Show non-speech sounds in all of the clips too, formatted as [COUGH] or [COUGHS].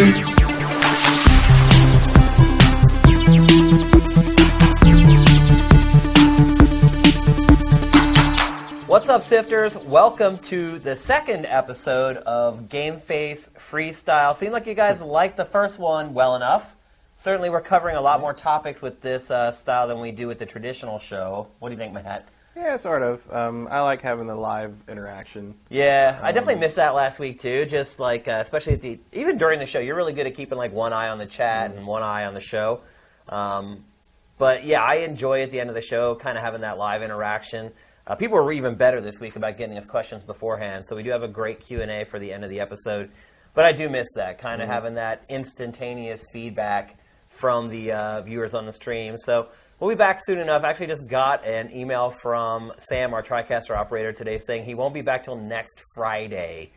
What's up, Sifters? Welcome to the second episode of GameFace Freestyle. Seemed like you guys liked the first one well enough. Certainly, we're covering a lot more topics with this uh, style than we do with the traditional show. What do you think, Matt? Yeah, sort of. Um, I like having the live interaction. Yeah, I definitely missed that last week too. Just like, uh, especially at the even during the show, you're really good at keeping like one eye on the chat and one eye on the show. Um, but yeah, I enjoy at the end of the show kind of having that live interaction. Uh, people were even better this week about getting us questions beforehand, so we do have a great Q and A for the end of the episode. But I do miss that kind of having that instantaneous feedback from the uh, viewers on the stream. So we'll be back soon enough. I actually just got an email from Sam, our TriCaster operator, today saying he won't be back till next Friday.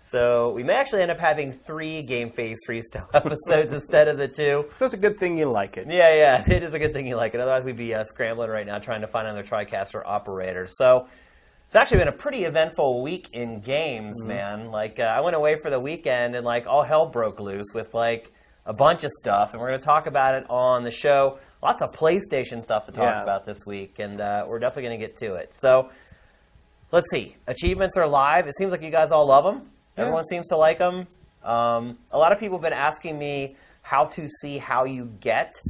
So we may actually end up having three GameFace Freestyle [LAUGHS] episodes instead of the two. So it's a good thing you like it. Yeah, yeah, [LAUGHS] it is a good thing you like it. Otherwise, we'd be uh, scrambling right now trying to find another TriCaster operator. So it's actually been a pretty eventful week in games, man. Like uh, I went away for the weekend and like all hell broke loose with like a bunch of stuff, and we're going to talk about it on the show. Lots of PlayStation stuff to talk Yeah. about this week, and uh, we're definitely going to get to it. So let's see. Achievements are live. It seems like you guys all love them. Yeah. Everyone seems to like them. Um, a lot of people have been asking me how to see how you get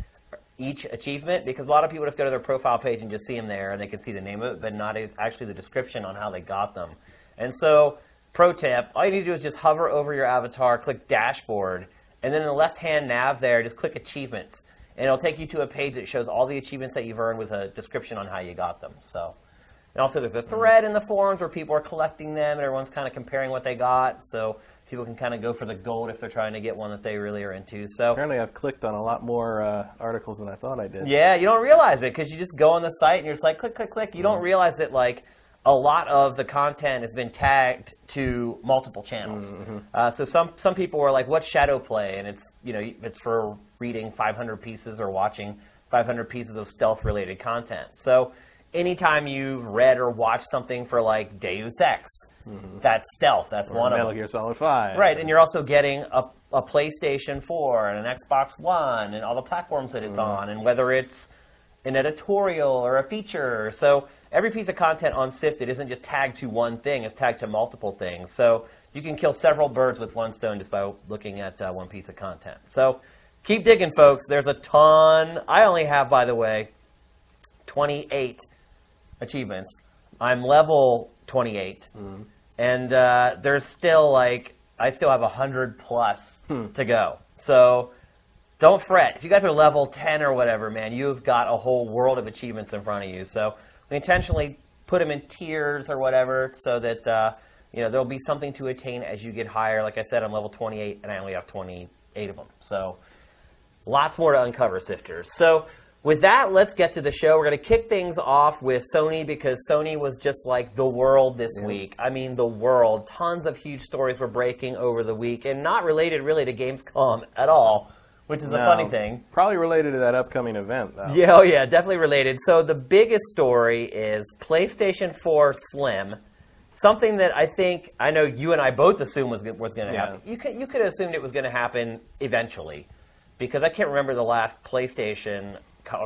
each achievement because a lot of people just go to their profile page and just see them there and they can see the name of it, but not actually the description on how they got them. And so, pro tip: all you need to do is just hover over your avatar, click dashboard, and then in the left-hand nav there, just click achievements, and it'll take you to a page that shows all the achievements that you've earned with a description on how you got them. So. And also, there's a thread in the forums where people are collecting them and everyone's kind of comparing what they got. So people can kind of go for the gold if they're trying to get one that they really are into. So Apparently, I've clicked on a lot more uh, articles than I thought I did. yeah, you don't realize it because you just go on the site and you're just like click, click, click. You don't realize that like a lot of the content has been tagged to multiple channels. Mm-hmm, mm-hmm. Uh, so some some people were like, "What's shadow play?" And it's you know it's for reading 500 pieces or watching 500 pieces of stealth related content. So anytime you've read or watched something for like Deus Ex, mm-hmm. that's stealth. That's Or one of Metal. Gear Solid 5. Right, and you're also getting a, a PlayStation 4 and an Xbox One and all the platforms that it's on, and whether it's an editorial or a feature. So every piece of content on Sifted isn't just tagged to one thing; it's tagged to multiple things. So you can kill several birds with one stone just by looking at uh, one piece of content. So keep digging, folks. There's a ton. I only have, by the way, 28 achievements. I'm level 28, and uh, there's still like I still have 100 plus to go. So don't fret. If you guys are level 10 or whatever, man, you've got a whole world of achievements in front of you. So we intentionally put them in tiers or whatever so that uh, you know there'll be something to attain as you get higher. Like I said, I'm level 28, and I only have 28 of them. So lots more to uncover, sifters. So, with that, let's get to the show. We're going to kick things off with Sony because Sony was just like the world this week. I mean, the world. Tons of huge stories were breaking over the week and not related really to Gamescom at all, which is a funny thing. Probably related to that upcoming event, though. Yeah, oh yeah, definitely related. So the biggest story is PlayStation 4 Slim. Something that I think I know you and I both assumed was, go- was going to Yeah. happen. You could you could have assumed it was going to happen eventually, because I can't remember the last PlayStation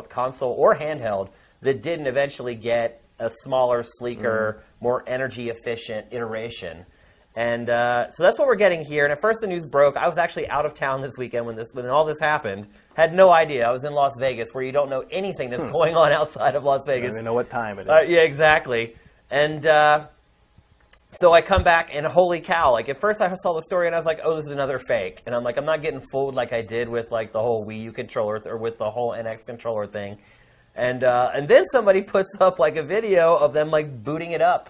console or handheld that didn't eventually get a smaller, sleeker, Mm-hmm. more energy efficient iteration. And uh, so that's what we're getting here. And at first, the news broke. I was actually out of town this weekend when this when all this happened. Had no idea. I was in Las Vegas, where you don't know anything that's going on outside of Las Hmm. I Vegas. don't even know what time it is. Uh, yeah, exactly. And uh, so I come back and holy cow! Like at first I saw the story and I was like, oh, this is another fake. And I'm like, I'm not getting fooled like I did with like the whole Wii U controller th- or with the whole NX controller thing. And uh, and then somebody puts up like a video of them like booting it up.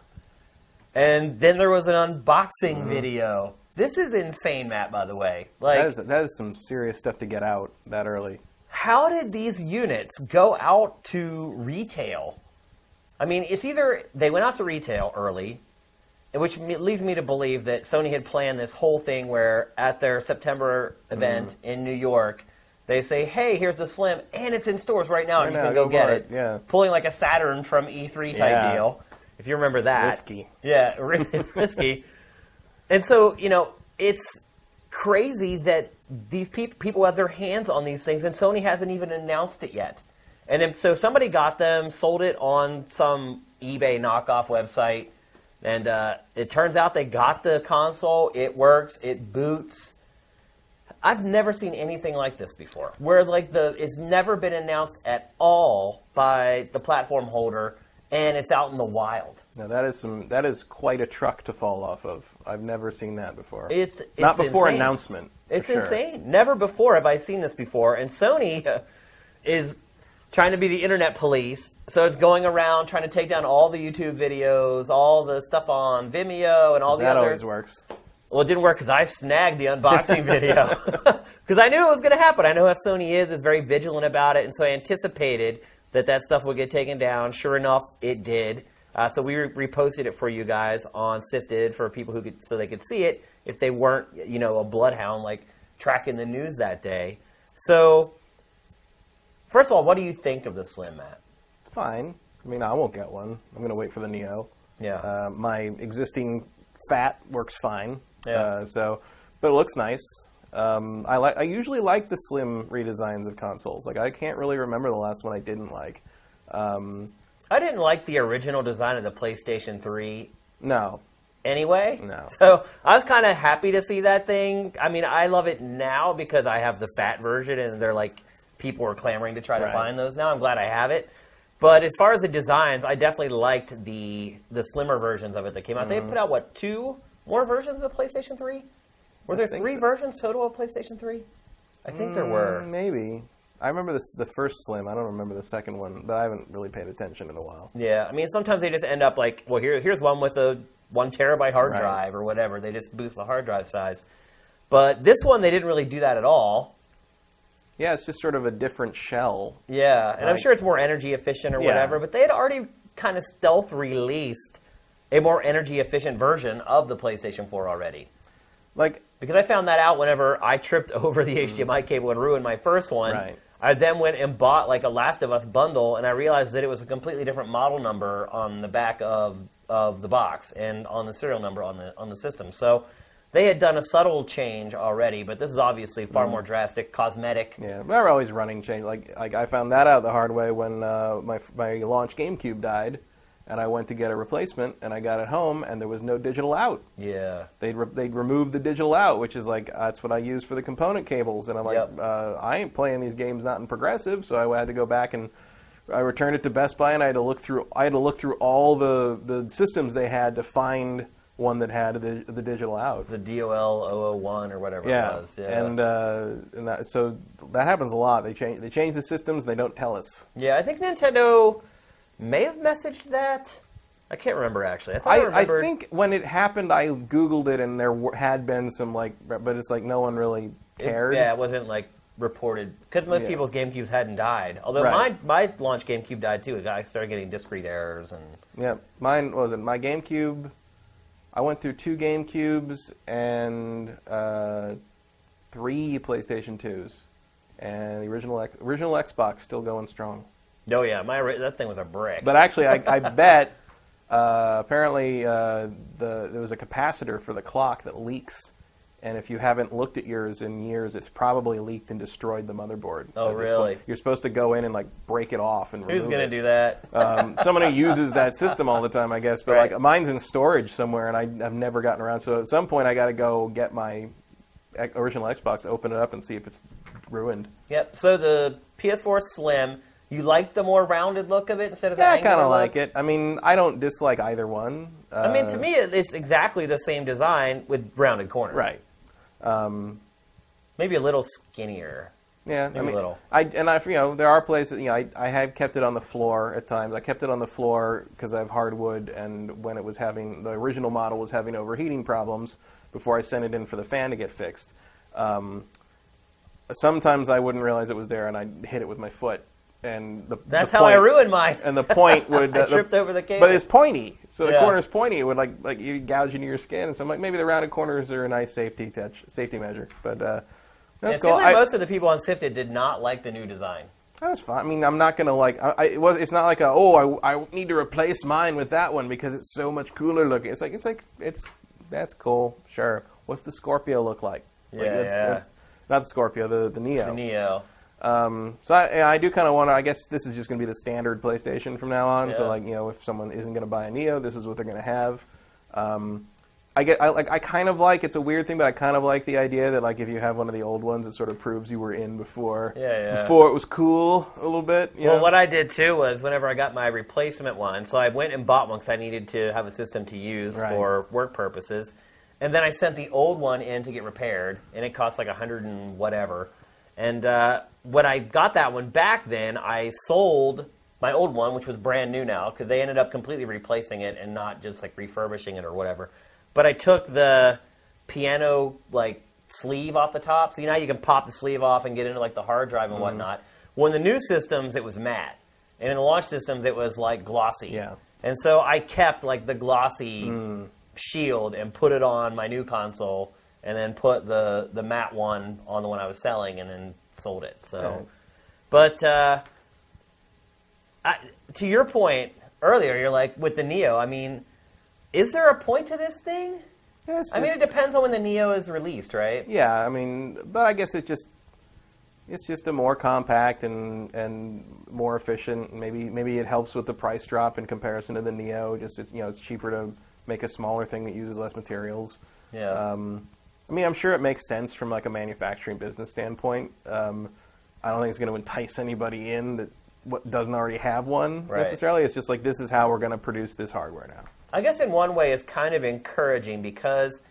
And then there was an unboxing video. This is insane, Matt. By the way, like that, is, that is some serious stuff to get out that early. how did these units go out to retail? I mean, it's either they went out to retail early, which leads me to believe that Sony had planned this whole thing where at their September event Mm-hmm. in New York, they say, "Hey, here's the Slim, and it's in stores right now, and you now, can go, go get it." it, yeah. Pulling like a Saturn from E3 type Yeah. deal, if you remember that. Risky. Yeah, [LAUGHS] risky. And so, you know, it's crazy that these peop people have their hands on these things, and Sony hasn't even announced it yet. And then, so somebody got them, sold it on some eBay knockoff website, and uh, it turns out they got the console. It works. It boots. I've never seen anything like this before, where like the it's never been announced at all by the platform holder, and it's out in the wild. Now that is some that is quite a truck to fall off of. I've never seen that before. It's, it's not before insane. announcement. It's sure. insane. Never before have I seen this before. And Sony uh, is trying to be the internet police, so it's going around trying to take down all the YouTube videos, all the stuff on Vimeo, and all the That other. always works. Well, it didn't work because I snagged the unboxing video [LAUGHS] [LAUGHS] because I knew it was going to happen. I know how Sony is; is very vigilant about it, and so I anticipated that that stuff would get taken down. Sure enough, it did. Uh, so we re- reposted it for you guys on Sifted for people who could, so they could see it if they weren't, you know, a bloodhound like tracking the news that day. So, first of all, what do you think of the Slim Matt? Fine. I mean, I won't get one. I'm going to wait for the Neo. Yeah. Uh, my existing Fat works fine. Yeah. Uh, so, but it looks nice. Um, I like. I usually like the slim redesigns of consoles. Like I can't really remember the last one I didn't like. Um, I didn't like the original design of the PlayStation 3 no. anyway. No. [LAUGHS] So I was kind of happy to see that thing. I mean, I love it now because I have the fat version, and they're like people are clamoring to try to Right. find those now. I'm glad I have it. But as far as the designs, I definitely liked the the slimmer versions of it that came out. They Mm-hmm. put out what two more versions of the PlayStation 3? Were there three so. versions total of PlayStation 3? I think there Mm, were. maybe. I remember this, the first Slim. I don't remember the second one, but I haven't really paid attention in a while. Yeah, I mean, sometimes they just end up like, well, here, here's one with a one terabyte hard Right. drive or whatever. They just boost the hard drive size. But this one, they didn't really do that at all. Yeah, it's just sort of a different shell. Yeah, and I'm sure it's more energy efficient or Yeah. whatever. But they had already kind of stealth released a more energy efficient version of the PlayStation 4 already. Like, Because I found that out whenever I tripped [LAUGHS] over the HDMI cable and ruined my first one. Mm. Right. I then went and bought like a Last of Us bundle, and I realized that it was a completely different model number on the back of, of the box and on the serial number on the on the system. So they had done a subtle change already, but this is obviously far more drastic, cosmetic. Mm. yeah, they're always running change. Like, like I found that out the hard way when uh, my my launch GameCube died, and I went to get a replacement, and I got it home, and there was no digital out. Yeah. They'd re- they'd remove the digital out, which is like that's what I use for the component cables, and I'm like, Yep. uh, I ain't playing these games not in progressive, so I had to go back and I returned it to Best Buy, and I had to look through I had to look through all the the systems they had to find one that had the the digital out. The DOL 001 or whatever Yeah, it was. Yeah. and uh, and that, so that happens a lot. They change they change the systems, they don't tell us. yeah, I think Nintendo may have messaged that. I can't remember actually. I thought I, I, think when it happened, I googled it, and there had been some like, but it's like no one really It- cared. yeah, it wasn't like reported because most Yeah. people's GameCubes hadn't died. Although Right. my my launch GameCube died too. I started getting disc read errors and Yeah, mine was it my GameCube. I went through two GameCubes and uh, three PlayStation Twos, and the original original Xbox still going strong. Oh yeah, my that thing was a brick. But actually, I, I bet uh, apparently uh, the there was a capacitor for the clock that leaks, and if you haven't looked at yours in years, it's probably leaked and destroyed the motherboard. Oh, really? point. You're supposed to go in and like break it off and Who's gonna it. do that? um, someone who uses that system all the time, I guess. But Right. like mine's in storage somewhere, and I, I've never gotten around. So at some point, I got to go get my original Xbox, open it up, and see if it's ruined. Yep. So the PS4 Slim, you like the more rounded look of it instead of the Yeah, I kind of like it. I mean, I don't dislike either one. Uh, I mean, to me, it's exactly the same design with rounded corners. right? Maybe a little skinnier. Yeah, Maybe I a mean, little. I and I, you know, there are places. You know, I, I have kept it on the floor at times. I kept it on the floor because I have hardwood, and when it was having the original model was having overheating problems before I sent it in for the fan to get fixed. Um, sometimes I wouldn't realize it was there, and I'd hit it with my foot, and the That's the how I point- ruined mine. And the point would [LAUGHS] I uh, the- tripped over the cable. but it's pointy, so the Yeah. corner's pointy. It would like like you gouge into your skin, and so I'm like maybe the rounded corners are a nice safety touch, safety measure. But uh, that's it cool. like I- most of the people on Sifted did not like the new design. that's fine. I mean, I'm not gonna like. I, I, it was. It's not like a. Oh, I, I need to replace mine with that one because it's so much cooler looking. It's like it's like it's that's cool. Sure. What's the Scorpio look like? Like, Yeah, that's, yeah. That's, not the Scorpio, the the Neo. The Neo. Um, so I, I do kind of want to. I guess this is just going to be the standard PlayStation from now on. So like you know, if someone isn't going to buy a Neo, this is what they're going to have. Um, I get. I like. I kind of like. It's a weird thing, but I kind of like the idea that like if you have one of the old ones, it sort of proves you were in before. Yeah, yeah. Before it was cool a little bit. You Well, know? what I did too was whenever I got my replacement one, so I went and bought one because I needed to have a system to use Right. for work purposes, and then I sent the old one in to get repaired, and it cost like a hundred and whatever. And uh, when I got that one back, then I sold my old one, which was brand new now, because they ended up completely replacing it and not just like refurbishing it or whatever. But I took the piano like sleeve off the top, so you know how you can pop the sleeve off and get into like the hard drive Mm-hmm. and whatnot. Well, in the new systems, it was matte, and in the launch systems, it was like glossy. Yeah. And so I kept like the glossy Mm. shield and put it on my new console, and then put the the matte one on the one I was selling, and then sold it. So, Right. but uh, I, to your point earlier, you're like with the Neo. I mean, is there a point to this thing? Yeah, it's I mean, it depends on when the Neo is released, right? Yeah, I mean, but I guess it just it's just a more compact and and more efficient. Maybe maybe it helps with the price drop in comparison to the Neo. Just it's you know it's cheaper to make a smaller thing that uses less materials. Yeah. Um, I mean, I'm sure it makes sense from like a manufacturing business standpoint. Um, I don't think it's going to entice anybody in that what doesn't already have one Right. necessarily. It's just like this is how we're going to produce this hardware now. I guess in one way it's kind of encouraging because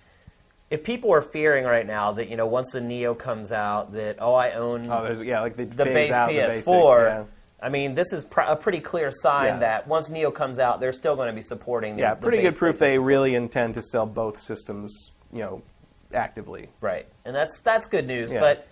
if people are fearing right now that you know once the Neo comes out that oh I own Oh, yeah, like the, the base out PS4. the basic, yeah. I mean, this is pr- a pretty clear sign Yeah. that once Neo comes out, they're still going to be supporting. The, Yeah, pretty good proof they really intend to sell both systems, you know, actively. right, and that's that's good news. Yeah. But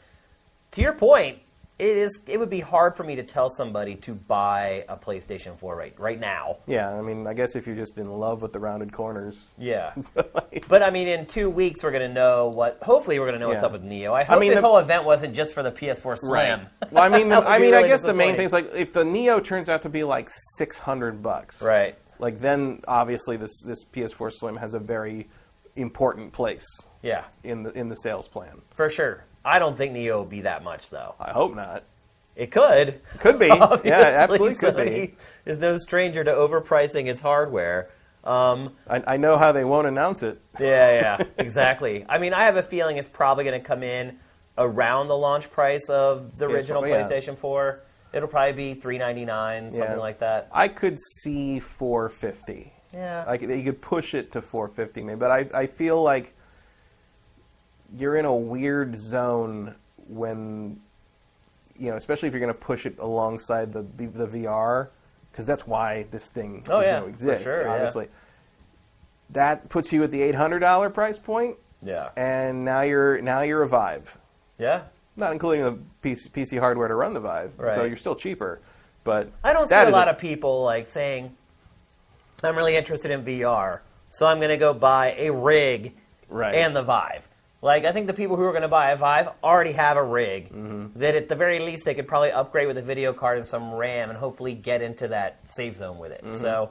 to your point, it is it would be hard for me to tell somebody to buy a PlayStation 4 right right now. Yeah, I mean, I guess if you're just in love with the rounded corners, Yeah, [LAUGHS] but I mean, in two weeks we're going to know what. Hopefully, we're going to know what's up with Neo. I hope mean, this the- whole event wasn't just for the PS4 Slim. Well, I mean, [LAUGHS] the, I mean, I guess the main thing is like if the Neo turns out to be like six hundred bucks, Right. Like then obviously this this PS4 Slim has a very important place Yeah, in the in the sales plan. for sure. I don't think Neo will be that much though. I hope not. It could. Could be. [LAUGHS] Yeah, absolutely could Sony be. Is no stranger to overpricing its hardware. Um, I, I know how they won't announce it. yeah, yeah, [LAUGHS] exactly. I mean, I have a feeling it's probably going to come in around the launch price of the PS4, original yeah. PlayStation 4. It'll probably be three ninety nine, something Yeah. like that. I could see 450. Yeah. Like you could push it to 450 maybe, but I I feel like you're in a weird zone when you know, especially if you're going to push it alongside the the, VR because that's why this thing Oh, is yeah, going to for exist. sure, yeah. obviously, that puts you at the $800 price point, yeah. and now you're now you're a Vive, Yeah. not including the PC, PC hardware to run the Vive, Right. so you're still cheaper. But I don't see a lot of people like saying, "I'm really interested in VR, so I'm going to go buy a rig Right. and the Vive." Like I think the people who are going to buy a Vive already have a rig Mm-hmm. that, at the very least, they could probably upgrade with a video card and some RAM, and hopefully get into that save zone with Mm-hmm. it. So,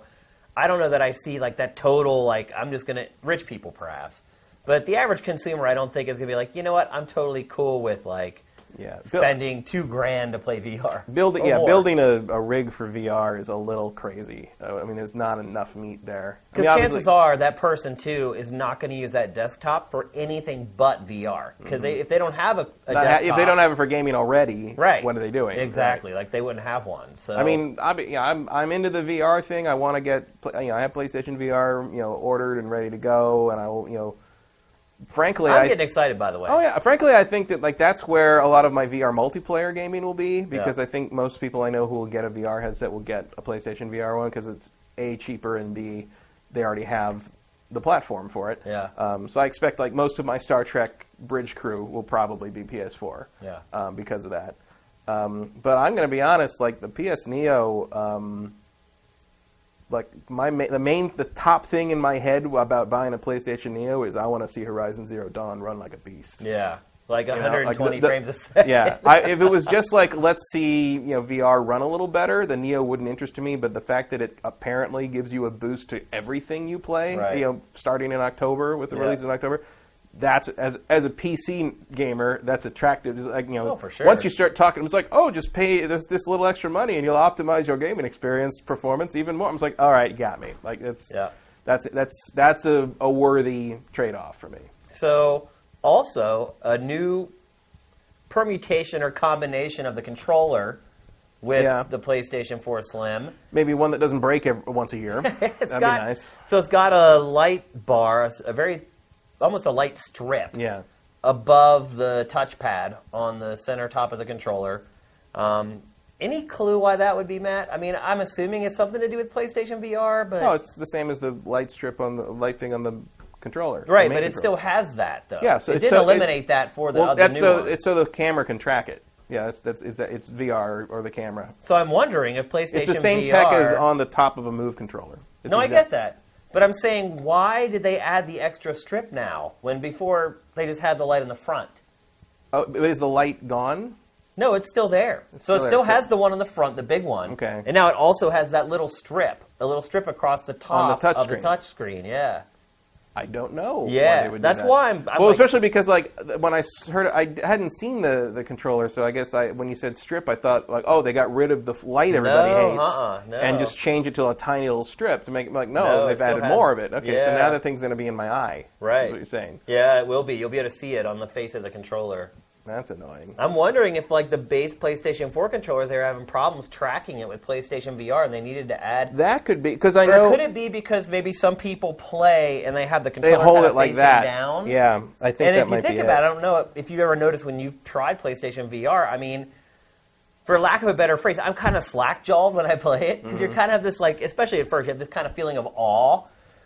I don't know that I see like that total like I'm just going to rich people perhaps, but the average consumer I don't think is going to be like, you know what, I'm totally cool with like yeah, spending two grand to play VR. Building, yeah, more. building a, a rig for VR is a little crazy. Uh, I mean, there's not enough meat there. I Because mean, chances are that person too is not going to use that desktop for anything but VR. Because they, if they don't have a, a Mm-hmm. ha- desktop, if they don't have it for gaming already, right, what are they doing? Exactly, like they wouldn't have one. So I mean, I, yeah, I'm I'm into the VR thing. I want to get, you know, I have PlayStation VR, you know, ordered and ready to go, and I will, you know, frankly, I'm I, getting excited. By the way, Oh yeah, frankly, I think that like that's where a lot of my VR multiplayer gaming will be because Yeah. I think most people I know who will get a VR headset will get a PlayStation VR one because it's a cheaper and b they already have the platform for it. Yeah. Um, so I expect like most of my Star Trek bridge crew will probably be PS4. Yeah. Um, because of that. Um, but I'm going to be honest, like the PS Neo. Like my ma- the main the top thing in my head about buying a PlayStation Neo is I want to see Horizon Zero Dawn run like a beast. yeah, like know, like 120 the- the- frames a [LAUGHS] second. Yeah, I, if it was just like let's see, you know, VR run a little better, the Neo wouldn't interest me. But the fact that it apparently gives you a boost to everything you play, Right. you know, starting in October with the Yeah. release in October, that's as as a PC gamer, that's attractive. It's Like you know, Oh, for sure. once you start talking, it's like, oh, just pay this this little extra money, and you'll optimize your gaming experience, performance even more. I'm just like, all right, you got me. Like it's Yeah. that's that's that's a, a worthy trade off for me. So, also a new permutation or combination of the controller with Yeah. the PlayStation 4 Slim. Maybe one that doesn't break every, once a year. [LAUGHS] That'd got, be nice. So it's got a light bar, a very almost a light strip Yeah. above the touchpad on the center top of the controller. Um, any clue why that would be, Matt? I mean, I'm assuming it's something to do with PlayStation VR, but No, it's the same as the light strip on the light thing on the controller. right, main but it still has that though. Yeah, so it it's did so- it- eliminate that for the well, other that's new so one. it's so the camera can track it. Yeah, that's that's it's, it's VR or the camera. So I'm wondering if PlayStation It's the same VR, tech as on the top of a Move controller. It's No, I exact- get that. But I'm saying, why did they add the extra strip now when before they just had the light in the front? Oh, is the light gone? No, it's still there. so it still still there, has so- the one on the front, the big one. Okay. And now it also has that little strip, a little strip across the top touch of screen. the touch screen. Yeah. I don't know. why Yeah, they would do that's that. why I'm- I'm well, like- especially because like when I heard, it, I hadn't seen the the controller, so I guess I when you said strip, I thought like, oh, they got rid of the light everybody No, hates uh-uh, no. and just change it to a tiny little strip to make it like, no, No, they've added has- more of it. Okay, so now the thing's going to be in my eye. Right. what you're saying? Yeah, it will be. You'll be able to see it on the face of the controller. That's annoying. I'm wondering if, like, the base PlayStation 4 controller, they're having problems tracking it with PlayStation VR, and they needed to add That could be because I Or know could it be because maybe some people play and they have the they controller hold kind it like that. down? Yeah, I think And that if you think about it. I don't know if you've ever noticed when you've tried PlayStation VR. I mean, for lack of a better phrase, I'm kind of slack jawed when I play it because Mm-hmm. you kind of have this like, especially at first, you have this kind of feeling of awe.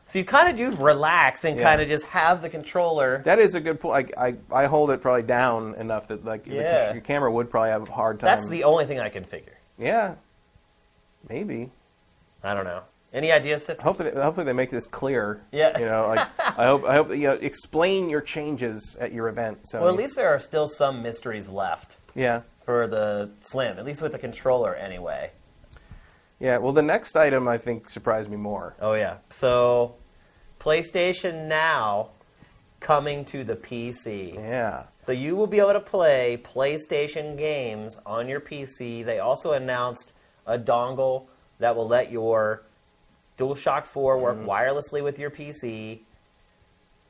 So you kind of do relax and Yeah. kind of just have the controller. That is a good point. I, I I hold it probably down enough that like the- your camera would probably have a hard time. That's the only thing I can figure. yeah, maybe. I don't know. Any ideas? Hopefully, hopefully they make this clear. Yeah. You know, like [LAUGHS] I hope, I hope that, you know, explain your changes at your event. So Well, at least there are still some mysteries left yeah, for the Slim, at least with the controller anyway. yeah. Well, the next item I think surprised me more. Oh yeah. So PlayStation Now coming to the PC. Yeah. So you will be able to play PlayStation games on your PC. They also announced a dongle that will let your DualShock 4 work Mm-hmm. wirelessly with your PC.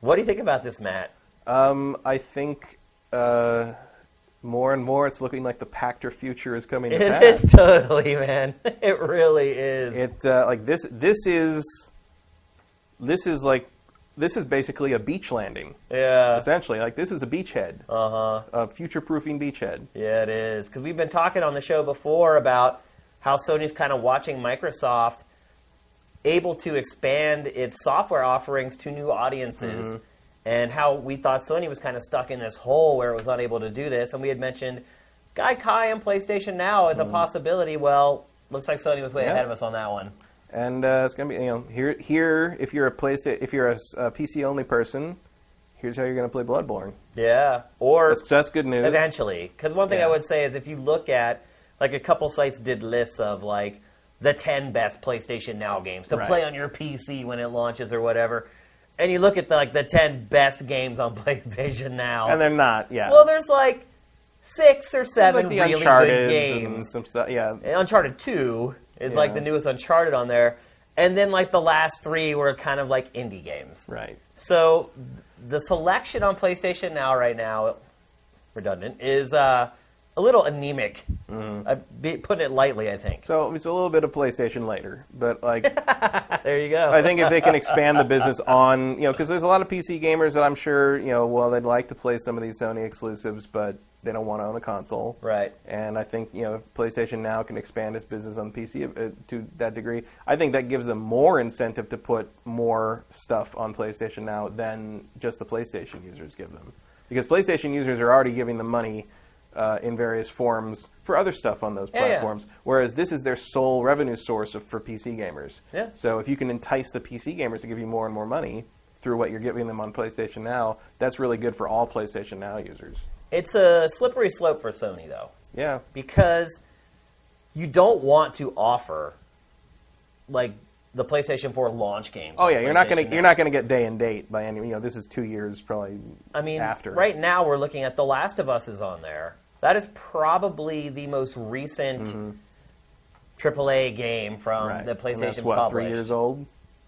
What do you think about this, Matt? Um, I think uh, more and more it's looking like the Pactor future is coming to It pass. is [LAUGHS] totally, man. [LAUGHS] It really is. It uh, like this. This is this is like this is basically a beach landing. yeah. Essentially, like this is a beachhead, Uh huh. a future-proofing beachhead. Yeah, it is. Because we've been talking on the show before about how Sony's kind of watching Microsoft able to expand its software offerings to new audiences. And how we thought Sony was kind of stuck in this hole where it was unable to do this. And we had mentioned Gaikai and PlayStation Now as a possibility. Well, looks like Sony was way Yeah. ahead of us on that one. And uh, it's gonna be you know here here if you're a PlayStation if you're a, s- a PC only person, here's how you're gonna play Bloodborne. Yeah. Or That's, that's good news. Eventually, because one thing I would say is if you look at like a couple sites did lists of like the ten best PlayStation Now games to Right. play on your PC when it launches or whatever, and you look at the, like the ten best games on [LAUGHS] PlayStation Now, and they're not. Yeah. well, there's like six or seven like the really Uncharted good and games. some stuff. Yeah. Uncharted Two is like the newest Uncharted on there, and then like the last three were kind of like indie games. Right. So the selection on PlayStation Now right now, redundant, is uh, a little anemic. Mm-hmm. I be, putting it lightly, I think. So it's a little bit of PlayStation later, but like [LAUGHS] there you go. I think if they can expand the business on, you know, because there's a lot of PC gamers that I'm sure, you know, well, they'd like to play some of these Sony exclusives, but they don't want to own a console. right. And I think, you know, PlayStation now can expand its business on PC uh, to that degree. I think that gives them more incentive to put more stuff on PlayStation now than just the PlayStation users give them. Because PlayStation users are already giving them money uh, in various forms for other stuff on those Yeah, yeah. platforms, whereas this is their sole revenue source of, for PC gamers. Yeah. So if you can entice the PC gamers to give you more and more money through what you're giving them on PlayStation Now, that's really good for all PlayStation Now users. It's a slippery slope for Sony, though, Yeah. because you don't want to offer like the PlayStation 4 launch games. Oh yeah, you're not gonna you're not gonna get day and date by any. You know, this is two years probably. I mean, after right now we're looking at The Last of Us is on there. That is probably the most recent AAA game from Mm-hmm. Right. the And PlayStation that's what published. three years old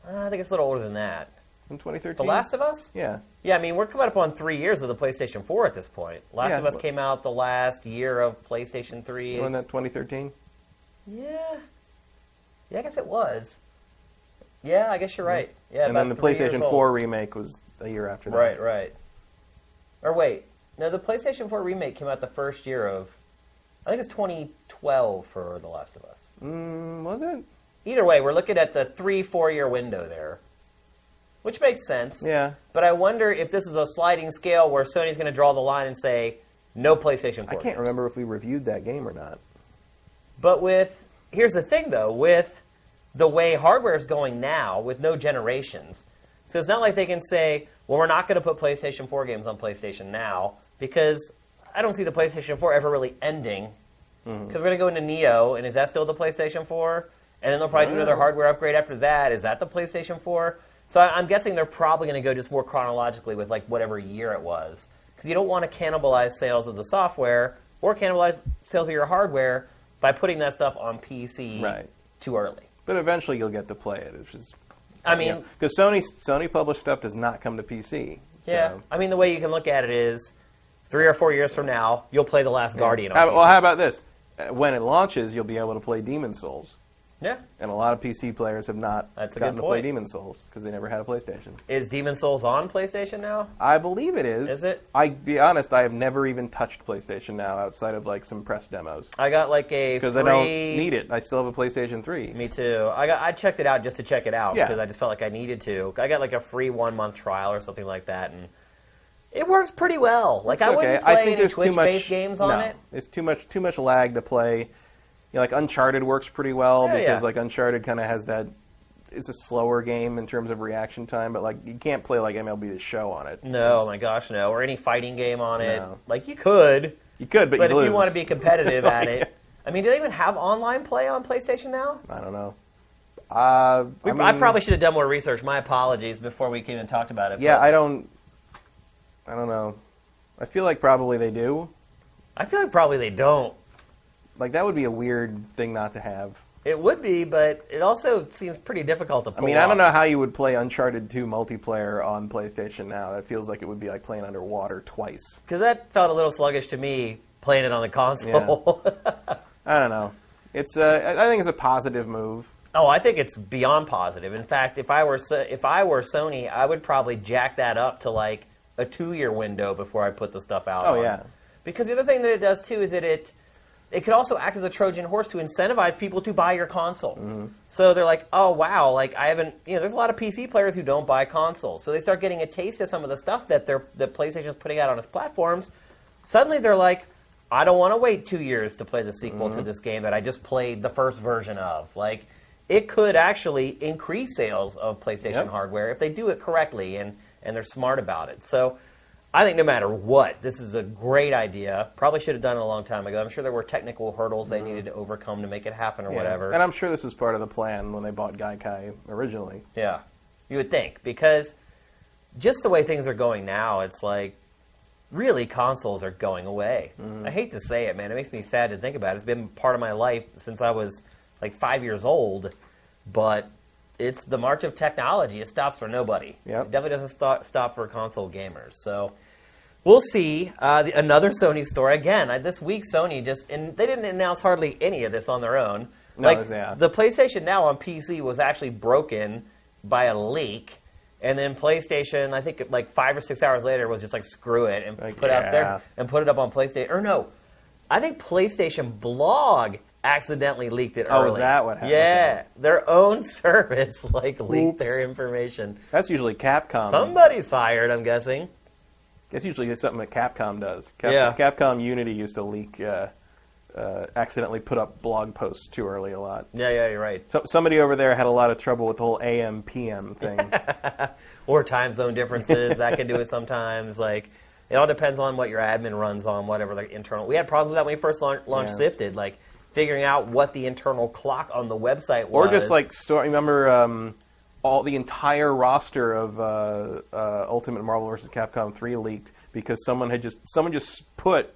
Uh, I think it's a little older than that. in 2013. The Last of Us? Yeah. Yeah, I mean, we're coming up on three years of the PlayStation 4 at this point. Last Yeah. of Us came out the last year of PlayStation 3. Wasn't that 2013? Yeah. Yeah, I guess it was. Yeah, I guess you're right. Yeah, and then the PlayStation 4 remake was a year after that. Right, right. Or wait, no, the PlayStation 4 remake came out the first year of, I think it's 2012 for The Last of Us. Mm, was it? Either way, we're looking at the three, four year window there, which makes sense. Yeah. But I wonder if this is a sliding scale where Sony's going to draw the line and say, no PlayStation 4. I can't remember if we reviewed that game or not. But with here's the thing though, with the way hardware is going now, with no generations, so it's not like they can say, well, we're not going to put PlayStation 4 games on PlayStation now because I don't see the PlayStation 4 ever really ending. Mm-hmm. Because we're going to go into Neo, and is that still the PlayStation 4? And then they'll probably do another hardware upgrade after that. Is that the PlayStation 4? So I'm guessing they're probably going to go just more chronologically with like whatever year it was, because you don't want to cannibalize sales of the software or cannibalize sales of your hardware by putting that stuff on PC Right. too early. But eventually you'll get to play it, which is. I mean, because Sony Sony published stuff does not come to PC. yeah. I mean, the way you can look at it is, three or four years from now, you'll play The Last Guardian on How- well, how about this? Uh, When it launches, you'll be able to play Demon Souls, yeah. and a lot of PC players have not That's a gotten good to play point. Demon Souls because they never had a PlayStation. Is Demon Souls on PlayStation now? I believe it is. Is it? I be honest, I have never even touched PlayStation now outside of like some press demos I got like a because free... I don't need it. I still have a PlayStation 3. Me too. I got I checked it out just to check it out Yeah. because I just felt like I needed to. I got like a free one month trial or something like that, and it works pretty well. Like I wouldn't play I think any Twitch based games on no, it. It's too much too much lag to play. Know, like Uncharted works pretty well Yeah, because yeah. like Uncharted kind of has that. It's a slower game in terms of reaction time, but like you can't play like MLB The Show on it. No, It's- my gosh, no. Or any fighting game on it. No. Like you could, you could, but, but you if you want to be competitive [LAUGHS] at it, I mean, do they even have online play on PlayStation now? I don't know. Uh, We, I, I, probably should have done more research. My apologies before we even talked about it. Yeah, I don't. I don't know. I feel like probably they do. I feel like probably they don't. Like that would be a weird thing not to have. It would be, but it also seems pretty difficult to I pull mean, I don't off. know how you would play Uncharted 2 multiplayer on PlayStation now. That feels like it would be like playing underwater twice. Because that felt a little sluggish to me playing it on the console. [LAUGHS] I don't know. It's uh, I I think it's a positive move. oh, I think it's beyond positive. In fact, if I were So- if I were Sony, I would probably jack that up to like a two year window before I put the stuff out. Oh, on. yeah. Because the other thing that it does too is that it it could also act as a Trojan horse to incentivize people to buy your console. Mm-hmm. So they're like, oh wow, like I haven't, you know, there's a lot of PC players who don't buy consoles. So they start getting a taste of some of the stuff that they're that PlayStation's putting out on its platforms. Suddenly they're like, I don't want to wait two years to play the sequel Mm-hmm. to this game that I just played the first version of. Like, it could actually increase sales of PlayStation Yep. hardware if they do it correctly and and they're smart about it. So. I think no matter what, this is a great idea. Probably should have done it a long time ago. I'm sure there were technical hurdles they needed to overcome to make it happen or Mm-hmm. Yeah. whatever. And I'm sure this was part of the plan when they bought Gaikai originally. Yeah, you would think because just the way things are going now, it's like really consoles are going away. I hate to say it, man. It makes me sad to think about. it. It's been part of my life since I was like five years old, but it's the march of technology. It stops for nobody. Yep. It definitely doesn't stop, stop for console gamers. So. We'll see. Uh, the, another Sony store again. I, this week, Sony just and they didn't announce hardly any of this on their own. No, like yeah. the PlayStation Now on PC was actually broken by a leak, and then PlayStation, I think like five or six hours later, was just like screw it and Like, put out yeah. there and put it up on PlayStation. Or no, I think PlayStation Blog accidentally leaked it Oh, early. is that what happened? Yeah, their own [LAUGHS] service like leaked Oops. their information. That's usually Capcom. Somebody's fired, I'm guessing. That's usually something that Capcom does. Cap- Yeah. Capcom Unity used to leak, uh, uh, accidentally put up blog posts too early a lot. Yeah, yeah, you're right. So, somebody over there had a lot of trouble with the whole AM PM thing. [LAUGHS] or time zone differences that can do it sometimes like it all depends on what your admin runs on whatever the internal we had problems with that when we first launched, launched Yeah. sifted like figuring out what the internal clock on the website was. Or just like store. Remember um, all the entire roster of uh, uh, Ultimate Marvel vs. Capcom 3 leaked because someone had just someone just put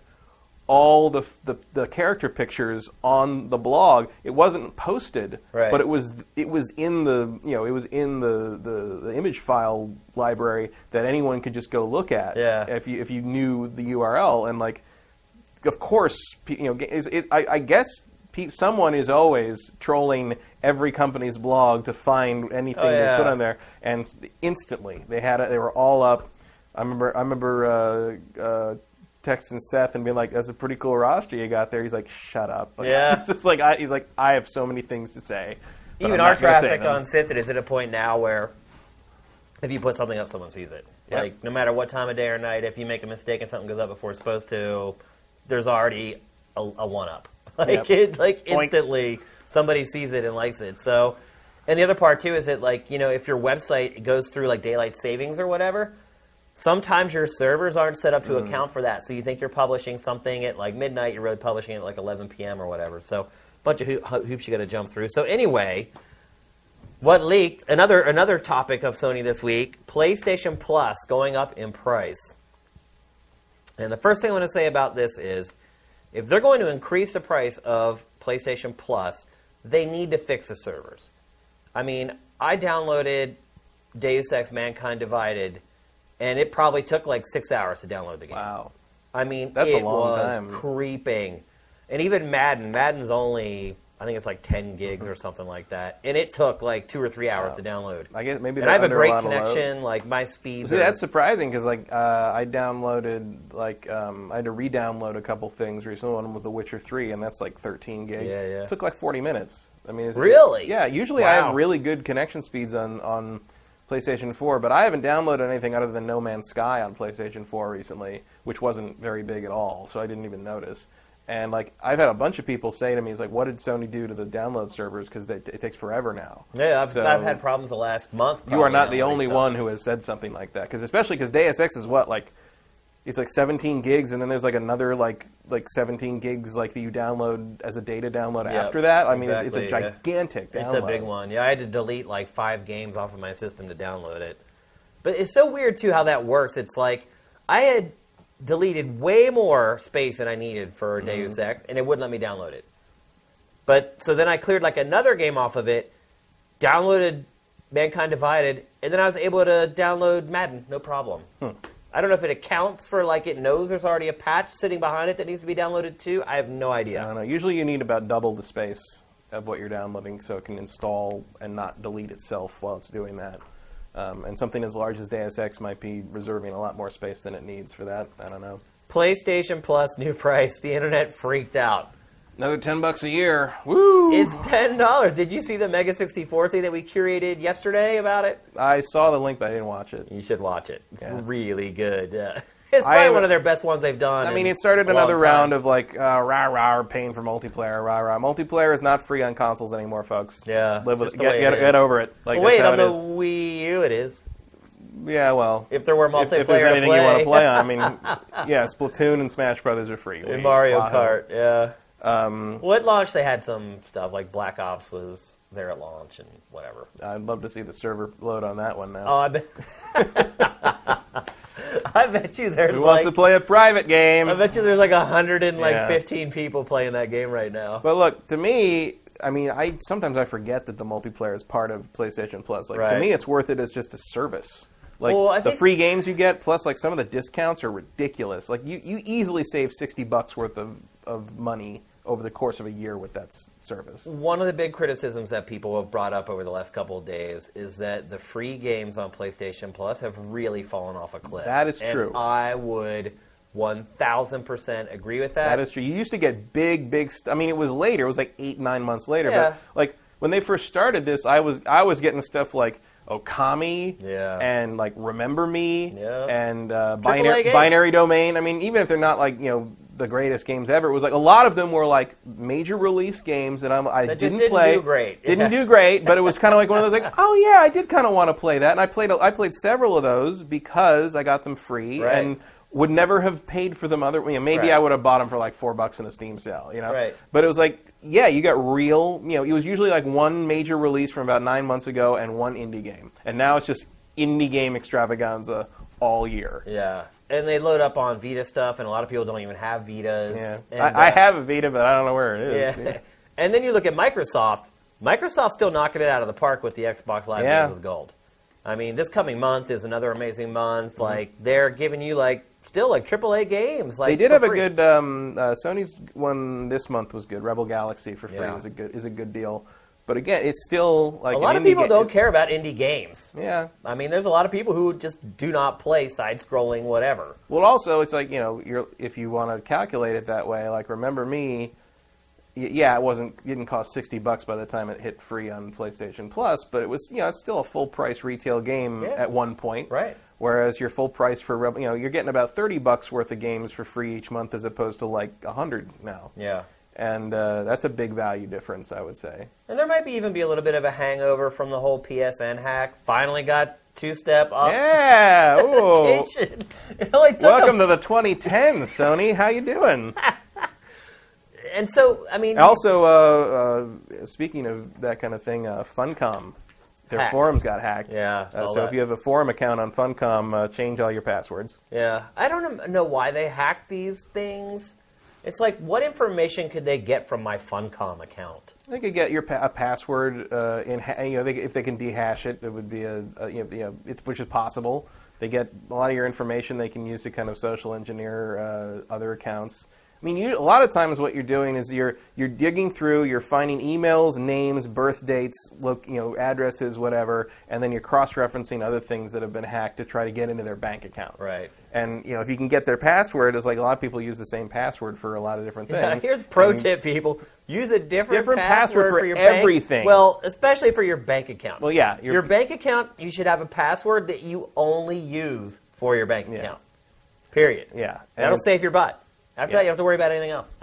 all the, the the character pictures on the blog. It wasn't posted, Right. but it was it was in the you know it was in the, the, the image file library that anyone could just go look at. Yeah. If you if you knew the URL and like of course, you know, it, I, I guess someone is always trolling every company's blog to find anything Oh, yeah. they put on there, and instantly they had it. They were all up. I remember. I remember uh, uh, texting Seth and being like, "That's a pretty cool roster you got there." He's like, "Shut up." Like, Yeah. [LAUGHS] it's just like I, he's like, "I have so many things to say." Even our not gonna say traffic on Sifted is at a point now where if you put something up, someone sees it. Yep. Like no matter what time of day or night, if you make a mistake and something goes up before it's supposed to, there's already a, a one up. [LAUGHS] Like Yep. it, like Boink. instantly, somebody sees it and likes it. So, and the other part too is that like you know if your website goes through like daylight savings or whatever. Sometimes your servers aren't set up to Mm. account for that, so you think you're publishing something at like midnight, you're really publishing it at like 11 p.m. or whatever. So, a bunch of hoo- hoops you got to jump through. So, anyway, what leaked? Another another topic of Sony this week: PlayStation Plus going up in price. And the first thing I want to say about this is, if they're going to increase the price of PlayStation Plus, they need to fix the servers. I mean, I downloaded Deus Ex: Mankind Divided, and it probably took like six hours to download the game. Wow. I mean, That's a it long was time. creeping. And even Madden, Madden's only, I think it's like 10 gigs or something like that. And it took like two or three hours Wow. to download. I guess maybe and I have a great load. connection, like my speeds. See, are- that's surprising because like uh, I downloaded like um, I had to re-download a couple things recently. One was The Witcher Three, and that's like 13 gigs. Yeah, yeah. It took like 40 minutes. I mean, Really? Yeah. Usually I have really good connection speeds on on PlayStation 4, but I haven't downloaded anything other than No Man's Sky on PlayStation 4 recently, which wasn't very big at all, so I didn't even notice. And like I've had a bunch of people say to me, "It's like, what did Sony do to the download servers? Because it takes forever now." yeah, I've, So- I've had problems the last month. you are not the only one who has said something like that. Because especially because Deus Ex is what like it's like 17 gigs, and then there's like another like like 17 gigs like that you download as a data download Yep, after that. I mean, exactly, it's, it's a yeah. gigantic download. It's a big one. Yeah, I had to delete like five games off of my system to download it. But it's so weird too how that works. It's like I had deleted way more space than I needed for Deus mm-hmm. Ex, and it wouldn't let me download it. But so then I cleared like another game off of it, downloaded Mankind Divided, and then I was able to download Madden, no problem. Hmm. I don't know if it accounts for like it knows there's already a patch sitting behind it that needs to be downloaded too. I have no idea. I don't know. Usually you need about double the space of what you're downloading so it can install and not delete itself while it's doing that. Um, and something as large as Deus Ex might be reserving a lot more space than it needs for that. I don't know. PlayStation Plus new price. The internet freaked out. Another ten bucks a year. Woo! It's ten dollars. Did you see the Mega sixty four thing that we curated yesterday about it? I saw the link, but I didn't watch it. You should watch it. It's Yeah. really good. [LAUGHS] [LAUGHS] It's probably have- one of their best ones they've done. I mean, it started another round of like uh, rah rah paying for multiplayer, rah rah. Multiplayer is not free on consoles anymore, folks. Yeah, live with just it. the Get, get, get over it. Like Well, wait, on the. Wii U, it is. Yeah, well, If there were if, multiplayer if there's to anything you want to play on, I mean, [LAUGHS] yeah, Splatoon and Smash Brothers are free. Wii, Mario Wahoo. Kart, yeah. Um, Well, at launch they had some stuff like Black Ops was there at launch and whatever. I'd love to see the server load on that one now. Oh, I bet. [LAUGHS] [LAUGHS] I bet you there's Who wants like to play a private game? I bet you there's like hundred and like Yeah. fifteen people playing that game right now. But look, to me, I mean, I sometimes I forget that the multiplayer is part of PlayStation Plus. Like to me, it's worth it as just a service. Like Well, the think- free games you get, plus like some of the discounts are ridiculous. Like you, you easily save sixty bucks worth of, of money over the course of a year with that s- service. One of the big criticisms that people have brought up over the last couple of days is that the free games on PlayStation Plus have really fallen off a cliff. That is And true. I would 1000% agree with that. That is true. You used to get big, big. St- I mean, it was later. It was like eight, nine months later. Yeah. But like when they first started this, I was I was getting stuff like Okami, Yeah. and like Remember Me, Yeah. and uh, binary games. binary domain. I mean, even if they're not like you know the greatest games ever, it was like a lot of them were like major release games that I'm, I That didn't, didn't play. do great. Didn't do great, but it was kind of like one of those like, [LAUGHS] oh yeah, I did kind of want to play that, and I played I played several of those because I got them free Right. and would never have paid for them other. You know, maybe Right. I would have bought them for like four bucks in a Steam sale. You know, Right. But it was like yeah, you got real. You know, it was usually like one major release from about nine months ago and one indie game, and now it's just indie game extravaganza all year. Yeah, and they load up on Vita stuff, and a lot of people don't even have Vitas. Yeah, And, I, I uh, have a Vita, but I don't know where it is. Yeah. [LAUGHS] and then you look at Microsoft. Microsoft's still knocking it out of the park with the Xbox Live Yeah. Games with Gold. I mean, this coming month is another amazing month. Mm-hmm. Like they're giving you like still like AAA games. Like They did have a good um, uh, Sony's one this month was good. Rebel Galaxy for free Yeah. is a good is a good deal, but again, it's still like A lot of people ga- don't care about indie games. Yeah. I mean, there's a lot of people who just do not play side-scrolling whatever. Well, also it's like you know, you're if you want to calculate it that way, like remember me. y- Yeah, it wasn't it didn't cost sixty bucks by the time it hit free on PlayStation Plus, but it was you know it's still a full price retail game Yeah. at one point. Right. Whereas your full price for you know you're getting about thirty bucks worth of games for free each month as opposed to like a hundred now, Yeah. And uh, that's a big value difference, I would say. And there might be even be a little bit of a hangover from the whole PSN hack. Finally got two-step Yeah. [LAUGHS] Ooh. authentication. [LAUGHS] It only took Welcome a- to the 2010, Sony. How you doing? [LAUGHS] And so, I mean, Also, uh, uh, speaking of that kind of thing, uh, Funcom, their Hacked. forums got hacked. Yeah, Uh, so that. if you have a forum account on Funcom, uh, change all your passwords. Yeah, I don't know why they hack these things. It's like, what information could they get from my Funcom account? They could get your pa- a password uh, in. Ha- you know, they, if they can dehash it, it would be a, a you know, you know, it's which is possible. They get a lot of your information they can use to kind of social engineer uh, other accounts. I mean, you, a lot of times what you're doing is you're you're digging through, you're finding emails, names, birth dates, look, you know, addresses, whatever, and then you're cross-referencing other things that have been hacked to try to get into their bank account. Right. And you know, if you can get their password, it's like a lot of people use the same password for a lot of different Yeah, things. here's pro And- tip, people: use a different, Different password for your bank- everything. Well, especially for your bank account. Well, yeah, you're- your bank account, you should have a password that you only use for your bank Yeah. account. Period. Yeah, and that'll save your butt. After Yeah. that, you don't have to worry about anything else.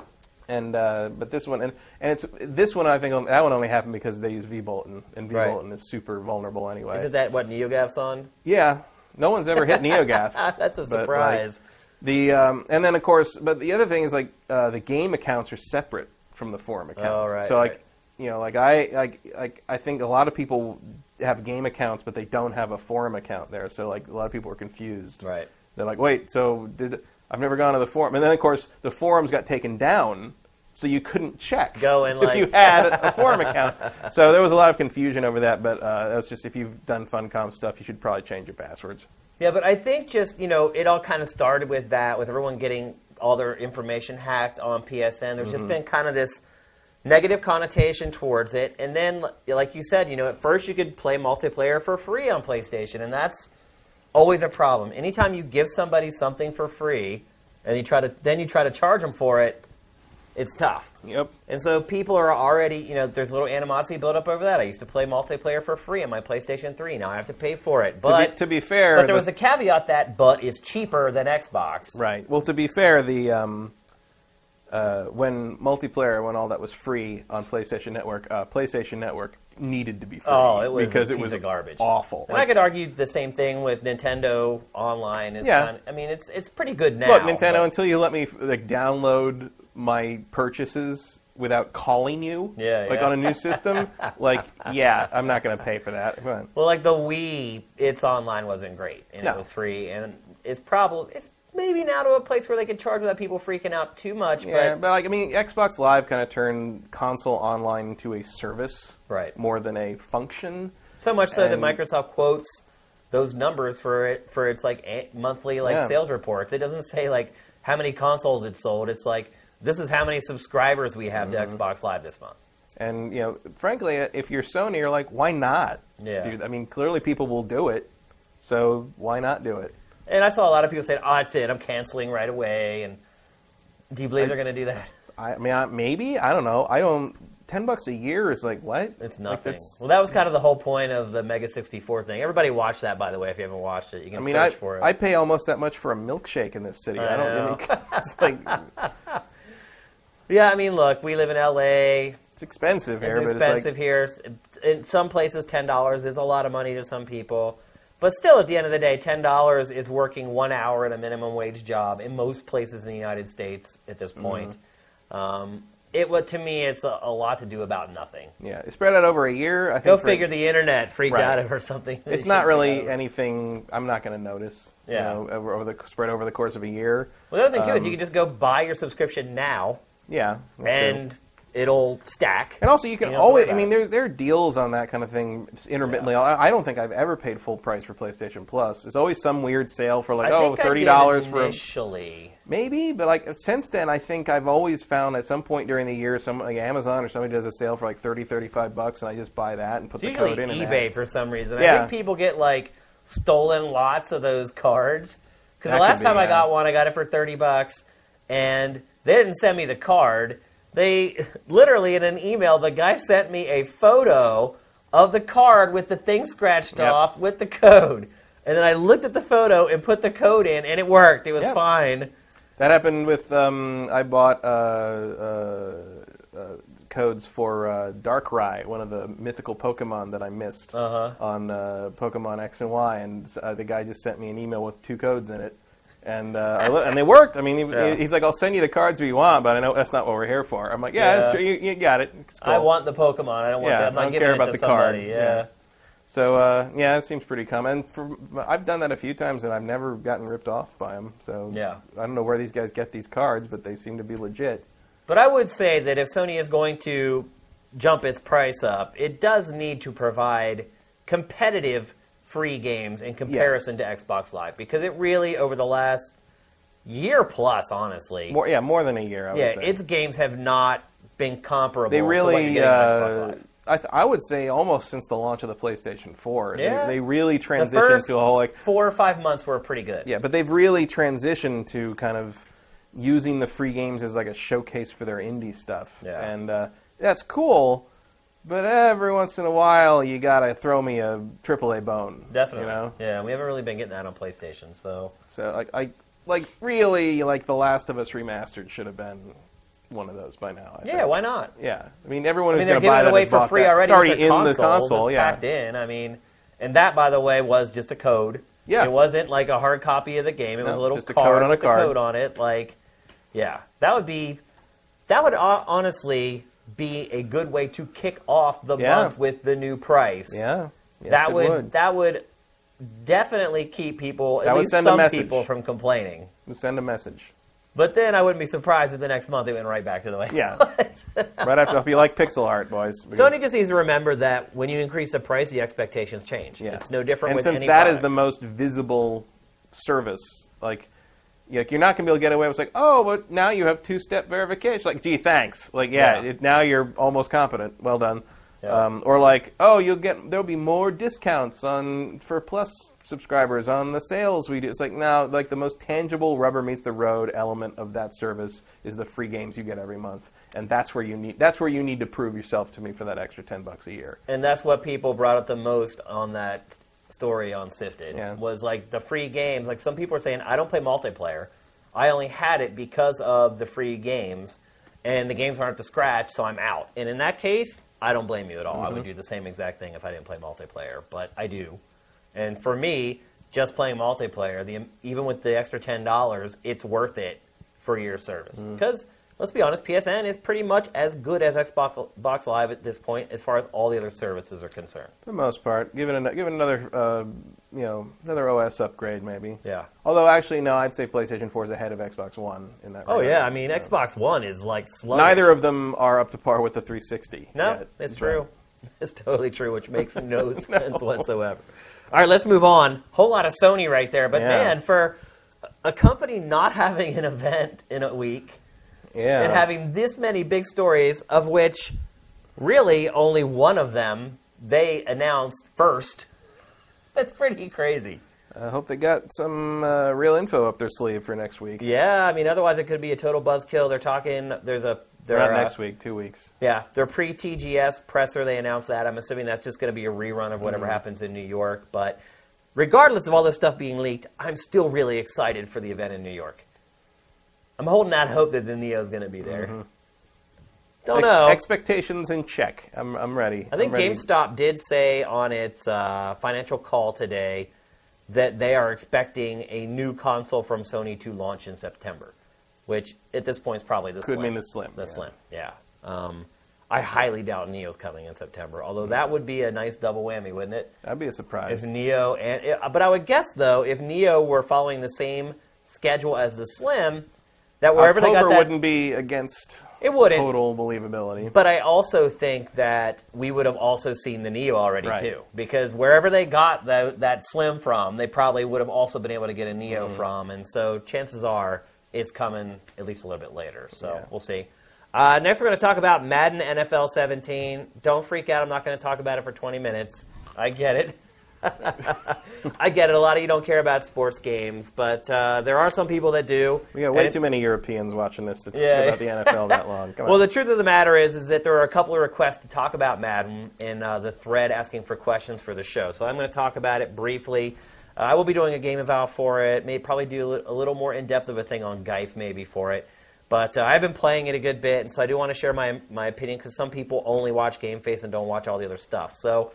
And uh, but this one and, and it's this one I think that one only happened because they use vBulletin and Right. vBulletin is super vulnerable anyway. Isn't that what NeoGAF's on? yeah, no one's ever hit NeoGAF. [LAUGHS] That's a But, like, surprise. the um, and then of course, but the other thing is like uh, the game accounts are separate from the forum accounts. Oh, right, so like right. you know like I like like I think a lot of people have game accounts but they don't have a forum account there. So like a lot of people are confused. right. They're like, wait, so did I've never gone to the forum, and then of course the forums got taken down, so you couldn't check Go and, if you had a forum account. So there was a lot of confusion over that, but uh, that's just if you've done Funcom stuff, you should probably change your passwords. Yeah, but I think just you know it all kind of started with that, with everyone getting all their information hacked on PSN. There's Mm-hmm. just been kind of this negative connotation towards it, and then like you said, you know, at first you could play multiplayer for free on PlayStation, and that's always a problem. Anytime you give somebody something for free, and you try to then you try to charge them for it, it's tough. Yep. And so people are already, you know, there's a little animosity built up over that. I used to play multiplayer for free on my PlayStation 3. Now I have to pay for it. To But be, to be fair, but there the- was a caveat that but is cheaper than Xbox. right. Well, to be fair, the um, uh, when multiplayer, when all that was free on PlayStation Network, uh, PlayStation Network needed to be free Oh, it was because a it was garbage. awful. And I could argue the same thing with Nintendo Online. Is Yeah. kind of, I mean, it's it's pretty good now. Look, Nintendo, but- until you let me like download my purchases without calling you, Yeah, like yeah. on a new system, [LAUGHS] like yeah, I'm not going to pay for that. Well, like the Wii, its online wasn't great, and No. it was free, and it's probably it's maybe now to a place where they can charge without people freaking out too much. Yeah, but but like I mean, Xbox Live kind of turned console online into a service, Right. more than a function. So much so that Microsoft quotes those numbers for it for its like a- monthly like Yeah. sales reports. It doesn't say like how many consoles it sold. It's like this is how many subscribers we have Mm-hmm. to Xbox Live this month. And you know, frankly, if you're Sony, you're like, why not? Yeah. Dude, I mean, clearly people will do it, so why not do it? And I saw a lot of people saying, "Oh, that's it. I'm canceling right away." And do you believe I- they're going to do that? I, mean, I, maybe I don't know. I don't. Ten bucks a year is like what? It's nothing. that's- well, that was kind of the whole point of the Mega 64 thing. Everybody watch that, by the way. If you haven't watched it, you can I mean, search I, for it. I pay almost that much for a milkshake in this city. I, don't. mean, [LAUGHS] it's like yeah, I mean, look, we live in LA. it's expensive here, It's expensive here. In some places, ten dollars is a lot of money to some people, but still, at the end of the day, ten dollars is working one hour at a minimum wage job in most places in the United States at this Mm-hmm. point. Um, it. What to me, it's a, a lot to do about nothing. Yeah, it spread out over a year. I think Go figure. The internet freaked Right. out over something. It's not [LAUGHS] really anything I'm not going to notice. Yeah. You know, over, over the spread over the course of a year. Well, the other thing too is um, you can just go buy your subscription now, Yeah. that too. and it'll stack. And also, you can You don't have to worry always. I mean, uh, there's there are deals on that kind of thing intermittently. I, I don't think I've ever paid full price for PlayStation Plus. There's always some weird sale for like I oh I thirty dollars for a- initially. maybe, but like since then, I think I've always found at some point during the year, some like Amazon or somebody does a sale for like 30, 35 bucks, and I just buy that and put It's the code in. and eBay for some reason. I Yeah. think people get like stolen lots of those cards. Because the last time I got one, I got it for thirty bucks, and they didn't send me the card. They literally in an email, the guy sent me a photo of the card with the thing scratched Yep. off with the code. And then I looked at the photo and put the code in, and it worked. It was Yep. fine. That happened with um, I bought uh, uh, uh, codes for uh, Darkrai, one of the mythical Pokemon that I missed Uh-huh. on uh, Pokemon X and Y, and uh, the guy just sent me an email with two codes in it, and uh, and they worked. I mean, he, Yeah. he's like, "I'll send you the cards if you want, but I know that's not what we're here for." I'm like, "Yeah, that's Yeah. true. You, you got it. It's I want the Pokemon. I don't want Yeah, that. I'm not I don't giving care about the card. somebody. Yeah. Yeah. So uh, yeah, it seems pretty common. For, I've done that a few times, and I've never gotten ripped off by them. So Yeah. I don't know where these guys get these cards, but they seem to be legit. But I would say that if Sony is going to jump its price up, it does need to provide competitive free games in comparison to Xbox Live because it really over the last year plus, honestly, More, yeah, more than a year. I would yeah, its games have not been comparable. they to what you're really. getting on Xbox Uh, Live. I, th- I would say almost since the launch of the PlayStation 4, Yeah. they, they really The transitioned first to a whole like four or five months were pretty good. yeah, but they've really transitioned to kind of using the free games as like a showcase for their indie stuff, Yeah. and uh, that's cool. But every once in a while, you gotta throw me a AAA bone. Definitely. You know? Yeah, we haven't really been getting that on PlayStation, so So like I like really like The Last of Us remastered should have been one of those by now. I yeah, think. why not? Yeah, I mean everyone I who's mean, they're going to buy giving it away for free that. already. It's already in console, the console. Yeah, packed in. I mean, and that, by the way, was just a code. Yeah. it wasn't like a hard copy of the game. It was a little just a card code on a with the card. code on it. Like, yeah, that would be that would uh, honestly be a good way to kick off the Yeah. month with the new price. yeah. Yes, that would, would. that would definitely keep people at That would least send some people from complaining. send a message. But then I wouldn't be surprised if the next month it went right back to the way. it Yeah. [LAUGHS] was. right after, if you like pixel art, boys. because- Sony just needs to remember that when you increase the price, the expectations change. Yeah. It's no different And since that is product. the most visible service, like, like you're not going to be able to get away with like, oh, but now you have two-step verification. Like, gee, thanks. Like, yeah, Yeah. It, now you're almost competent. Well done. Yeah. Um, or like, oh, you'll get there'll be more discounts on for Plus subscribers on the sales we do. It's like now, like the most tangible rubber meets the road element of that service is the free games you get every month, and that's where you need that's where you need to prove yourself to me for that extra ten bucks a year. and that's what people brought up the most on that story on Sifted Yeah. was like the free games. Like some people are saying, I don't play multiplayer. I only had it because of the free games, and the games aren't to scratch, so I'm out. And in that case, I don't blame you at all. I would mm-hmm. do the same exact thing if I didn't play multiplayer, but I do. And for me, just playing multiplayer, the, even with the extra ten dollars, it's worth it for your service. Mm. Because let's be honest, PSN is pretty much as good as Xbox Box Live at this point, as far as all the other services are concerned. For the most part, give it an, give it another uh, you know another OS upgrade maybe. Yeah. Although actually no, I'd say PlayStation 4 is ahead of Xbox One in that. Regard. Oh regard. yeah, I mean So- Xbox One is like slow. Neither of them are up to par with the 360. No, yet, it's true. [LAUGHS] It's totally true, which makes [LAUGHS] no sense whatsoever. All right, let's move on. Whole lot of Sony right there, but Yeah. man, for a company not [LAUGHS] having an event in a week Yeah. and having this many big stories, of which really only one of them they announced first, [LAUGHS] that's pretty crazy. I hope they got some uh, real info up their sleeve for next week. Yeah, I mean, otherwise it could be a total buzzkill. They're talking. There's a. They're, Not uh, next week, two weeks. Yeah, their pre TGS presser, they announced that. I'm assuming that's just going to be a rerun of whatever happens in New York. But regardless of all this stuff being leaked, I'm still really excited for the event in New York. I'm holding out hope that the Neo's going to be there. Don't Ex- know. Expectations in check. I'm, I'm ready. I think ready. GameStop did say on its uh, financial call today that they are expecting a new console from Sony to launch in September, which at this point is probably the Could Slim. mean the Slim, The yeah. Slim, yeah. Um, I highly doubt Neo's coming in September, although that would be a nice double whammy, wouldn't it? That'd be a surprise. If Neo and but I would guess though, if Neo were following the same schedule as the Slim, that wherever October they got that, wouldn't be against it wouldn't. total believability. But I also think that we would have also seen the Neo already Right. too, because wherever they got the, that Slim from, they probably would have also been able to get a Neo Mm-hmm. from, and so chances are it's coming at least a little bit later. So Yeah. we'll see. Uh, next, we're going to talk about Madden NFL 17. Don't freak out. I'm not going to talk about it for 20 minutes. I get it. [LAUGHS] I get it. A lot of you don't care about sports games, but uh, there are some people that do. we got way And- too many Europeans watching this to talk Yeah. about the NFL that long. Come Well, on. the truth of the matter is, is that there are a couple of requests to talk about Madden in uh, the thread asking for questions for the show. So I'm going to talk about it briefly. Uh, I will be doing a game eval for it. May probably do a little more in depth of a thing on Geif maybe for it. But uh, I've been playing it a good bit, and so I do want to share my my opinion because some people only watch Game Face and don't watch all the other stuff. So.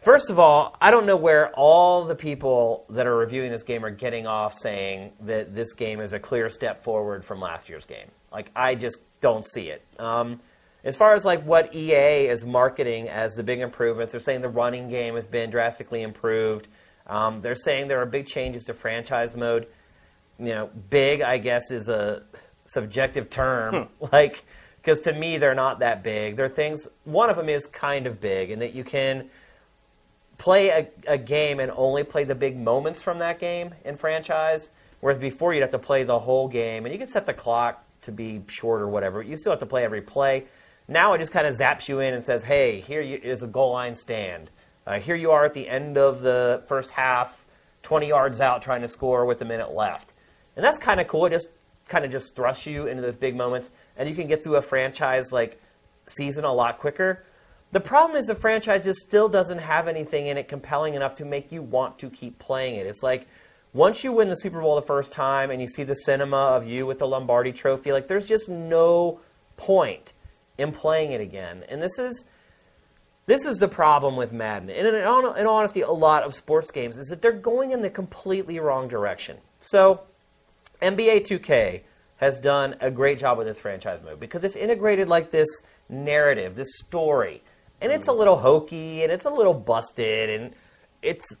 First of all, I don't know where all the people that are reviewing this game are getting off saying that this game is a clear step forward from last year's game. Like, I just don't see it. Um, as far as like what EA is marketing as the big improvements, they're saying the running game has been drastically improved. Um, they're saying there are big changes to franchise mode. You know, big, I guess, is a subjective term. [LAUGHS] Like, because to me, they're not that big. They're things. One of them is kind of big, in that you can play a, a game and only play the big moments from that game in franchise. Whereas before you'd have to play the whole game, and you can set the clock to be short or whatever. You still have to play every play. Now it just kind of zaps you in and says, "Hey, here is a goal line stand. Uh, here you are at the end of the first half, 20 yards out, trying to score with a minute left." And that's kind of cool. It just kind of just thrusts you into those big moments, and you can get through a franchise like season a lot quicker. The problem is the franchise just still doesn't have anything in it compelling enough to make you want to keep playing it. It's like once you win the Super Bowl the first time and you see the cinema of you with the Lombardi trophy, like there's just no point in playing it again. And this is this is the problem with Madden. And in, in, hon- honesty, a lot of sports games is that they're going in the completely wrong direction. So NBA 2K has done a great job with this franchise mode because it's integrated like this narrative, this story. And it's a little hokey and it's a little busted and it's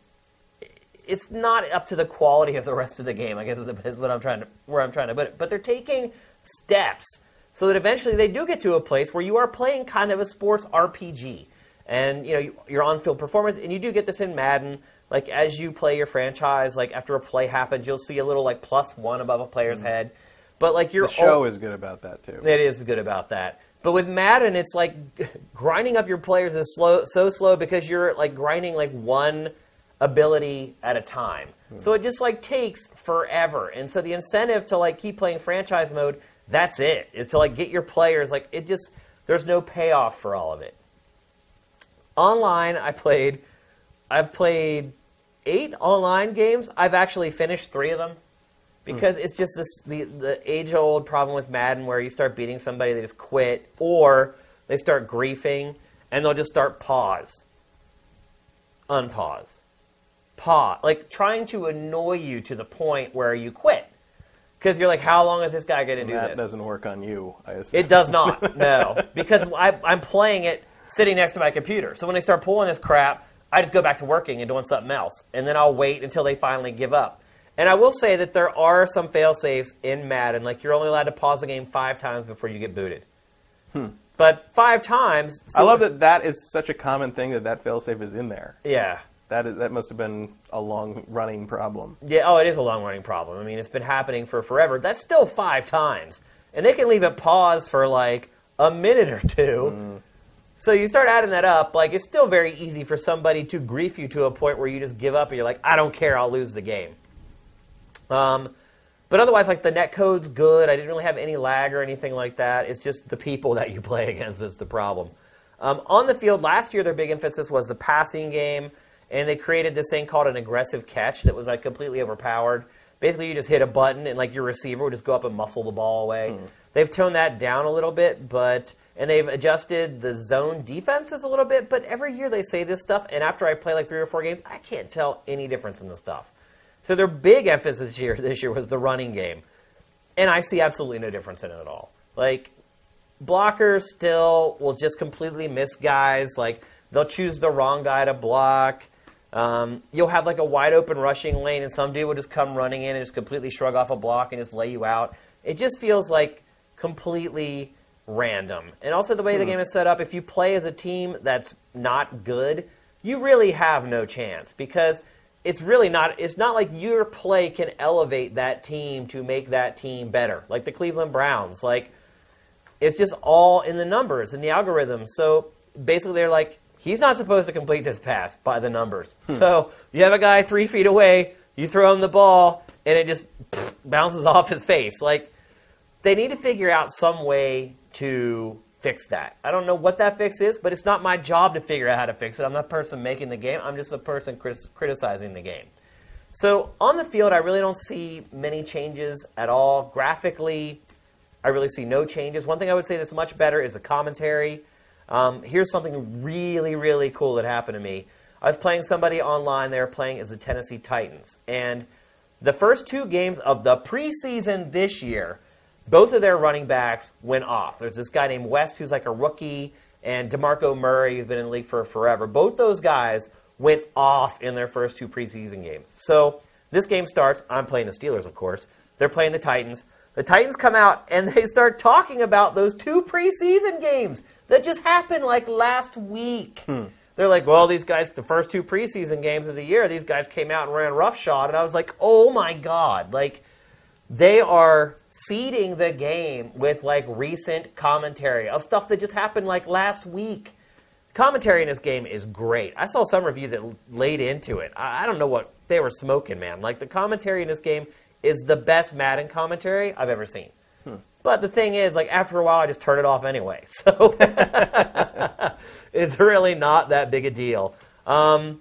it's not up to the quality of the rest of the game. I guess is, what I'm trying to where I'm trying to put it. But they're taking steps so that eventually they do get to a place where you are playing kind of a sports RPG, and you know your on-field performance. And you do get this in Madden. Like as you play your franchise, like after a play happens, you'll see a little like plus one above a player's mm-hmm. head. But like your the show o- is good about that too. it is good about that. But with Madden, it's like grinding up your players is slow, so slow because you're like grinding like one ability at a time. Hmm. So it just like takes forever. And so the incentive to like keep playing franchise mode, that's it. Is to like get your players like it just there's no payoff for all of it. Online, I played I've played 8 online games. I've actually finished 3 of them Hmm. because it's just this the, the age old problem with Madden where you start beating somebody, they just quit, or they start griefing and they'll just start pause, unpause, pause, like trying to annoy you to the point where you quit because you're like, how long is this guy going to do that this? That doesn't work on you. I assume. It does not. [LAUGHS] No, because I, I'm playing it sitting next to my computer. So when they start pulling this crap, I just go back to working and doing something else, and then I'll wait until they finally give up. And I will say that there are some fail safes in Madden. Like you're only allowed to pause the game five times before you get booted. Hmm. But five times. I love that that is such a common thing that that failsafe is in there. Yeah. That is that must have been a long running problem. Yeah, oh, it is a long running problem. I mean, it's been happening for forever. That's still five times. And they can leave it paused for like a minute or two. So you start adding that up, like it's still very easy for somebody to grief you to a point where you just give up and you're like, I don't care, I'll lose the game. Um, but otherwise, like the net code's good. I didn't really have any lag or anything like that. It's just the people [LAUGHS] that you play against that's the problem. Um, on the field, last year their big emphasis was the passing game, and they created this thing called an aggressive catch that was like completely overpowered. Basically, you just hit a button and like your receiver would just go up and muscle the ball away. They've toned that down a little bit, but and they've adjusted the zone defenses a little bit. But every year they say this stuff, and after I play like three or four games, I can't tell any difference in the stuff. So their big emphasis here [LAUGHS] this year was the running game, and I see absolutely no difference in it at all. Like blockers still will just completely miss guys. Like they'll choose the wrong guy to block. Um, you'll have like a wide open rushing lane, and some dude will just come running in and just completely shrug off a block and just lay you out. It just feels like completely random. And also the way the game is set up, if you play as a team that's not good, you really have no chance because it's really not it's not like your play can elevate that team to make that team better. Like the Cleveland Browns, like it's just all in the numbers and the algorithms. So basically they're like he's not supposed to complete this pass by the numbers. Hmm. So you have a guy 3 feet away, you throw him the ball and it just pff, bounces [LAUGHS] off his face. Like they need to figure out some way to fix that. I don't know what that fix is, but it's not my job to figure out how to fix it. I'm not the person making the game. I'm just the person crit- criticizing the game. So on the field, I really don't see many changes at all. Graphically, I really see no changes. One thing I would say that's much better is the commentary. Um, here's something really, really cool that happened to me. I was playing somebody online. They were playing as the Tennessee Titans, and the first two games of the preseason this year, both of their running backs went off. There's this guy named West who's like a rookie, and DeMarco Murray who's been in the league for forever. Both those guys went off in their first two preseason games. So this game starts. I'm playing the Steelers, of course. They're playing the Titans. The Titans come out and they start talking about those two preseason games that just happened like last week. Hmm. They're like, well, these guys, the first two preseason games of the year, these guys came out and ran roughshod. And I was like, oh my God. Like, they are seeding the game with like recent commentary of stuff that just happened like last week. Commentary in this game is great. I saw some review that laid into it. I, I don't know what they were smoking, man. Like the commentary in this game is the best Madden commentary I've ever seen. But the thing is, like after a while, I just turn it off anyway. [LAUGHS] So [LAUGHS] it's really not that big a deal. Um,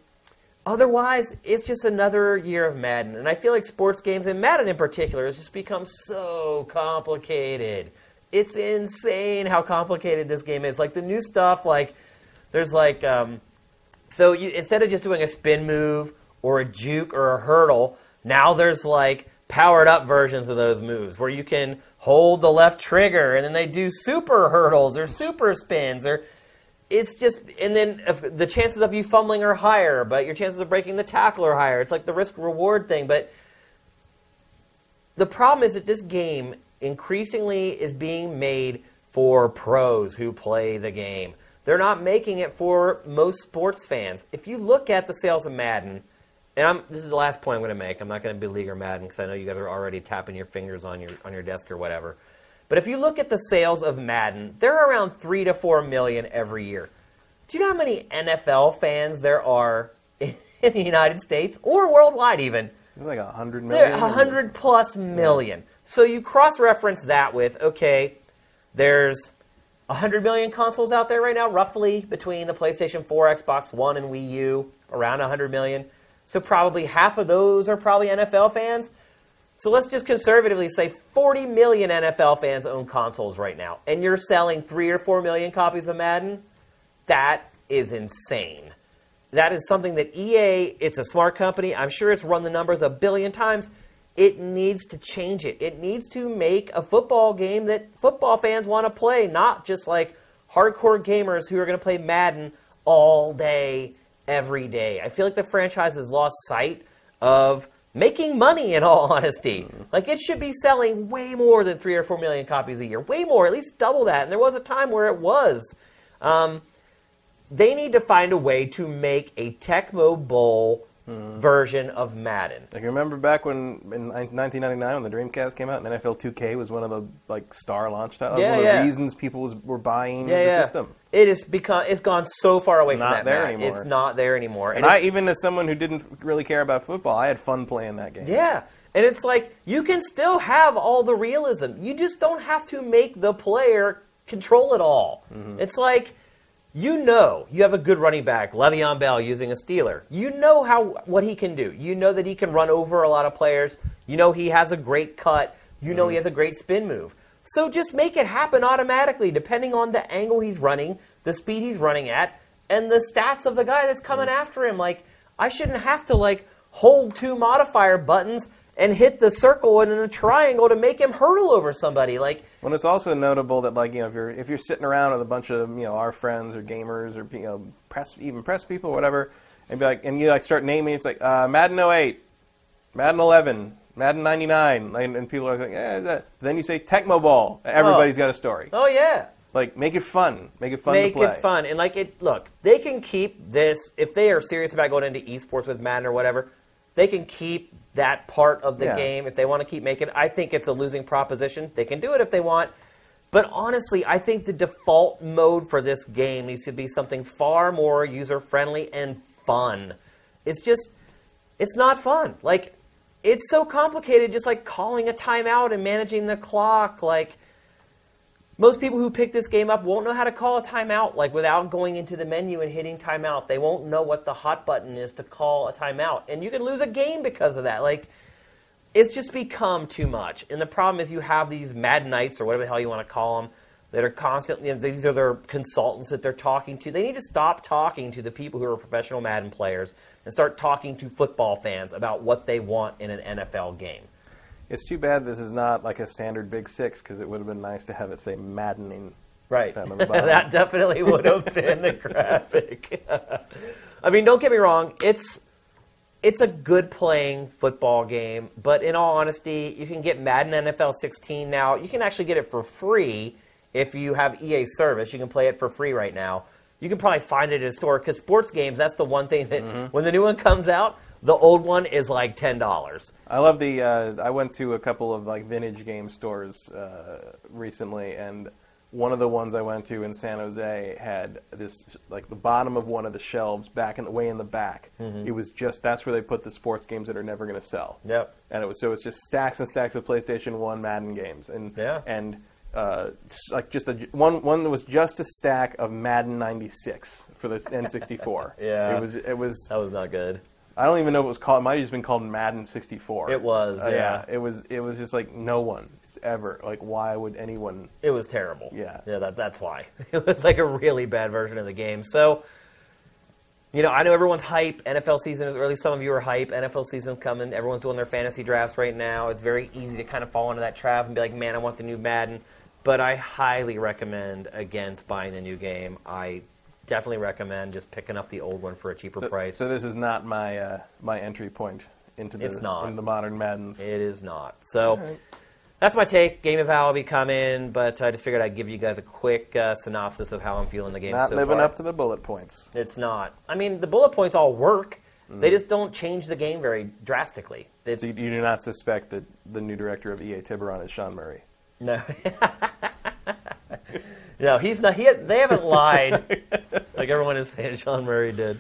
otherwise, it's just another year of Madden. And I feel like sports games, and Madden in particular, has just become so complicated. It's insane how complicated this game is. Like the new stuff, like there's like, um, so you, instead of just doing a spin move or a juke or a hurdle, now there's like powered up versions of those moves where you can hold the left trigger and then they do super hurdles or super spins or it's just and then the chances of you fumbling are higher but your chances of breaking the tackle are higher it's like the risk reward thing but the problem is that this game increasingly is being made for pros who play the game they're not making it for most sports fans if you look at the sales of madden and I'm, this is the last point I'm going to make. I'm not going to beleaguer Madden because I know you guys are already tapping your fingers on your on your desk or whatever. But if you look at the sales of Madden, they're around three to four million every year. Do you know how many NFL fans there are [LAUGHS] in the United States or worldwide even? It's like a hundred million. a hundred plus million. So you cross-reference that with okay, there's a hundred million consoles out there right now, roughly between the PlayStation 4, Xbox One, and Wii U, around a hundred million. So probably half of those are probably NFL fans. So let's just conservatively say 40 million NFL fans own consoles right now, and you're selling three or four million copies of Madden. That is insane. That is something that EA, it's a smart company. I'm sure it's run the numbers a billion times. It needs to change it. It needs to make a football game that football fans want to play, not just like hardcore gamers who are going to play Madden all day, every day. I feel like the franchise has lost sight of making money in all honesty. Like it should be selling way more than three or four million copies a year. Way more, at least double that. And there was a time where it was. Um, they need to find a way to make a Tecmo Bowl Mm-hmm. version of Madden. Like remember back when in 1999 when the Dreamcast came out and NFL 2K was one of the like star launch titles. Yeah, one of the reasons people was, were buying Yeah, the yeah. system. It has become. It's gone so far away It's from not that. there Matt. anymore. It's not there anymore. And it's- I, even as someone who didn't really care about football, I had fun playing that game. Yeah. And it's like you can still have all the realism. You just don't have to make the player control it all. Mm-hmm. It's like you know you have a good running back, Le'Veon Bell using a Steeler. You know how what he can do. You know that he can run over a lot of players. You know he has a great cut. You know he has a great spin move. So just make it happen automatically depending on the angle he's running, the speed he's running at, and the stats of the guy that's coming mm. after him. Like I shouldn't have to like hold two modifier buttons and hit the circle and then the triangle to make him hurdle over somebody. Like, When it's also notable that like you know if you're if you're sitting around with a bunch of you know our friends or gamers or you know press even press people or whatever and be like and you like start naming it's like uh, Madden 08, Madden 11, Madden 99 and, and people are like eh, that. then you say Tecmo Bowl everybody's got a story oh yeah, like make it fun make it fun make to play it fun and like it. Look, they can keep this if they are serious about going into esports with Madden or whatever. They can keep that part of the Yeah. game if they want to keep making. it. I think it's a losing proposition. They can do it if they want. But honestly, I think the default mode for this game needs to be something far more user friendly and fun. It's just, it's not fun. Like, it's so complicated, just like calling a timeout and managing the clock. Like, most people who pick this game up won't know how to call a timeout, like without going into the menu and hitting timeout. They won't know what the hot button is to call a timeout. And you can lose a game because of that. Like, it's just become too much. And the problem is you have these Mad Knights or whatever the hell you want to call them that are constantly, these are their consultants that they're talking to. They need to stop talking to the people who are professional Madden players and start talking to football fans about what they want in an NFL game. It's too bad this is not like a standard Big Six because it would have been nice to have it say maddening Right. down on the [LAUGHS] bottom. that definitely would have [LAUGHS] been the graphic. [LAUGHS] I mean, don't get me wrong. It's it's a good playing football game, but in all honesty, you can get Madden NFL 16 now. You can actually get it for free if you have EA service. You can play it for free right now. You can probably find it in a store because sports games. That's the one thing that Mm-hmm. when the new one comes out, the old one is like ten dollars. I love the. Uh, I went to a couple of like vintage game stores uh, recently, and one of the ones I went to in San Jose had this like the bottom of one of the shelves back in the way in the back. Mm-hmm. It was just that's where they put the sports games that are never going to sell. Yep. And it was so it's just stacks and stacks of PlayStation One Madden games, and Yeah. and uh, like just a one one that was just a stack of Madden '96 for the N64. [LAUGHS] Yeah. It was it was That was not good. I don't even know if it was called. It might have just been called Madden 64. It was, Uh, yeah. It was. It was just like no one ever like. Why would anyone? It was terrible. Yeah. Yeah, that, that's why. [LAUGHS] It was like a really bad version of the game. So, you know, I know everyone's hype. NFL season is early. Some of you are hype. NFL season's coming. Everyone's doing their fantasy drafts right now. It's very easy to kind of fall into that trap and be like, man, I want the new Madden. But I highly recommend against buying the new game. I definitely recommend just picking up the old one for a cheaper So, price. so this is not my uh, my entry point into the It's not. into the modern Maddens. It is not. So that's my take. Game eval will be coming, but I just figured I'd give you guys a quick uh, synopsis of how I'm feeling the game not so living far. up to the bullet points. It's not. I mean, the bullet points all work. Mm. They just don't change the game very drastically. It's, So you, you do not suspect that the new director of EA Tiburon is Sean Murray. no, [LAUGHS] no, he's not. He, they haven't lied like everyone is saying Sean Murray did.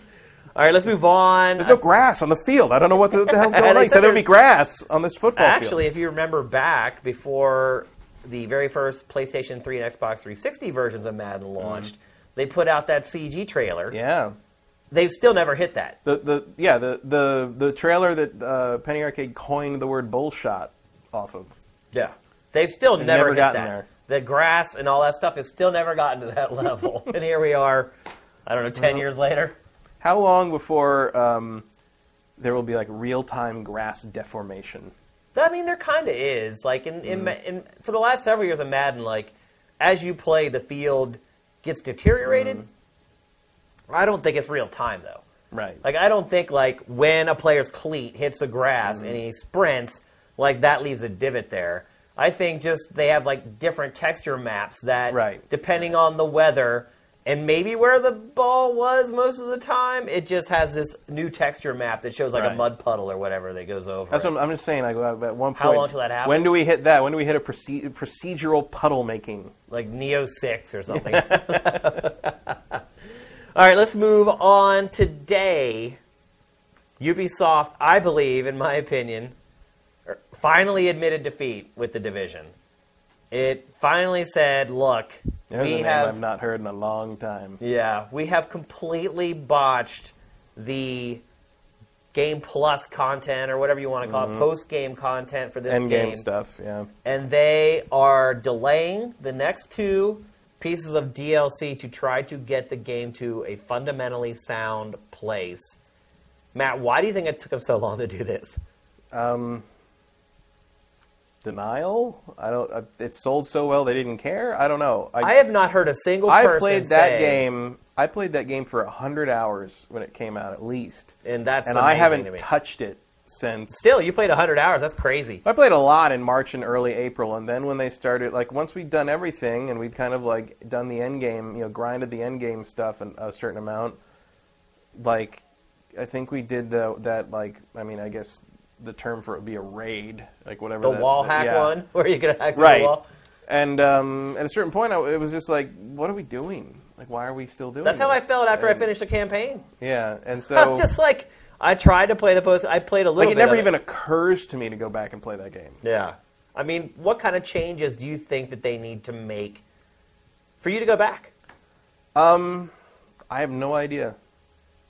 All right, let's move on. There's no grass on the field. I don't know what the, the hell's [LAUGHS] going on. He said said there would be grass on this football Actually, field. if you remember back before the very first PlayStation 3 and Xbox 360 versions of Madden launched, they put out that CG trailer. Mm-hmm. Yeah. They've still never hit that. The the yeah the the the trailer that uh, Penny Arcade coined the word bullshot off of. Yeah. They've still They've never, never hit gotten that. there. The grass and all that stuff has still never gotten to that [LAUGHS] level. [LAUGHS] and here we are, I don't know, 10 Uh-huh. years later. How long before um, there will be like real time grass deformation? I mean, there kind of is. Like, in, in, Mm. In, for the last several years of Madden, like, as you play, the field gets deteriorated. Mm. I don't think it's real time, though. Right. Like, I don't think, like, when a player's cleat hits the grass Mm-hmm. and he sprints, like, that leaves a divot there. I think just they have, like, different texture maps that, Right. depending on the weather and maybe where the ball was most of the time, it just has this new texture map that shows, like, a mud puddle or whatever that goes over. That's it. what I'm, just saying. Like at one point, How long till that happens? When do we hit that? When do we hit a proce- procedural puddle making? like Neo 6 or [LAUGHS] something. All right, let's move on. Today, Ubisoft, I believe, in my opinion, finally admitted defeat with the division. It finally said, look, There's we have I've not heard in a long time. yeah, we have completely botched the game plus content or whatever you want to call it, post game content for this End game game stuff. Yeah. and they are delaying the next two pieces of DLC to try to get the game to a fundamentally sound place. Matt, why do you think it took them so long to do this? Um, denial. I don't. Uh, it sold so well they didn't care. I don't know. I have not heard a single I person played that say- game. I played that game for hundred hours when it came out, at least, and that's and I haven't to touched it since. Still, you played 100 hours. That's crazy. I played a lot in March and early April, and then when they started, like once we'd done everything and we'd kind of like done the end game, you know, grinded the end game stuff and a certain amount, like I think we did the that like I mean I guess the term for it would be a raid, like whatever The that- wall that- hack yeah. one, [LAUGHS] where you could hack right? the wall. And um, at a certain point, I, it was just like, what are we doing? Like, why are we still doing? That's how I felt after I finished the campaign. Yeah, and so [LAUGHS] I was just like, I tried to play the post. I played a little like it never even occurs to me to go back and play that game. Yeah. I mean, what kind of changes do you think that they need to make for you to go back? Um, I have no idea.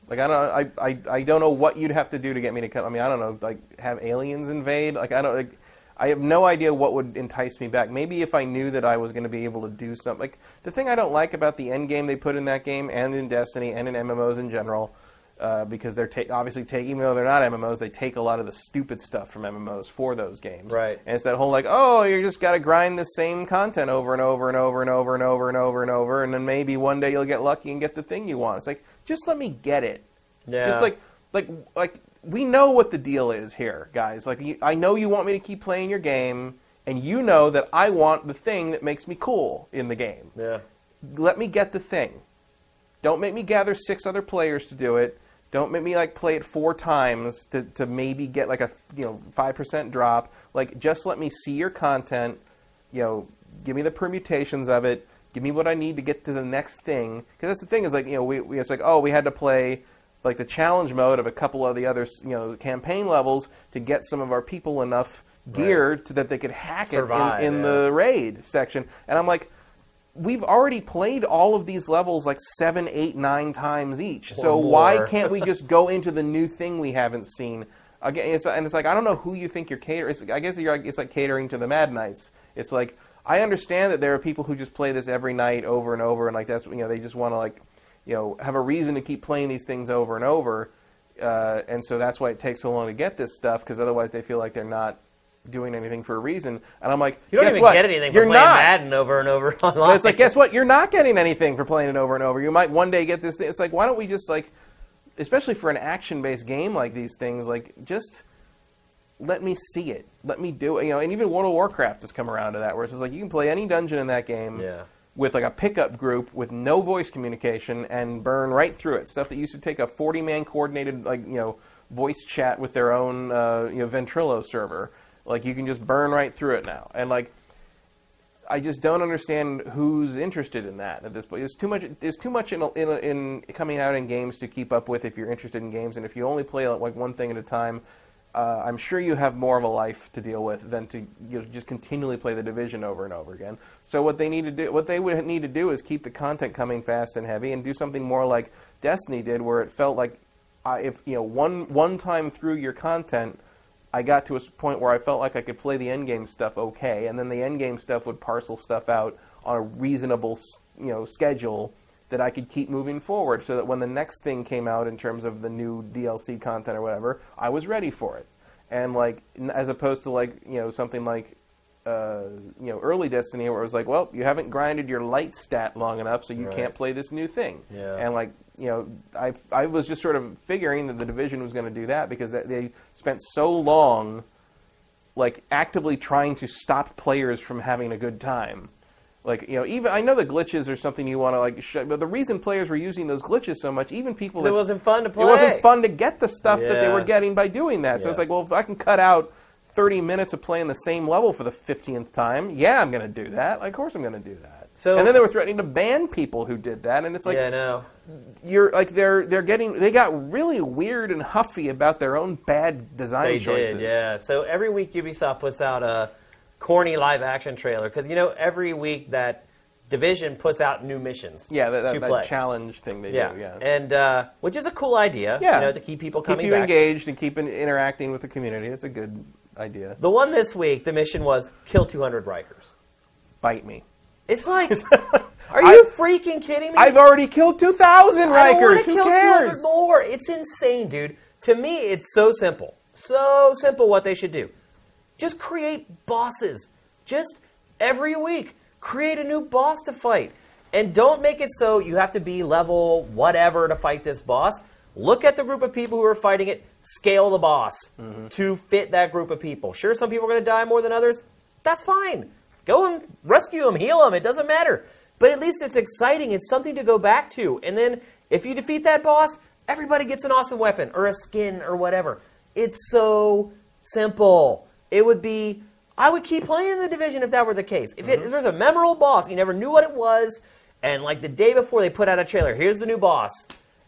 Like I don't, I, I, I don't know what you'd have to do to get me to come. I mean, I don't know, like have aliens invade. Like I don't, like, I have no idea what would entice me back. Maybe if I knew that I was going to be able to do something. Like the thing I don't like about the end game they put in that game and in Destiny and in MMOs in general, uh, because they're ta- obviously taking, even though they're not MMOs, they take a lot of the stupid stuff from MMOs for those games. Right. And it's that whole like, oh, you just got to grind the same content over and over and over and over and over and over and over, and then maybe one day you'll get lucky and get the thing you want. It's like, just let me get it. Yeah. Just like, like, like we know what the deal is here, guys. Like, you, I know you want me to keep playing your game, and you know that I want the thing that makes me cool in the game. Yeah. Let me get the thing. Don't make me gather six other players to do it. Don't make me like play it four times to, to maybe get like a you know five percent drop. Like just let me see your content. You know, give me the permutations of it. Give me what I need to get to the next thing. Because that's the thing is like you know we, we it's like oh we had to play like the challenge mode of a couple of the other you know campaign levels to get some of our people enough gear to that they could hack Survive, it in, in yeah. the raid section. And I'm like, we've already played all of these levels like seven, eight, nine times each. so more. why can't we just go into the new thing we haven't seen? Again, it's, and it's like I don't know who you think you're catering. I guess you're, like- it's like catering to the Mad Knights. It's like I understand that there are people who just play this every night over and over, and like that's you know they just want to like you know have a reason to keep playing these things over and over, uh, and so that's why it takes so long to get this stuff because otherwise they feel like they're not doing anything for a reason. And I'm like, You don't even what? get anything You're for playing not. Madden over and over [LAUGHS] online. But it's like, guess what? You're not getting anything for playing it over and over. You might one day get this thing. It's like, why don't we just like, especially for an action-based game like these things, like just let me see it. Let me do it. You know, and even World of Warcraft has come around to that, where it's like you can play any dungeon in that game Yeah. with like a pickup group with no voice communication and burn right through it. Stuff that used to take a 40-man coordinated like you know voice chat with their own uh, you know Ventrilo server. Like you can just burn right through it now, and like I just don't understand who's interested in that at this point. There's too much. There's too much in, in, in coming out in games to keep up with if you're interested in games, and if you only play like one thing at a time, uh, I'm sure you have more of a life to deal with than to you know, just continually play the division over and over again. So what they need to do, what they would need to do, is keep the content coming fast and heavy, and do something more like Destiny did, where it felt like I, if you know one one time through your content. I got to a point where I felt like I could play the endgame stuff okay, and then the endgame stuff would parcel stuff out on a reasonable, you know, schedule that I could keep moving forward, so that when the next thing came out in terms of the new DLC content or whatever, I was ready for it. And like, as opposed to like, you know, something like, uh, you know, early Destiny, where it was like, well, you haven't grinded your light stat long enough, so you Right. can't play this new thing. Yeah. And like, you know, I I was just sort of figuring that the division was going to do that because they spent so long, like actively trying to stop players from having a good time. Like you know, even I know the glitches are something you want to like, sh- but the reason players were using those glitches so much, even people that, it wasn't fun to play. it wasn't fun to get the stuff that they were getting by doing that. So Yeah. it's like, well, if I can cut out 30 minutes of playing the same level for the 15th time, yeah, I'm going to do that. Like, of course I'm going to do that. So- and then they were threatening to ban people who did that, and it's like yeah, no. you're like they're they're getting they got really weird and huffy about their own bad design They choices. did, yeah. So every week Ubisoft puts out a corny live action trailer because you know every week that division puts out new missions. Yeah, that, that, that challenge thing they Yeah, do. Yeah, and uh, which is a cool idea. Yeah. you know, to keep people keep coming you back. engaged and keep in, interacting with the community. It's a good idea. The one this week, the mission was kill 200 Rikers. Bite me. It's like, [LAUGHS] are I- you freaking kidding me? I've already killed 2,000 I don't want Rikers. to Who kill cares? 200 more. It's insane, dude. To me, it's so simple. So simple what they should do. Just create bosses. Just every week, create a new boss to fight. And don't make it so you have to be level whatever to fight this boss. Look at the group of people who are fighting it, scale the boss mm-hmm. to fit that group of people. Sure, some people are going to die more than others. That's fine. Go and rescue them, heal them. It doesn't matter. But at least it's exciting. It's something to go back to. And then if you defeat that boss, everybody gets an awesome weapon or a skin or whatever. It's so simple. It would be. I would keep playing the division if that were the case. If, it, mm-hmm. if there's a memorable boss, you never knew what it was, and like the day before they put out a trailer, here's the new boss,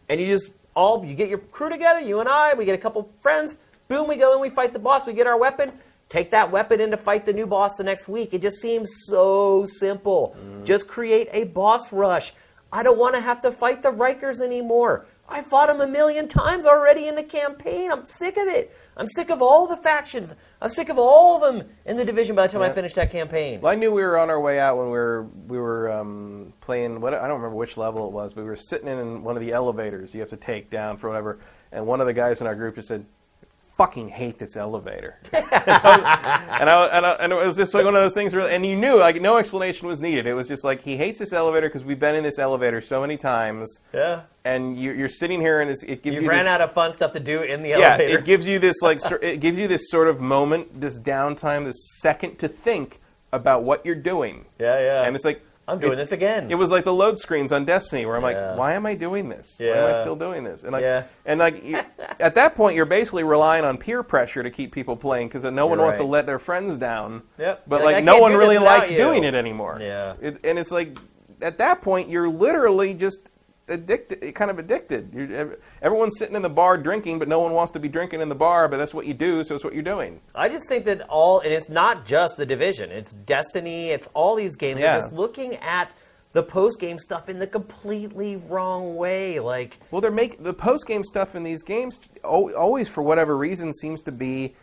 and you just all you get your crew together, you and I, we get a couple friends, boom, we go and we fight the boss, we get our weapon, take that weapon in to fight the new boss the next week. It just seems so simple. Mm-hmm. Just create a boss rush. I don't want to have to fight the Rikers anymore. I fought them a million times already in the campaign. I'm sick of it. I'm sick of all the factions. I'm sick of all of them in the division by the time I Yeah. finish that campaign. Well, I knew we were on our way out when we were we were um, playing. What I don't remember which level it was, but we were sitting in one of the elevators you have to take down for whatever. And one of the guys in our group just said, "Fucking hate this elevator." [LAUGHS] and, I, and, I, and it was just like one of those things. Where, and you knew like no explanation was needed. It was just like he hates this elevator because we've been in this elevator so many times. Yeah. And you, you're sitting here and it's, it gives You you ran this, out of fun stuff to do in the elevator. yeah, it gives you this like [LAUGHS] it gives you this sort of moment, this downtime, this second to think about what you're doing. yeah, yeah. And it's like I'm doing it's- this again. It was like the load screens on Destiny, where I'm Yeah. like, why am I doing this? Why am I still doing this? And like, Yeah. and like, you, [LAUGHS] at that point, you're basically relying on peer pressure to keep people playing because no one You're wants to let their friends down. Yep. But like, like, no one really likes you." doing it anymore. Yeah. It, and it's like, at that point, you're literally just addicted, kind of addicted. You're, everyone's sitting in the bar drinking, but no one wants to be drinking in the bar. But that's what you do, so it's what you're doing. I just think that all, and it's not just the division. It's Destiny. It's all these games. Yeah. They're just looking at the post game stuff in the completely wrong way. Like, Well, they're make the post game stuff in these games always for whatever reason seems to be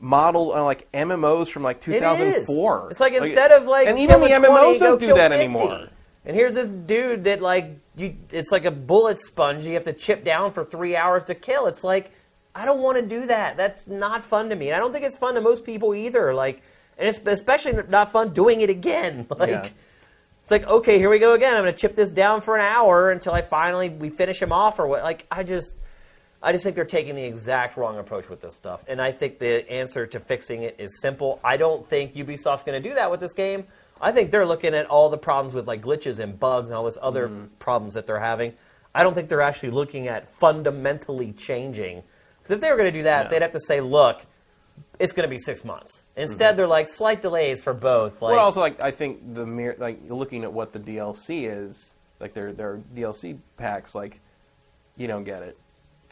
modeled on like MMOs from like It is. 2004. It's like instead of like and even the 20, MMOs go don't do that 50. anymore. And here's this dude that like you, it's like a bullet sponge. You have to chip down for three hours to kill. It's like I don't want to do that. That's not fun to me. And I don't think it's fun to most people either. Like, and it's especially not fun doing it again. [LAUGHS] Like. Yeah. It's like, okay, here we go again. I'm going to chip this down for an hour until I finally we finish him off or what. Like, I just, I just think they're taking the exact wrong approach with this stuff. And I think the answer to fixing it is simple. I don't think Ubisoft's going to do that with this game. I think they're looking at all the problems with like glitches and bugs and all this other mm-hmm. problems that they're having. I don't think they're actually looking at fundamentally changing. Because if they were going to do that, No. they'd have to say, look, it's going to be six months. Instead, mm-hmm. they're like slight delays for both. Like, well, also like I think the mere like looking at what the DLC is, like their their DLC packs, like you don't get it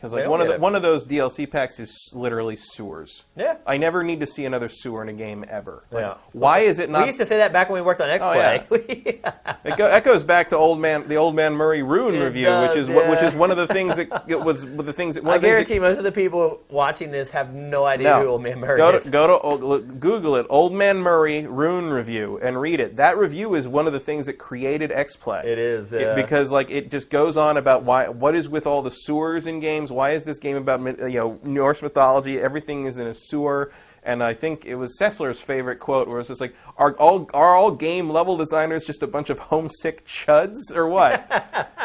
because like don't one of get the, it. one of those DLC packs is literally sewers. yeah. I never need to see another sewer in a game ever. Like, Yeah. Why is it not? We used to say that back when we worked on X Oh, Play. [LAUGHS] It go, that goes back to old man, the old man Murray Rune It review, does, which is what which yeah. is one of the things that it was one of the things that one I of the things that- guarantee most of the people watching this have no idea No. who Old Man Murray go is. to, go to old- look, Google it, Old Man Murray Rune review, and read it. That review is one of the things that created X Play. It is, It- yeah. because like it just goes on about why what is with all the sewers in games. Why is this game about you know Norse mythology? Everything is in a sewer. And I think it was Sessler's favorite quote, where it's just like, "Are all are all game level designers just a bunch of homesick chuds, or what?"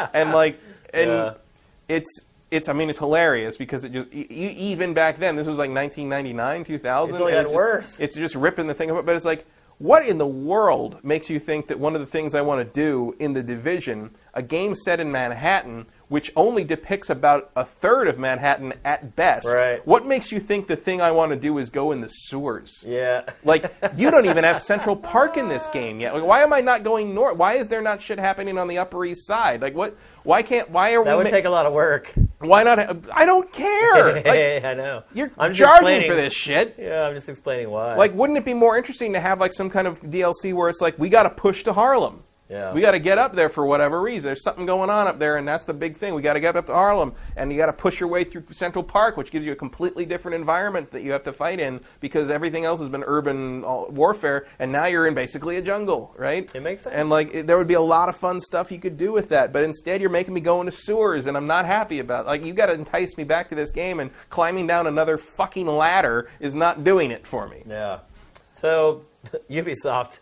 [LAUGHS] and like, and Yeah. it's it's I mean it's hilarious because it just even back then this was like 1999 2000 It's only worse. it's just ripping the thing apart but it's like what in the world makes you think that one of the things I want to do in the division a game set in Manhattan which only depicts about a third of Manhattan at best Right. what makes you think the thing I want to do is go in the sewers Yeah. [LAUGHS] like you don't even have Central Park in this game yet. Like, why am I not going north? Why is there not shit happening on the Upper East Side? Like what? Why can't? Why are That we? That would ma- take a lot of work. why not? ha- I don't care. [LAUGHS] Like, I know. you're I'm charging for this shit. Yeah, I'm just explaining why. Like, wouldn't it be more interesting to have like some kind of DLC where it's like we got to push to Harlem? Yeah. We got to get up there for whatever reason. There's something going on up there, and that's the big thing. We got to get up to Harlem, and you got to push your way through Central Park, which gives you a completely different environment that you have to fight in because everything else has been urban uh, warfare, and now you're in basically a jungle, right? It makes sense. And like, it, there would be a lot of fun stuff you could do with that, but instead you're making me go into sewers, and I'm not happy about. Like, you got to entice me back to this game, and climbing down another fucking ladder is not doing it for me. Yeah. So [LAUGHS] Ubisoft,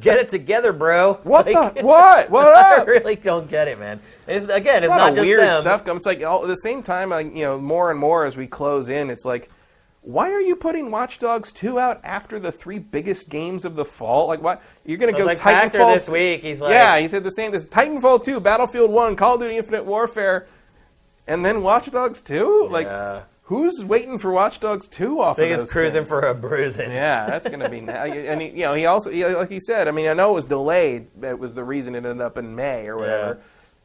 get it together, bro. [LAUGHS] What Like, the what? [LAUGHS] What I really don't get it, man. It's, again, it's a lot not of just weird them. stuff. It's like all, at the same time, like, you know, more and more as we close in, it's like, why are you putting Watch Dogs 2 out after the three biggest games of the fall? Like, what you're going to go like Titanfall this week. He's like, yeah, he said the same. This Titanfall 2, Battlefield 1, Call of Duty Infinite Warfare, and then Watch Dogs 2. Like, Yeah. Who's waiting for Watch Dogs 2 off? I think of it's cruising things? for a bruising. Yeah, that's going to be. na- and he, you know, he also, he, like he said, I mean, I know it was delayed. That was the reason it ended up in May or whatever.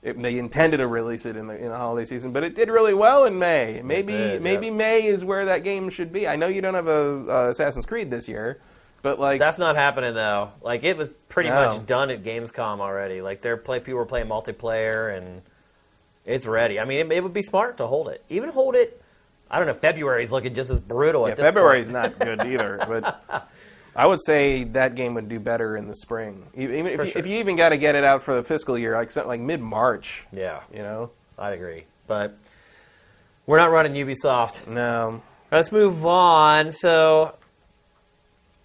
Yeah. It, they intended to release it in the in the holiday season, but it did really well in May. Maybe did, maybe yeah. May is where that game should be. I know you don't have a uh, Assassin's Creed this year, but like That's not happening though. Like it was pretty No. much done at Gamescom already. Like they're play people were playing multiplayer and it's ready. I mean, it, it would be smart to hold it. Even hold it. I don't know. February's looking just as brutal yeah, February's not [LAUGHS] good either. But I would say that game would do better in the spring. Even if you, sure. if you even got to get it out for the fiscal year, like like mid March, Yeah, you know. I agree. But we're not running Ubisoft. No, Let's move on. So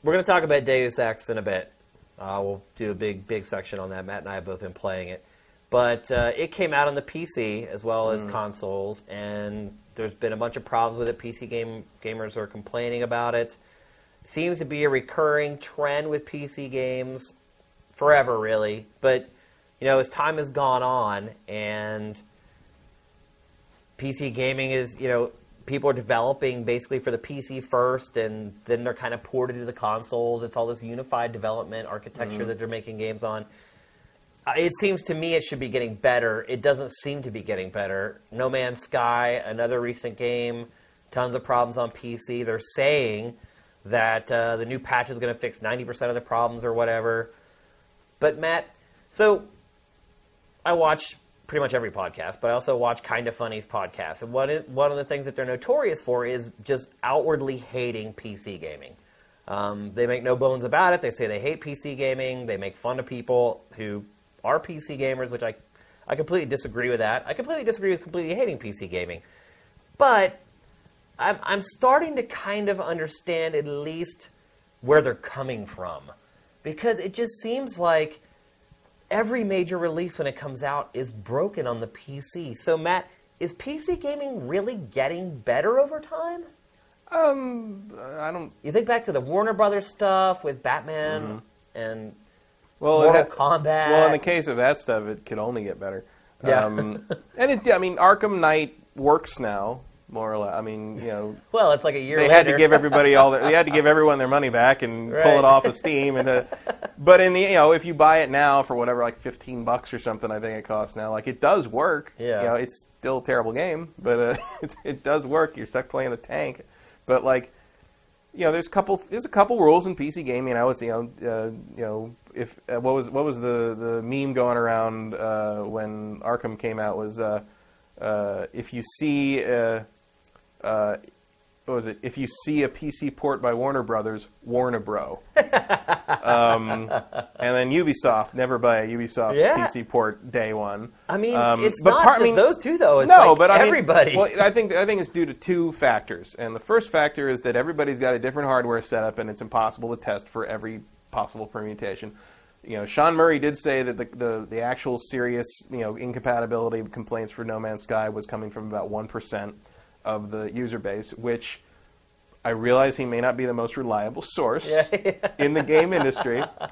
we're going to talk about Deus Ex in a bit. Uh, we'll do a big, big section on that. Matt and I have both been playing it, but uh, it came out on the PC as well as consoles, and there's been a bunch of problems with it. PC game gamers are complaining about it. Seems to be a recurring trend with PC games forever, really. But you know, as time has gone on and PC gaming is, you know, people are developing basically for the PC first, and then they're kind of ported to the consoles. It's all this unified development architecture mm-hmm. that they're making games on. It seems to me it should be getting better. It doesn't seem to be getting better. No Man's Sky, another recent game, tons of problems on PC. They're saying that uh, the new patch is going to fix 90% of the problems or whatever. But Matt, so I watch pretty much every podcast, but I also watch Kind of Funny's podcast. And one, one of the things that they're notorious for is just outwardly hating PC gaming. Um, they make no bones about it. They say they hate PC gaming. They make fun of people who are PC gamers, which I, I completely disagree with that. I completely disagree with completely hating PC gaming. But I'm, I'm starting to kind of understand at least where they're coming from. Because it just seems like every major release when it comes out is broken on the PC. So, Matt, is PC gaming really getting better over time? um, I don't. You think back to the Warner Brothers stuff with Batman and Well, Mortal Kombat. Well, in the case of that stuff, it could only get better. Yeah. Um, [LAUGHS] and it, I mean, Arkham Knight works now, more or less. I mean, you know, [LAUGHS] well, it's like a year they later. had to give everybody all their, they had to give [LAUGHS] everyone their money back and pull it off of Steam. And uh, but in the you know, if you buy it now for whatever, like fifteen bucks or something, I think it costs now. Like it does work. Yeah. You know, it's still a terrible game, but uh, it, it does work. You're stuck playing a tank, but like you know, there's a couple. There's a couple rules in PC gaming. I would say, you know, uh, you know, if uh, what was what was the the meme going around uh, when Arkham came out was uh, uh, if you see uh, uh, what was it? If you see a PC port by Warner Brothers, warn a bro. [LAUGHS] um, and then Ubisoft, never buy a Ubisoft Yeah. PC port day one. I mean, Um, it's but not part- I just mean- those two, though. It's no, like but I mean, everybody. well, I think I think it's due to two factors, and the first factor is that everybody's got a different hardware setup, and it's impossible to test for every possible permutation. You know, Sean Murray did say that the, the, the actual serious you know incompatibility complaints for No Man's Sky was coming from about one percent of the user base, which I realize he may not be the most reliable source [LAUGHS] in the game industry, [LAUGHS] I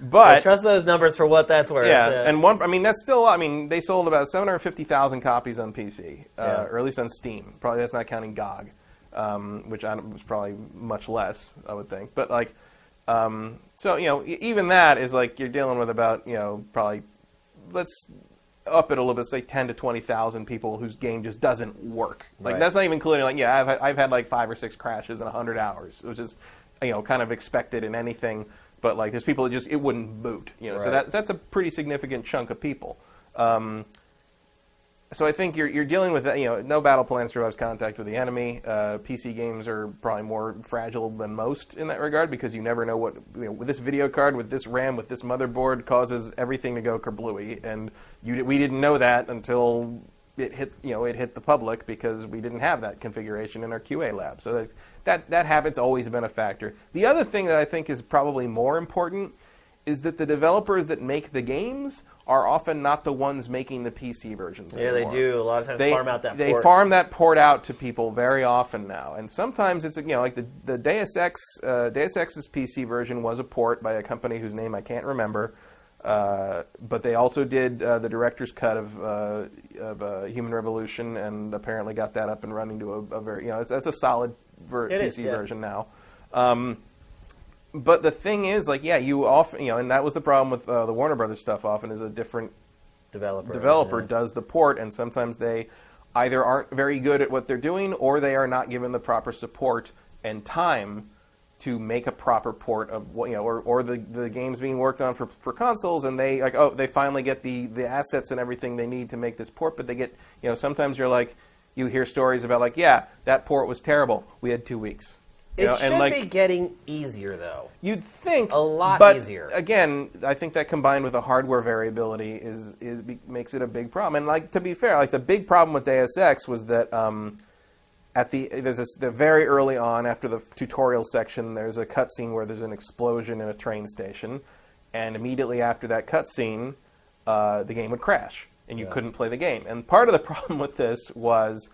but trust those numbers for what that's worth. yeah, and one. I mean, that's still. I mean, they sold about seven hundred fifty thousand copies on PC, uh, or at least on Steam. Probably that's not counting GOG, um, which I don't, was probably much less. I would think, but like, um, so you know, even that is like you're dealing with about you know probably let's up it a little bit, say ten to twenty thousand people whose game just doesn't work. Like Right. that's not even including like yeah, I've I've had like five or six crashes in hundred hours, which is you know kind of expected in anything. But like there's people that just it wouldn't boot. You know, so Right. that that's a pretty significant chunk of people. Um, so I think you're you're dealing with. You know, no battle plan survives contact with the enemy. Uh, PC games are probably more fragile than most in that regard because you never know what you know, with this video card, with this RAM, with this motherboard causes everything to go kerblooey, and you we didn't know that until it hit you know it hit the public because we didn't have that configuration in our QA lab. So that that that habit's always been a factor. The other thing that I think is probably more important is that the developers that make the games are often not the ones making the PC versions. Yeah, they do. A lot of times They farm out that they port. farm that port out to people very often now, and sometimes it's you know like the the Deus Ex uh, Deus Ex's PC version was a port by a company whose name I can't remember. Uh, but they also did uh, the director's cut of, uh, of uh, Human Revolution, and apparently got that up and running to a, a very you know it's, it's a solid ver- It PC is, yeah. version now. Um, but the thing is, like, yeah, you often, you know, and that was the problem with uh, the Warner Brothers stuff. Often is a different developer. developer yeah. does the port, and sometimes they either aren't very good at what they're doing, or they are not given the proper support and time to make a proper port of what you know, or, or the, the games being worked on for, for consoles, and they like oh they finally get the the assets and everything they need to make this port, but they get you know sometimes you're like you hear stories about like yeah that port was terrible, we had two weeks. You It know, should like, be getting easier though. You'd think A lot but easier. Again, I think that combined with the hardware variability is is makes it a big problem. And like to be fair, like the big problem with Deus Ex was that um, at the there's this the very early on after the tutorial section, there's a cutscene where there's an explosion in a train station, and immediately after that cutscene, uh, the game would crash and you Yeah. couldn't play the game. And part of the [LAUGHS] problem with this was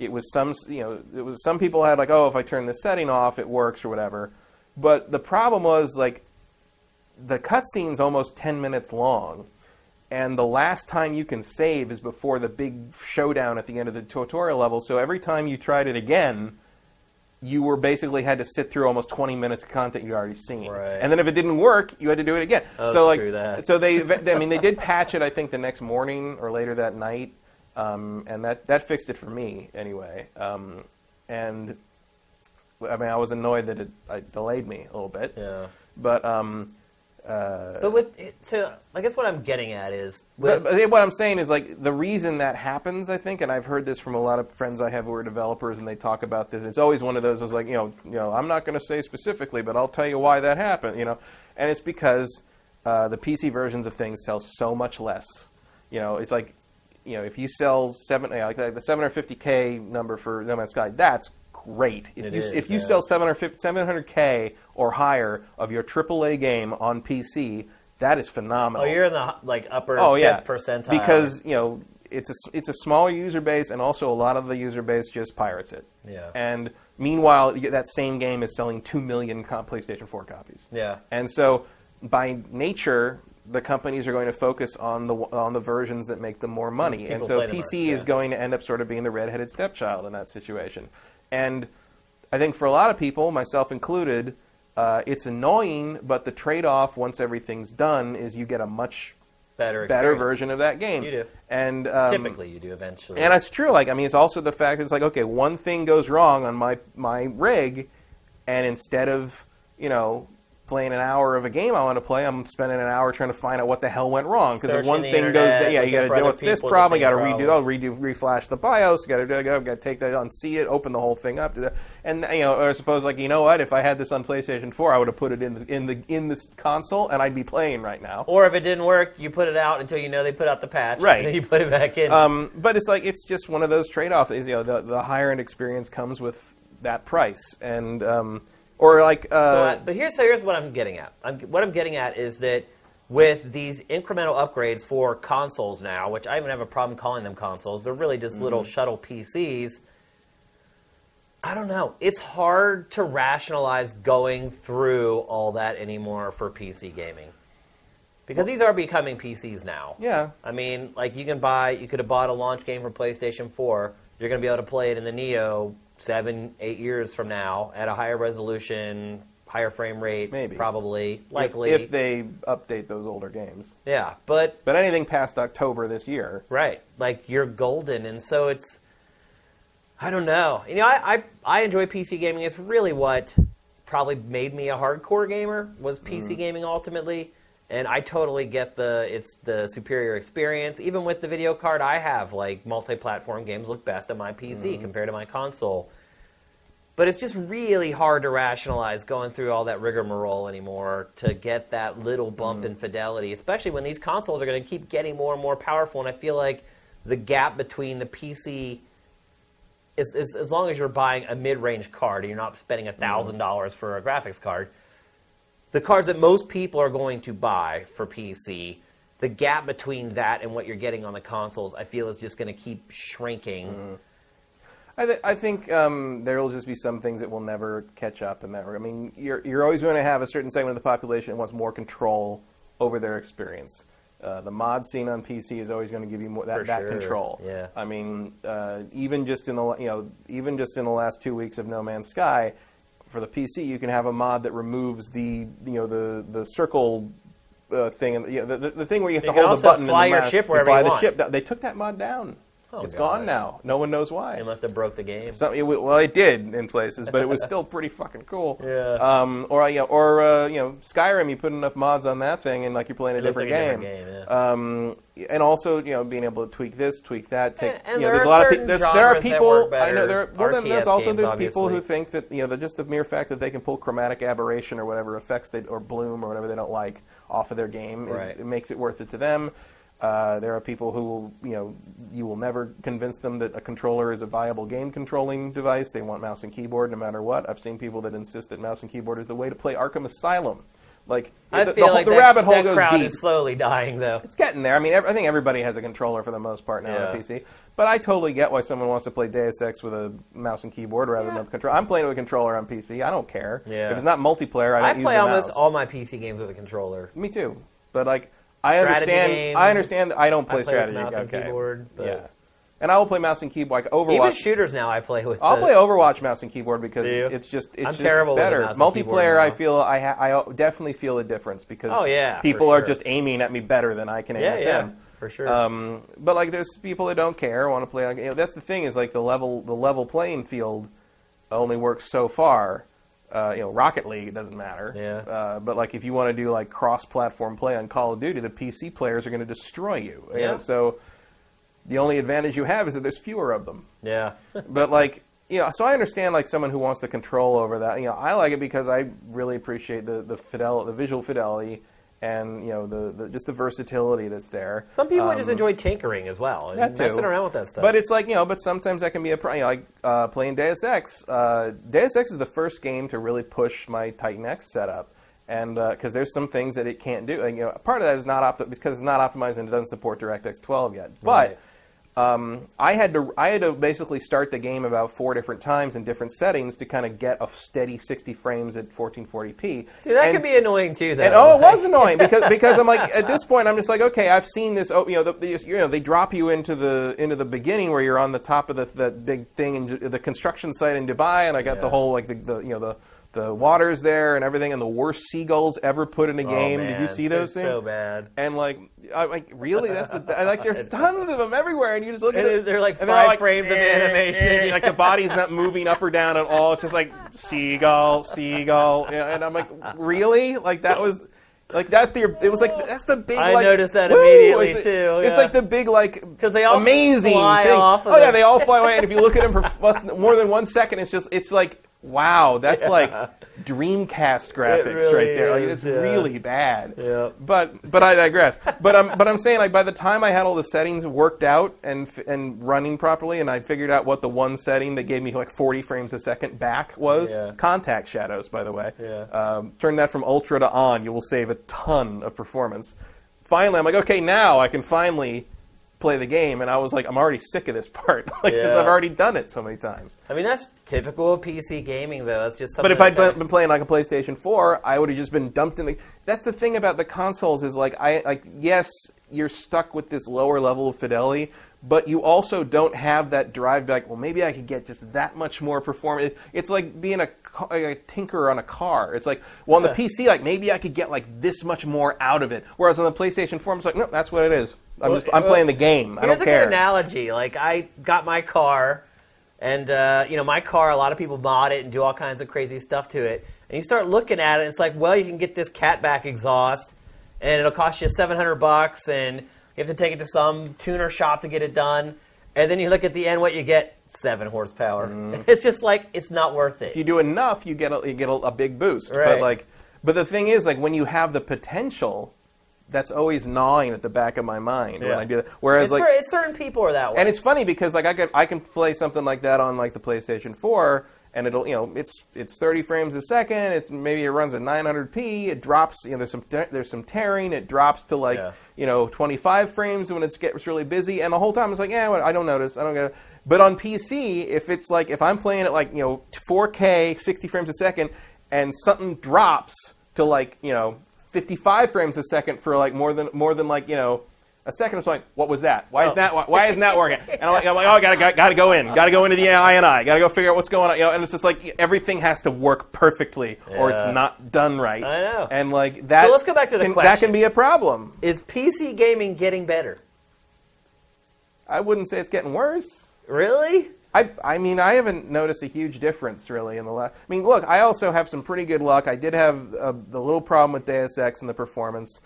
it was some you know it was some people had like oh if I turn this setting off it works or whatever, but the problem was like the cutscene's almost 10 minutes long and the last time you can save is before the big showdown at the end of the tutorial level. So every time you tried it again you were basically had to sit through almost 20 minutes of content you'd already seen. Right. and then if it didn't work you had to do it again. Oh, so like that. so they [LAUGHS] i mean they did patch it i think the next morning or later that night um, and that, that fixed it for me anyway um, and i mean i was annoyed that it, it delayed me a little bit Yeah. but um, uh, But with so, I guess what I'm getting at is but, but what I'm saying is like the reason that happens, I think, and I've heard this from a lot of friends I have who are developers, and they talk about this. It's always one of those. It's like you know, you know, I'm not going to say specifically, but I'll tell you why that happened. You know, and it's because uh, the PC versions of things sell so much less. You know, it's like you know, if you sell seven, like the 750k number for No Man's Sky, that's great. If It you is, if you yeah. sell 750 700k or higher of your AAA game on PC, that is phenomenal. oh, you're in the like upper Oh fifth yeah, percentile because you know it's a it's a smaller user base, and also a lot of the user base just pirates it. Yeah. And meanwhile, that same game is selling two million PlayStation 4 copies. Yeah. And so, by nature, the companies are going to focus on the on the versions that make them more money, and so PC most, is going to end up sort of being the redheaded stepchild in that situation. And I think for a lot of people, myself included, uh, it's annoying, but the trade-off once everything's done is you get a much better better version of that game. You do. And um, Typically, you do eventually. and it's true. Like I mean, it's also the fact that it's like okay, one thing goes wrong on my my rig, and instead of you know playing an hour of a game I want to play, I'm spending an hour trying to find out what the hell went wrong. Because if one thing goes, down, yeah, you got to deal with this problem. You got to redo, oh, redo, reflash the BIOS. Got to do, go, got to take that, unsee it, open the whole thing up, and you know, or I suppose like you know what, if I had this on PlayStation 4, I would have put it in the in the in this console, and I'd be playing right now. or if it didn't work, you put it out until you know they put out the patch. Right. And then you put it back in. Um, but it's like it's just one of those trade-offs. You know the the higher end experience comes with that price, and um, or like uh, So, I, but here's so here's what I'm getting at. I'm, what I'm getting at is that with these incremental upgrades for consoles now, which I even have a problem calling them consoles, they're really just little Mm-hmm. shuttle PCs. I don't know. It's hard to rationalize going through all that anymore for PC gaming. Because these are becoming PCs now. yeah, I mean, like you can buy, you could have bought a launch game for PlayStation 4. You're going to be able to play it in the Neo seven, eight years from now at a higher resolution, higher frame rate, Maybe. probably, likely. if, they update those older games. yeah, but But anything past October this year, right, like you're golden, and so it's. I don't know. You know, I, I I enjoy PC gaming. It's really what probably made me a hardcore gamer was Mm-hmm. PC gaming ultimately. And I totally get the it's the superior experience. Even with the video card I have, like multi-platform games look best on my PC Mm-hmm. compared to my console. But it's just really hard to rationalize going through all that rigmarole anymore to get that little bump in fidelity, especially when these consoles are going to keep getting more and more powerful. And I feel like the gap between the PC is, is as long as you're buying a mid-range card and you're not spending a thousand dollars for a graphics card, the cards that most people are going to buy for PC, the gap between that and what you're getting on the consoles, I feel is just going to keep shrinking. I, th- I think um, there will just be some things that will never catch up in that. I mean, you're, you're always going to have a certain segment of the population that wants more control over their experience. Uh, the mod scene on PC is always going to give you more that, For that sure, control. yeah. I mean, uh, even just in the you know even just in the last two weeks of No Man's Sky, for the PC, you can have a mod that removes the you know the the circle. Uh, thing and you know, the, the, the thing where you have You to hold the button fly in the your ship and wherever fly you the want. ship down. They took that mod down. Oh, it's gosh. gone now. No one knows why. They must have broke the game. Some, it, well, it did in places, but it was still pretty fucking cool. [LAUGHS] Yeah. Um, or yeah, or uh, you know, Skyrim. You put enough mods on that thing, and like you're playing a different like a game. different game, yeah. Um, and also, you know, being able to tweak this, tweak that. Take, And- and you know, there there's are a lot of certain people. There are that people. work I know better. there. Well, then there's also games, there's people who think that you know, they're just the mere fact that they can pull chromatic aberration or whatever effects they or bloom or whatever they don't like off of their game. Is, Right. It makes it worth it to them. Uh, there are people who, will, you know, you will never convince them that a controller is a viable game controlling device. They want mouse and keyboard no matter what. I've seen people that insist that mouse and keyboard is the way to play Arkham Asylum. Like I the, feel the, like the that, rabbit hole that goes crowd deep. is slowly dying, though. It's getting there. I mean, ev- I think everybody has a controller for the most part now on a PC. But I totally get why someone wants to play Deus Ex with a mouse and keyboard rather than a controller. I'm playing with a controller on PC. I don't care. Yeah. If it's not multiplayer, I I don't play use the almost all my PC games with a controller. Me too. But like, I understand. games, I understand. I don't I play play with strategy. mouse and keyboard, but- Yeah. And I will play mouse and keyboard. Like Overwatch. Even shooters now, I play with. I'll the- play Overwatch mouse and keyboard because it's just it's I'm just terrible better. Multiplayer, I feel I ha- I definitely feel a difference because Oh, yeah, people are just aiming at me better than I can aim Yeah, at yeah, them. for sure. Um, but like, there's people that don't care, want to play. You know, that's the thing is like the level the level playing field only works so far. Uh, you know, Rocket League it doesn't matter. Yeah. Uh, but like, if you want to do like cross-platform play on Call of Duty, the PC players are going to destroy you. Yeah. so the only advantage you have is that there's fewer of them yeah. [LAUGHS] but like you know so i understand like someone who wants the control over that you know i like it because i really appreciate the the fidel the visual fidelity and you know the, the just the versatility that's there Some people just Um, enjoy tinkering as well and messing around with that stuff. but it's like you know but sometimes that can be a problem. you know, like uh, playing deus ex uh, deus ex is the first game to really push my titan x setup and because there's some things that it can't do and, you know part of that is not opt- because it's not optimized and it doesn't support directx 12 yet but Right. Um, I had to I had to basically start the game about four different times in different settings to kind of get a steady 60 frames at 1440p. See, that and, could be annoying too, though. And, oh, it was annoying because because I'm like at this point I'm just like okay I've seen this oh you know the, the, you know they drop you into the into the beginning where you're on the top of the that big thing in the construction site in Dubai and I got the whole like the, the you know the the waters there and everything and the worst seagulls ever put in a Oh, game. Did you see those they're things? So bad. And like, I'm like, really? That's the I like. There's [LAUGHS] tons of them everywhere, and you just look at it. they're like and five frames of animation. eh, like the body's not moving up or down at all. It's just like seagull, seagull, yeah, and I'm like, really? Like that was. Like that's the it was like that's the big. I like, noticed that woo! immediately, It's- too, It's like the big like because they all amazing fly thing. off of oh yeah, they all fly away, and if you look at them for less more than one second, it's just it's like wow, that's like Dreamcast graphics really right there. Like, it's yeah. really bad. Yeah. But but I digress. But I'm but I'm saying like by the time I had all the settings worked out and and running properly, and I figured out what the one setting that gave me like 40 frames a second back was Yeah. contact shadows. By the way, Yeah. um, turn that from ultra to on. You will save a ton of performance. Finally, I'm like, okay, now I can finally play the game, and I was like, I'm already sick of this [LAUGHS] part, [LAUGHS] like Yeah. I've already done it so many times. I mean, that's typical of PC gaming, though. That's just something. But if I'd been, been playing like a PlayStation 4, I would have just been dumped in the. That's the thing about the consoles is like I like yes, you're stuck with this lower level of fidelity, but you also don't have that drive. back. Like, well, maybe I could get just that much more performance. It's like being a, a tinker on a car. It's like, well, on the PC, like maybe I could get like this much more out of it. Whereas on the PlayStation 4, I'm like, no, that's what it is. I'm just I'm playing the game. I Here's don't a care. good analogy. Like I got my car, and uh, you know, my car. A lot of people mod it and do all kinds of crazy stuff to it. and you start looking at it. It's like, well, you can get this catback exhaust, and it'll cost you seven hundred bucks, and you have to take it to some tuner shop to get it done. And then you look at the end, what you get seven horsepower. Mm. It's just like it's not worth it. if you do enough, you get a, you get a, a big boost. But Right. like, but the thing is, like, when you have the potential, that's always gnawing at the back of my mind when I do that. Whereas, it's like, for, certain people are that way. and it's funny because like I could I can play something like that on like the PlayStation 4 and it'll you know it's it's 30 frames a second. It's maybe it runs at 900p it drops you know there's some there's some tearing. It drops to like Yeah. you know 25 frames when it gets really busy. And the whole time it's like yeah well, I don't notice. I don't get it. But on PC if it's like if I'm playing at like you know 4K 60 frames a second and something drops to like you know 55 frames a second for like more than more than like you know a second. It's like, what was that? Why is Oh. that? Why, why isn't that working? [LAUGHS] And I'm like, I'm like oh, gotta, gotta, gotta go in, gotta go into the INI, gotta go figure out what's going on. You know, and it's just like everything has to work perfectly, or it's not done right. I know. And like that. So let's go back to the can, That can be a problem. Is PC gaming getting better? I wouldn't say it's getting worse. Really? I, I mean, I haven't noticed a huge difference really in the last. I mean, look, I also have some pretty good luck. I did have uh, the little problem with Deus Ex and the performance.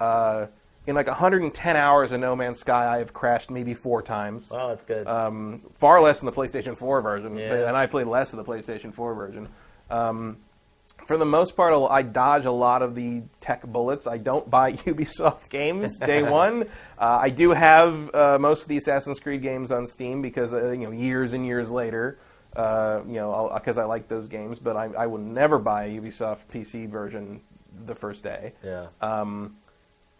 Uh, in like 110 hours of No Man's Sky, I have crashed maybe four times. Wow, that's good. Um, far less than the PlayStation 4 version, Yeah. and I played less of the PlayStation 4 version. Um, for the most part, I dodge a lot of the tech bullets. I don't buy [LAUGHS] Ubisoft games day [LAUGHS] one. Uh, I do have uh, most of the Assassin's Creed games on Steam because uh, you know years and years later, uh, you know, because I like those games. But I, I will never buy a Ubisoft PC version the first day yeah.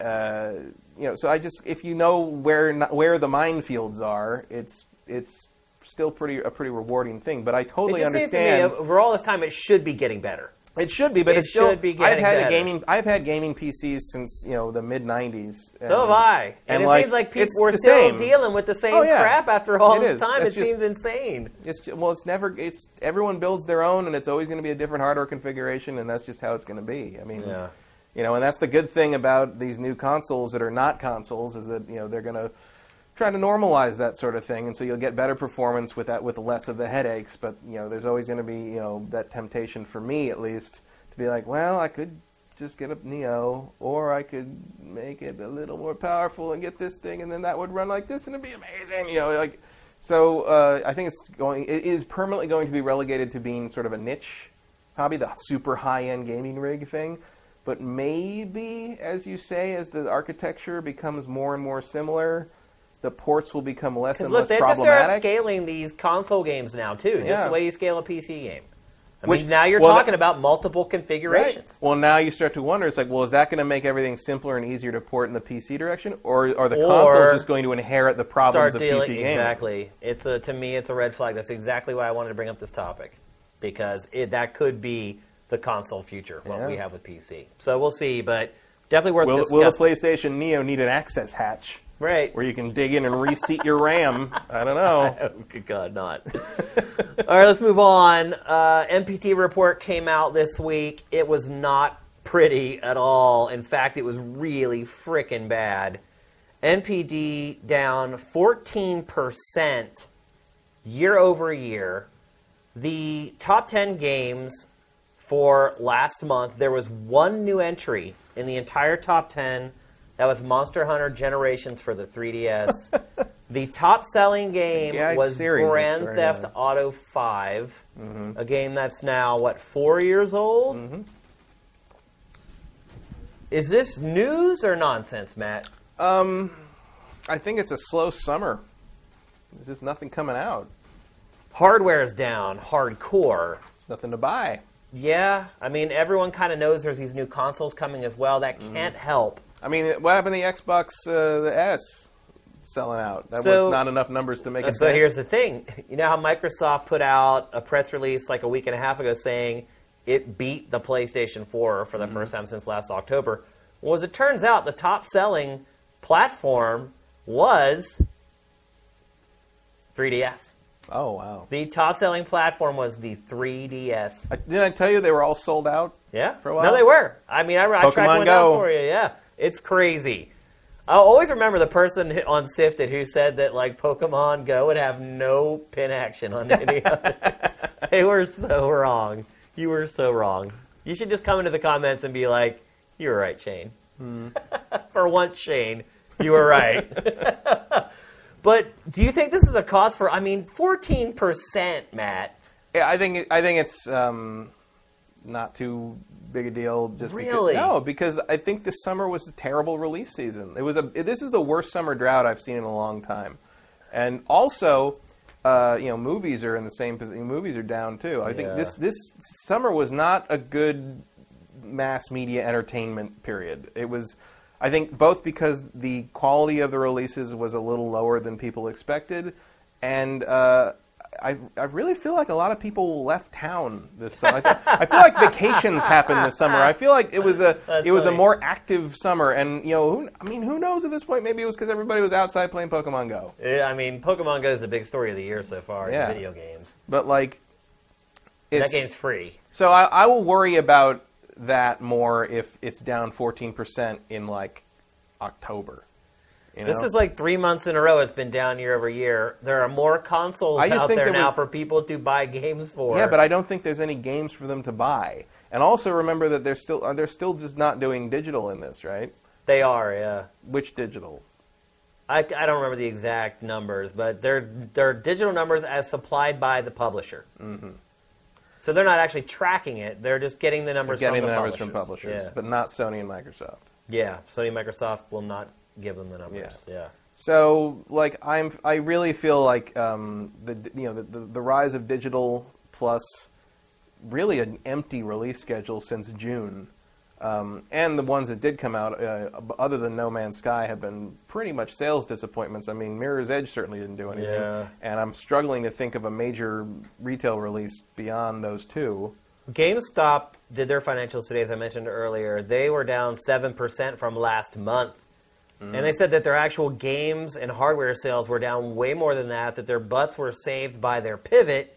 Uh, you know, so I just if you know where where the minefields are, it's it's still pretty a pretty rewarding thing. But I totally seems to me, understand over all this time, it should be getting better. it should be, but it it's still. should be I've had better. a gaming I've had gaming PCs since you know the mid '90s. So have I. And, and, it like, seems like people were still same. dealing with the same Oh, yeah. crap after all It this is. time. It's it just- seems insane. It's well, it's never. It's everyone builds their own, and it's always going to be a different hardware configuration, and that's just how it's going to be. I mean, Yeah. You know, and that's the good thing about these new consoles that are not consoles is that you know they're going to try to normalize that sort of thing, and so you'll get better performance with that with less of the headaches. But you know, there's always going to be you know that temptation for me at least to be like, well, I could just get a Neo, or I could make it a little more powerful and get this thing, and then that would run like this, and it'd be amazing. You know, like so. Uh, I think it's going. It is permanently going to be relegated to being sort of a niche hobby, the super high-end gaming rig thing. But maybe, as you say, as the architecture becomes more and more similar, the ports will become less and look, less they just started problematic. scaling these console games now too, just Yeah. the way you scale a PC game. I Which- mean, now you're well, talking that- about multiple configurations. Right. Well, now you start to wonder. It's like, well, is that going to make everything simpler and easier to port in the PC direction, or are the consoles just going to inherit the problems of dealing PC gaming? exactly. It's a to me, it's a red flag. That's exactly why I wanted to bring up this topic because it, that could be the console future what Yeah. we have with PC. So we'll see, but definitely worth Will, will the PlayStation Neo need an access hatch right. where you can dig in and reseat your RAM? I don't know. [LAUGHS] Oh, good God, not. [LAUGHS] All right, let's move on. Uh, NPD report came out this week. It was not pretty at all. In fact, it was really freaking bad. NPD down 14% year over year. The top 10 games for last month, there was one new entry in the entire top 10. That was Monster Hunter Generations for the 3DS. [LAUGHS] the top selling game Yeah, was Grand Theft. Auto 5, a game that's now, what, four years old? Is this news or nonsense, Matt? Um, I think it's a slow summer. There's just nothing coming out. Hardware is down, hardcore. There's nothing to buy. Yeah, I mean, everyone kind of knows there's these new consoles coming as well. That Mm-hmm. can't help. I mean, what happened to the Xbox, uh, the S, selling out? That So- was not enough numbers to make it. So here's the thing. [LAUGHS] You know how Microsoft put out a press release like a week and a half ago saying it beat the PlayStation 4 for the Mm-hmm. first time since last October? Well, as it turns out, the top selling platform was 3DS. Oh wow! The top selling platform was the 3DS. I, didn't I tell you they were all sold out? Yeah, For a while? No, they were. I mean, I, I tracked one Go. down for you. Yeah, it's crazy. I'll always remember the person on Sifted who said that like Pokemon Go would have no pin action on any. [LAUGHS] They were so wrong. You were so wrong. You should just come into the comments and be like, "You were right, Shane." Hmm. [LAUGHS] for once, Shane, you were right. [LAUGHS] but do you think this is a cause for? I mean, fourteen percent, Matt. Yeah, I think I think it's um, not too big a deal. Just Really? Because, no, because I think this summer was a terrible release season. It was a. This is the worst summer drought I've seen in a long time, and also. Uh, you know, movies are in the same position. Movies are down too. I think this this summer was not a good mass media entertainment period. It was, I think, both because the quality of the releases was a little lower than people expected, and uh, I, I really feel like a lot of people left town this summer. I, th- I feel like vacations happened this summer. I feel like it was a That's it was a more active summer, and you know, who, I mean, who knows at this point? Maybe it was because everybody was outside playing Pokemon Go. Eh, I mean, Pokemon Go is the big story of the year so far Yeah. in video games. But like, it's, that game's free. So I, I will worry about that more if it's down 14% in like October. You know? This is like three months in a row. It's been down year over year. There are more consoles I just out think there now was- for people to buy games for. yeah, but I don't think there's any games for them to buy. And also remember that they're still uh, they're still just not doing digital in this, right? they are. Yeah, Which digital? I, I don't remember the exact numbers, but they're they're digital numbers as supplied by the publisher. Mm-hmm. So they're not actually tracking it. They're just getting the numbers. Getting from the the numbers from publishers, Yeah. but not Sony and Microsoft. yeah, Sony, and Microsoft will not give them the numbers. Yeah. So, like, I'm, I really feel like um, the, you know, the, the, the rise of digital plus really an empty release schedule since June, um, and the ones that did come out, uh, other than No Man's Sky, have been pretty much sales disappointments. I mean, Mirror's Edge certainly didn't do anything, Yeah. and I'm struggling to think of a major retail release beyond those two. GameStop did their financials today, as I mentioned earlier. They were down 7% from last month. And they said that their actual games and hardware sales were down way more than that, that their butts were saved by their pivot,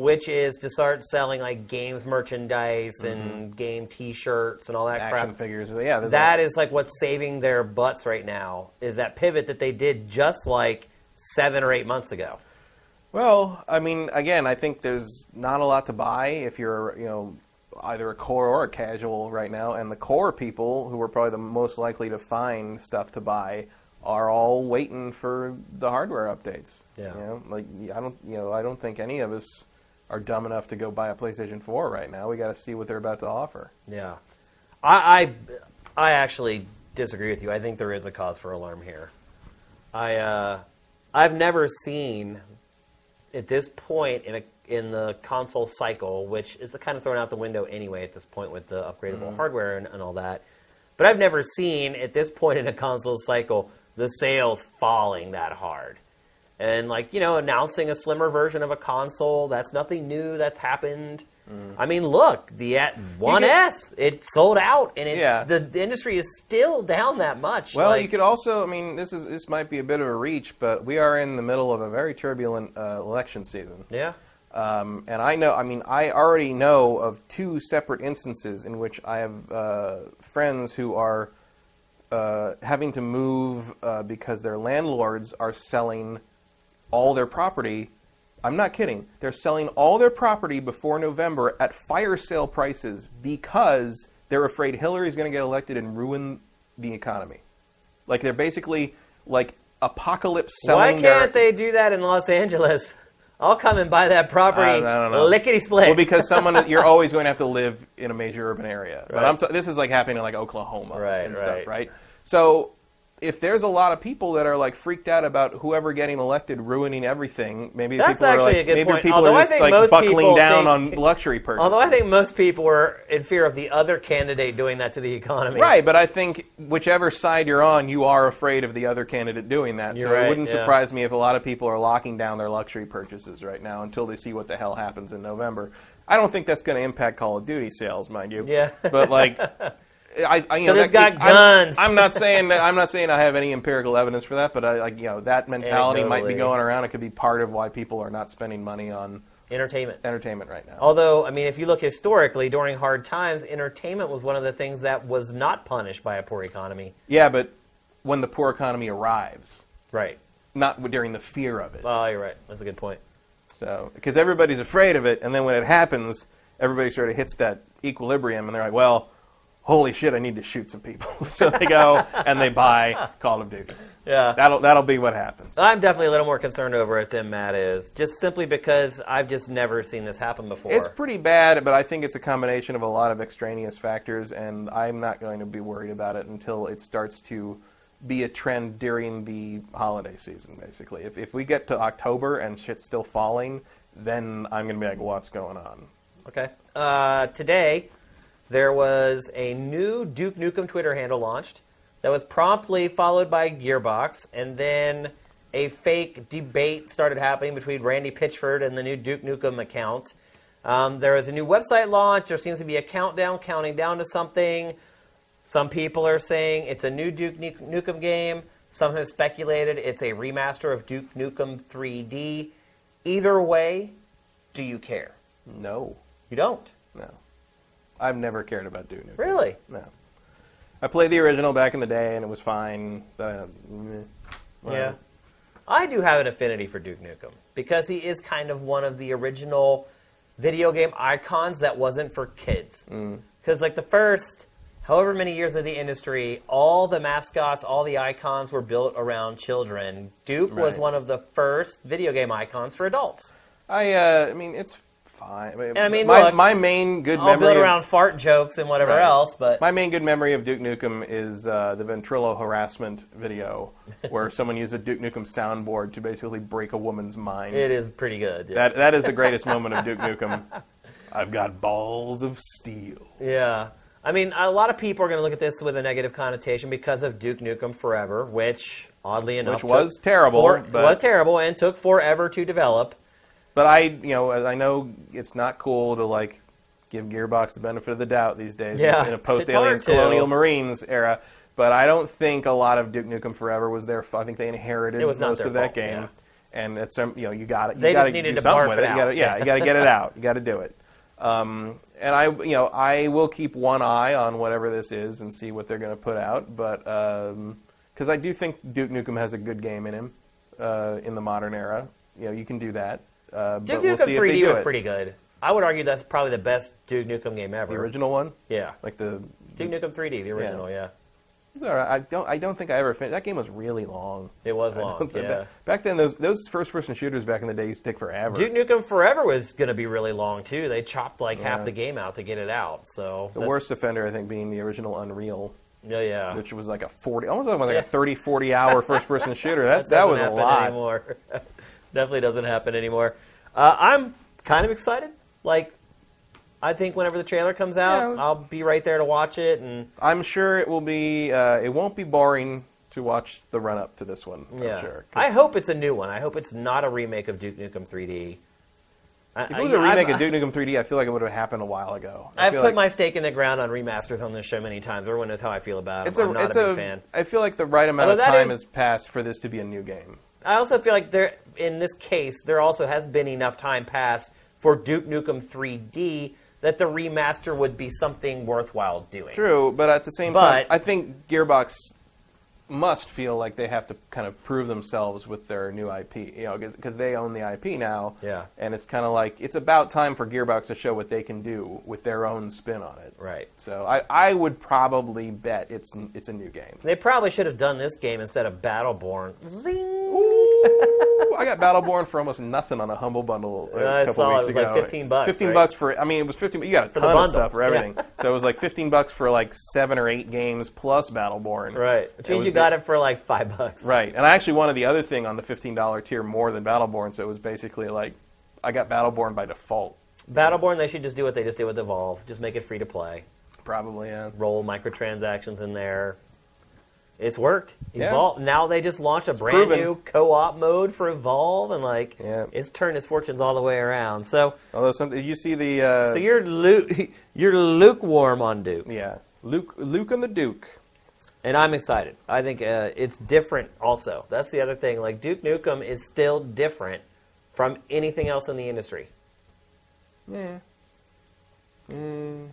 which is to start selling like games merchandise and mm-hmm. game t shirts and all that Action crap. figures, yeah, That a- is like what's saving their butts right now, is that pivot that they did just like seven or eight months ago. Well, I mean, again, I think there's not a lot to buy if you're, you know, either a core or a casual right now, and the core people who are probably the most likely to find stuff to buy are all waiting for the hardware updates. Yeah. You know, like I don't, you know, I don't think any of us are dumb enough to go buy a PlayStation 4 right now. We got to see what they're about to offer. Yeah, I, I I actually disagree with you. I think there is a cause for alarm here. I uh, I've never seen at this point in a in the console cycle, which is kind of thrown out the window anyway at this point with the upgradable hardware and, and all that. But I've never seen at this point in a console cycle the sales falling that hard. And like, you know, announcing a slimmer version of a console, that's nothing new, that's happened. I mean, look, the at 1S, it sold out and it's Yeah. the, the industry is still down that much. Well, Like, you could also, I mean, this is this might be a bit of a reach, but we are in the middle of a very turbulent uh, election season. Yeah. Um, and I know, I mean, I already know of two separate instances in which I have uh, friends who are uh, having to move uh, because their landlords are selling all their property. I'm not kidding. They're selling all their property before November at fire sale prices because they're afraid Hillary's going to get elected and ruin the economy. Like they're basically like apocalypse selling. Why can't they do that in Los Angeles? I'll come and buy that property. I I. Lickety split. Well, because someone [LAUGHS] you're always going to have to live in a major urban area. But I'm t- this is like happening in like Oklahoma Right, and right. stuff, right? So if there's a lot of people that are like freaked out about whoever getting elected ruining everything, maybe That's people are like, maybe point. people Although are just like buckling down think- on luxury purchases. Although I think most people were in fear of the other candidate doing that to the economy. Right, but I think whichever side you're on, you are afraid of the other candidate doing that. You're so right, it wouldn't yeah. surprise me if a lot of people are locking down their luxury purchases right now until they see what the hell happens in November. I don't think that's going to impact Call of Duty sales, mind you. Yeah. But like, [LAUGHS] I, I you know, that- got I'm- guns. I'm, not saying that, I'm not saying I have any empirical evidence for that, but I, like, you know, that mentality might be going around. It could be part of why people are not spending money on Entertainment. entertainment right now. Although, I mean, if you look historically, during hard times, entertainment was one of the things that was not punished by a poor economy. Yeah, but when the poor economy arrives, Right. not during the fear of it. Oh, you're right. That's a good point. So, because everybody's afraid of it, and then when it happens, everybody sort of hits that Equilibrium, and they're like, well, holy shit, I need to shoot some people. [LAUGHS] so they go and they buy Call of Duty. Yeah. That'll that'll be what happens. I'm definitely a little more concerned over it than Matt is, just simply because I've just never seen this happen before. It's pretty bad, but I think it's a combination of a lot of extraneous factors, and I'm not going to be worried about it until it starts to be a trend during the holiday season, basically. If, if we get to October and shit's still falling, then I'm going to be like, what's going on? Okay. Uh, today, there was a new Duke Nukem Twitter handle launched that was promptly followed by Gearbox, and then a fake debate started happening between Randy Pitchford and the new Duke Nukem account. Um, there was a new website launch. There seems to be a countdown counting down to something. Some people are saying it's a new Duke Nukem game. Some have speculated it's a remaster of Duke Nukem 3D. Either way, do you care? No. You don't. I've never cared about Duke Nukem. Really? No. I played the original back in the day, and it was fine. Uh. Yeah. I do have an affinity for Duke Nukem because he is kind of one of the original video game icons that wasn't for kids. Because, like, the first however many years of the industry, all the mascots, all the icons were built around children. Duke was one of the first video game icons for adults. I, uh, I mean, it's fine. And I mean, my, look, my main good All memory. built of- around fart jokes and whatever Right. else, but My main good memory of Duke Nukem is uh, the Ventrilo harassment video, [LAUGHS] where someone used a Duke Nukem soundboard to basically break a woman's mind. it is pretty good. Yeah. That that is the greatest [LAUGHS] moment of Duke Nukem. I've got balls of steel. Yeah. I mean, a lot of people are going to look at this with a negative connotation because of Duke Nukem Forever, which, oddly enough, Which was terrible, for- but- was terrible and took forever to develop. But I, you know, I know it's not cool to like give Gearbox the benefit of the doubt these days Yeah, in a post-aliens colonial marines era. But I don't think a lot of Duke Nukem Forever was their. I think they inherited most of that fault, game, yeah. and it's um, you know you got it. They you just gotta needed to barf it it. You out. gotta, yeah, you got to get it [LAUGHS] out. You got to do it. Um, and I, you know, I will keep one eye on whatever this is and see what they're going to put out. But because I do think Duke Nukem has a good game in him uh, in the modern era. You know, you can do that. Uh, Duke we'll Nukem see 3D was pretty good. I would argue that's probably the best Duke Nukem game ever. The original one, Yeah. like the. Duke Nukem 3D, the original, yeah. It's all right. I don't. I don't think I ever finished. That game was really long. It was long, yeah. that- back then, those those first-person shooters back in the day used to take forever. Duke Nukem Forever was going to be really long, too. They chopped like half the game out to get it out, so. the worst offender, I think, being the original Unreal, Yeah, yeah. which was like a 40, almost like a Yeah. 30, 40 hour first-person [LAUGHS] shooter. That that, doesn't was a lot. anymore. [LAUGHS] Definitely doesn't happen anymore. Uh, I'm kind of excited. Like, I think whenever the trailer comes out, Yeah. I'll be right there to watch it. And I'm sure it will be. Uh, it won't be boring to watch the run-up to this one. yeah, I'm sure. 'Cause I hope it's a new one. I hope it's not a remake of Duke Nukem 3D. I, if it was a remake of Duke Nukem 3D, I feel like it would have happened a while ago. I I've put like my stake in the ground on remasters on this show many times. Everyone knows how I feel about them. It's a. I'm not it's a big a. fan. I feel like the right amount Although of time is- has passed for this to be a new game. I also feel like there, in this case, there also has been enough time passed for Duke Nukem 3D that the remaster would be something worthwhile doing. True, but at the same But- time, I think Gearbox must feel like they have to kind of prove themselves with their new IP, you know, because they own the IP now. Yeah. And it's kind of like it's about time for Gearbox to show what they can do with their own spin on it. Right. So I, I would probably bet it's it's a new game. They probably should have done this game instead of Battleborn. Zing! I got Battleborn for almost nothing on a humble bundle a I couple saw it. weeks It was like ago. 15 bucks, Fifteen right? bucks for. I mean, it was fifteen. You got a the ton of stuff for everything. so it was like fifteen bucks for like seven or eight games plus Battleborn. Right. Which means you got it for like five bucks. Right, and I actually wanted the other thing on the fifteen dollar tier more than Battleborn, so it was basically like I got Battleborn by default. Battleborn, they should just do what they just did with Evolve. Just make it free to play. Probably, yeah. Roll microtransactions in there. It's worked. Yeah. Now they just launched a brand proven. new co-op mode for Evolve, and like Yeah. it's turned its fortunes all the way around. So, Although some, you see the uh, so you're lu- [LAUGHS] you're lukewarm on Duke, yeah Luke Luke and the Duke. and I'm excited. I think uh, it's different. Also, that's the other thing. Like Duke Nukem is still different from anything else in the industry. Yeah. Mm,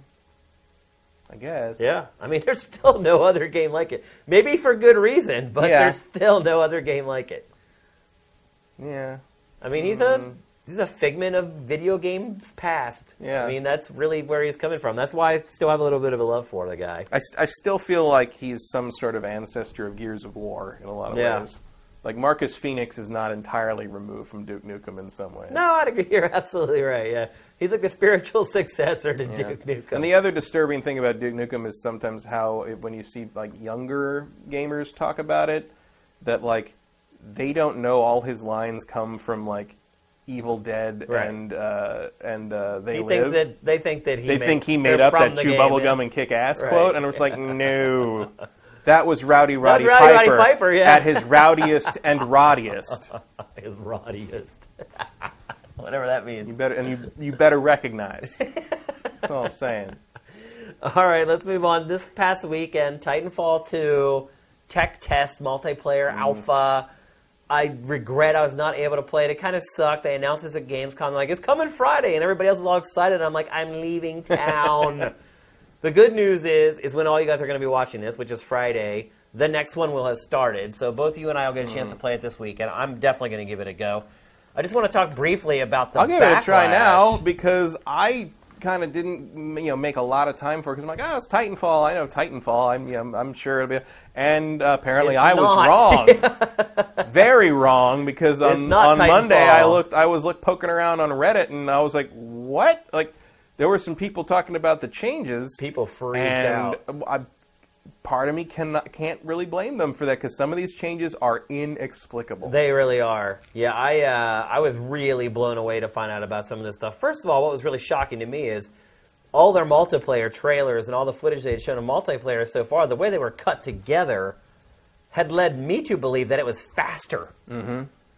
I guess. Yeah, I mean, [LAUGHS] there's still no other game like it. Maybe for good reason, but Yeah. there's still no other game like it. Yeah. I mean, he's a mm-hmm. he's a figment of video games past. Yeah. I mean, that's really where he's coming from. That's why I still have a little bit of a love for the guy. I, st- I still feel like he's some sort of ancestor of Gears of War in a lot of Yeah. ways. Like Marcus Phoenix is not entirely removed from Duke Nukem in some ways. No, I'd agree. [LAUGHS] You're absolutely right. Yeah, he's like the spiritual [LAUGHS] successor to Yeah. Duke Nukem. And the other disturbing thing about Duke Nukem is sometimes how it, when you see like younger gamers talk about it, that like they don't know all his lines come from like Evil Dead Right. and uh, and uh, they he live. that they think that he they made, think he made up that chew bubblegum yeah. and kick ass Right. quote, and I was like, [LAUGHS] no. That was Rowdy Roddy, Rowdy Roddy Piper, Piper, yeah. at his rowdiest and [LAUGHS] roddiest. his roddiest. Whatever that means. You better and you you better recognize. That's all I'm saying. [LAUGHS] All right, let's move on. This past weekend, Titanfall 2 tech test multiplayer Mm. alpha. I regret I was not able to play it. It kind of sucked. They announced this at Gamescom, like it's coming Friday, and everybody else is all excited. I'm like, I'm leaving town. [LAUGHS] the good news is, is when all you guys are going to be watching this, which is Friday, the next one will have started. So both you and I will get a Mm. chance to play it this weekend. I'm definitely going to give it a go. I just want to talk briefly about the. I'll give it a try now because I kind of didn't you know make a lot of time for it because I'm like, oh, it's Titanfall. I know Titanfall. I'm you know, I'm sure it'll be. And uh, apparently, It's I was wrong. [LAUGHS] Very wrong because on not on Monday I Titanfall. looked I was look poking around on Reddit and I was like, what? Like there were some people talking about the changes. People freaked and out. I, part of me cannot can't really blame them for that because some of these changes are inexplicable. They really are. Yeah, I uh, I was really blown away to find out about some of this stuff. First of all, what was really shocking to me is all their multiplayer trailers and all the footage they had shown of multiplayer so far. The way they were cut together had led me to believe that it was faster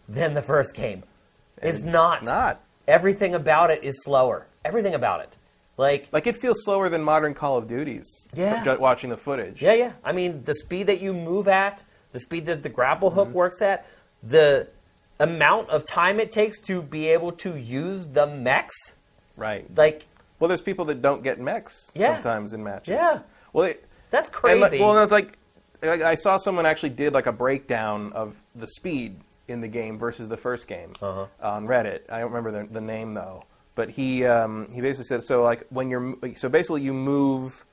than the first game. It's not. Mm-hmm. It's not. Everything about it is slower. Everything about it. Like Like it feels slower than modern Call of Duties. Yeah. Watching the footage. Yeah, yeah. I mean, the speed that you move at, the speed that the grapple Mm-hmm. hook works at, the amount of time it takes to be able to use the mechs. Right. Like, Well, there's people that don't get mechs Yeah. sometimes in matches. Yeah. Well, it, that's crazy. like- well, and it's like I I saw someone actually did like a breakdown of the speed in the game versus the first game Uh-huh. on Reddit. I don't remember the, the name though, but he um, he basically said so like when you're so basically you move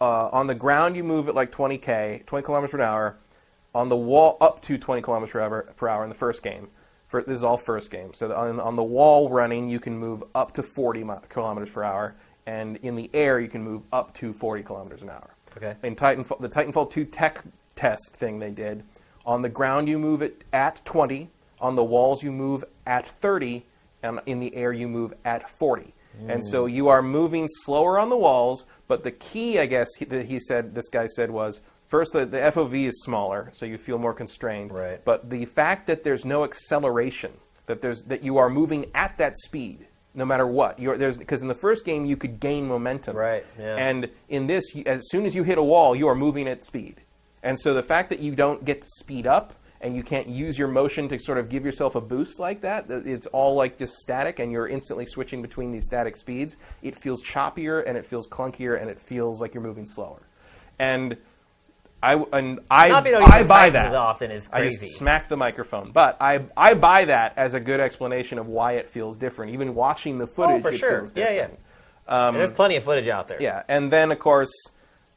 uh, on the ground you move at like 20k 20 kilometers per hour on the wall up to 20 kilometers per hour, per hour in the first game. For, this is all first game. So on, on the wall running, you can move up to 40 mi- kilometers per hour, and in the air, you can move up to 40 kilometers an hour. Okay. In Titanfall, the Titanfall 2 tech test thing they did, on the ground you move it at 20, on the walls you move at 30, and in the air you move at 40. And so you are moving slower on the walls, but the key, I guess, he, that he said, this guy said was, first the, the FOV is smaller, so you feel more constrained. Right. But the fact that there's no acceleration, that there's that you are moving at that speed, no matter what. You're, there's because in the first game you could gain momentum. Right, yeah. And in this, as soon as you hit a wall, you are moving at speed. And so the fact that you don't get to speed up and you can't use your motion to sort of give yourself a boost like that, it's all like just static and you're instantly switching between these static speeds, it feels choppier and it feels clunkier and it feels like you're moving slower. And I and I Not being able to I use buy Titans that. as often is I crazy. just smacked the microphone, but I I buy that as a good explanation of why it feels different. Even watching the footage, oh, for it sure. feels Yeah, yeah. different. Um, And there's plenty of footage out there. Yeah, and then of course,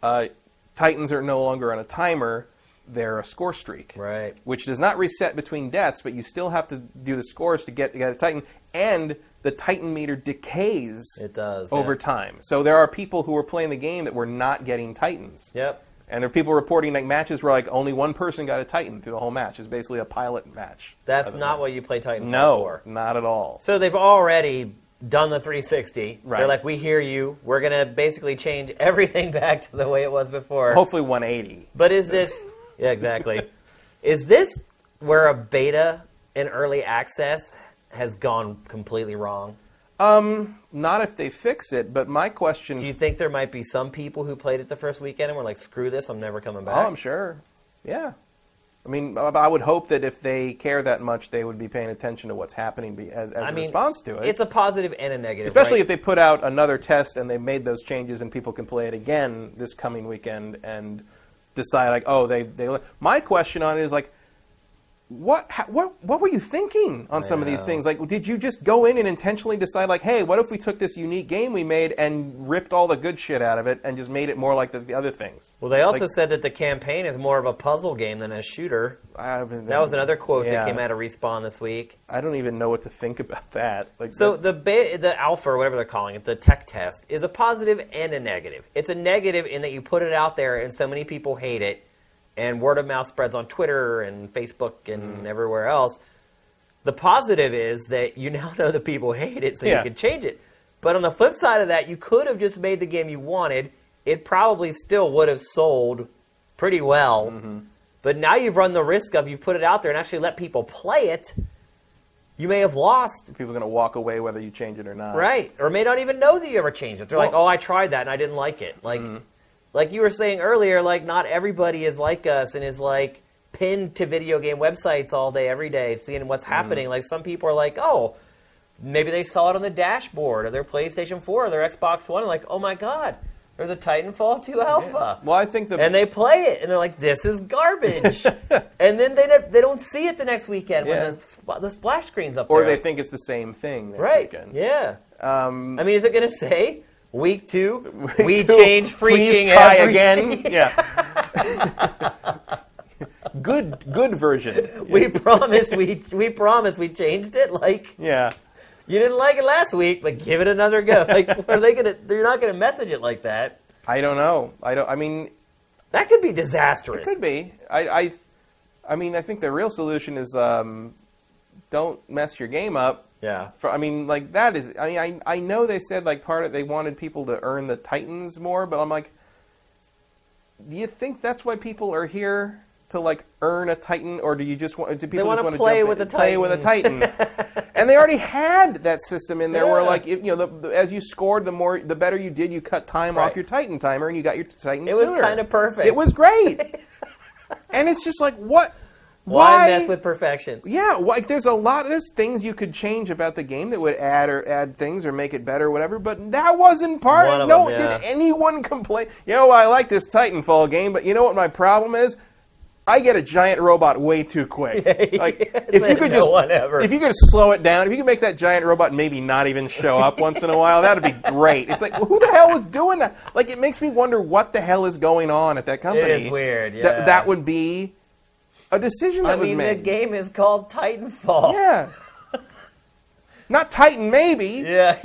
uh, Titans are no longer on a timer; they're a score streak, Right. Which does not reset between deaths, but you still have to do the scores to get to get a Titan, and the Titan meter decays It does. over yeah. time. So there are people who were playing the game that were not getting Titans. Yep. And there are people reporting like matches where like only one person got a Titan through the whole match. It's basically a pilot match. That's not what you play Titanfall No, for. not at all. So they've already done the 360. Right. They're like, we hear you. We're going to basically change everything [LAUGHS] back to the way it was before. Hopefully 180. But is this, yeah, exactly. is this where a beta in early access has gone completely wrong? Um, not if they fix it, but my question is Do you think there might be some people who played it the first weekend and were like, screw this, I'm never coming back? Oh, I'm sure. Yeah. I mean, I I would hope that if they care that much, they would be paying attention to what's happening as, as I a mean, response to it. It's a positive and a negative. Especially right? if they put out another test and they made those changes and people can play it again this coming weekend and decide like, oh, they they. My question on it is like, what what what were you thinking on some of these things? Like, did you just go in and intentionally decide, like, hey, what if we took this unique game we made and ripped all the good shit out of it and just made it more like the, the other things? Well, they also Like- said that the campaign is more of a puzzle game than a shooter. Haven't- That was another quote Yeah. that came out of Respawn this week. I don't even know what to think about that. Like, So the be- the alpha or whatever they're calling it, the tech test, is a positive and a negative. It's a negative in that you put it out there and so many people hate it, and word of mouth spreads on Twitter and Facebook Mm. and everywhere else. The positive is that you now [LAUGHS] know that people hate it, so Yeah. you can change it. But on the flip side of that, you could have just made the game you wanted. It probably still would have sold pretty well. Mm-hmm. But now you've run the risk of you've put it out there and actually let people play it. You may have lost people are going to walk away whether you change it or not. Right. Or may not even know that you ever changed it. They're like, oh, I tried that and I didn't like it. Like, like you were saying earlier, like not everybody is like us and is like pinned to video game websites all day, every day, seeing what's happening. Like some people are like, oh, maybe they saw it on the dashboard of their PlayStation 4 or their Xbox One, and like, oh my god, there's a Titanfall 2 alpha. Well, I think the And they play it, and they're like, "This is garbage," [LAUGHS] and then they don't- they don't see it the next weekend Yeah. when the, sp- the splash screen's up or there. they think it's the same thing. next Right. weekend. Yeah. Um, I mean, is it going to say week two? [LAUGHS] we Two, change freaking Please try again. [LAUGHS] Yeah. [LAUGHS] good, good version. we promised we we promised we changed it. Like Yeah. you didn't like it last week, but give it another go. Like are they to? They're not going to message it like that. I don't know. I don't. I mean, That could be disastrous. It could be. I, I, I mean, I think the real solution is um, don't mess your game up. Yeah. For, I mean, like that is. I mean, I, I know they said like part of they wanted people to earn the Titans more, but I'm like, do you think that's why people are here to like earn a Titan, or do you just want do people wanna just want to play jump with in- a play with a Titan? [LAUGHS] and they already had that system in there where like if, you know the, the, as you scored, the more the better you did, you cut time Right. off your Titan timer, and you got your Titan. It was kind of perfect. It was great. [LAUGHS] and it's just like what? Why, mess with perfection? Yeah, like there's a lot. There's things you could change about the game that would add or add things or make it better, or whatever. But that wasn't part One of. No, them, yeah. did anyone complain? You know, I like this Titanfall game, but you know what my problem is? I get a giant robot way too quick. [LAUGHS] Like Yes, if you could just if you could slow it down, if you could make that giant robot maybe not even show up once in a while, that'd be great. It's like who the hell was doing that? Like it makes me wonder what the hell is going on at that company. is weird, yeah. that would be a decision that I was mean, made. the game is called Titanfall. Yeah. Not Titan, maybe. Yeah.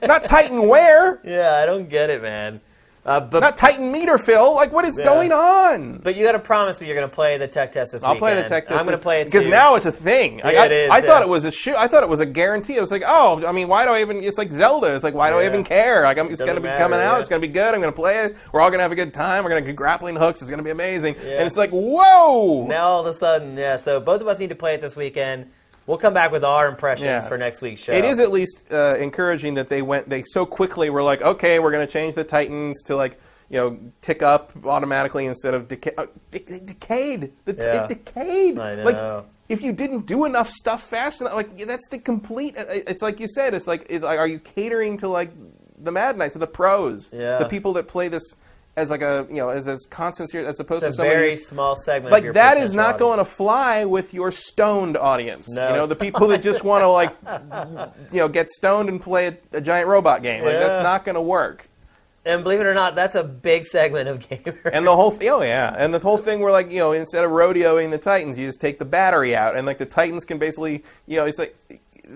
[LAUGHS] Not Titan, where? yeah. I don't get it, man. Uh, but Not Titan meter Phil. Like, what is Yeah. going on? but you got to promise me you're going to play the tech test this I'll play the tech test. I'm going to play it because now it's a thing. Like, Yeah, I, it is, I thought it was a shoot. I thought it was a guarantee. I was like, oh, I mean, why do I even? It's like Zelda. It's like, why do I even care? Like, I'm, it's going to be coming out. yeah. It's going to be good. I'm going to play it. We're all going to have a good time. We're going to get grappling hooks. It's going to be amazing. Yeah. And it's like, whoa. Now all of a sudden, yeah. So both of us need to play it this weekend. We'll come back with our impressions Yeah. for next week's show. It is at least uh, encouraging that they went. They so quickly were like, okay, we're going to change the Titans to like you know tick up automatically instead of decay. Uh, de- decayed. The t- Yeah. It decayed. I know. Like if you didn't do enough stuff fast enough, like that's the complete. uh, It's like you said. It's like, it's like are you catering to like the Mad Knights or the pros? Yeah. The people that play this as like a you know as as constant series as opposed It's to a very small segment. of like your that is not going to fly with your stoned audience. No. You know, the people that just want to like, [LAUGHS] you know, get stoned and play a, a giant robot game. Like Yeah. that's not going to work. And believe it or not, that's a big segment of [LAUGHS] gamers. And the whole thing, oh yeah, and the whole thing where like you know instead of rodeoing the Titans, you just take the battery out, and like the Titans can basically, you know, it's like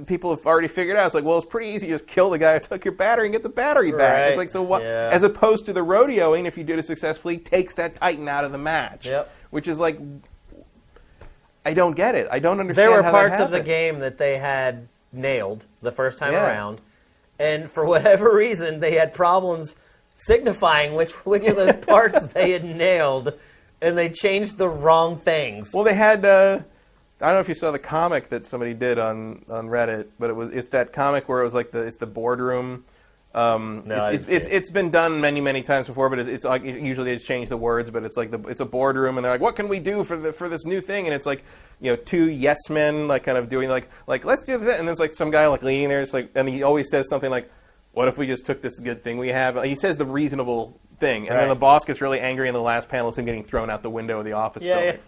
people have already figured out. It's like, well, it's pretty easy. You just kill the guy who took your battery and get the battery back. Right. It's like so what? Yeah. As opposed to the rodeoing, if you did it successfully, takes that Titan out of the match. Yep. Which is like, I don't get it. I don't understand. there were parts of the game that they had nailed the first time Yeah. around, and for [LAUGHS] whatever reason, they had problems signifying which which of those [LAUGHS] parts they had nailed, and they changed the wrong things. Well, they had. Uh, I don't know if you saw the comic that somebody did on, on Reddit, but it was it's that comic where it was like the it's the boardroom. Um, No, it's, it's, it's, it. it's been done many many times before, but it's, it's like usually it's changed the words, but it's like the it's a boardroom, and they're like, what can we do for the for this new thing? And it's like you know two yes men like kind of doing like like let's do that, and there's like some guy like leaning there, it's like, and he always says something like, what if we just took this good thing we have? He says the reasonable thing, and Right. then the boss gets really angry, and the last panel is him getting thrown out the window of the office Yeah, building.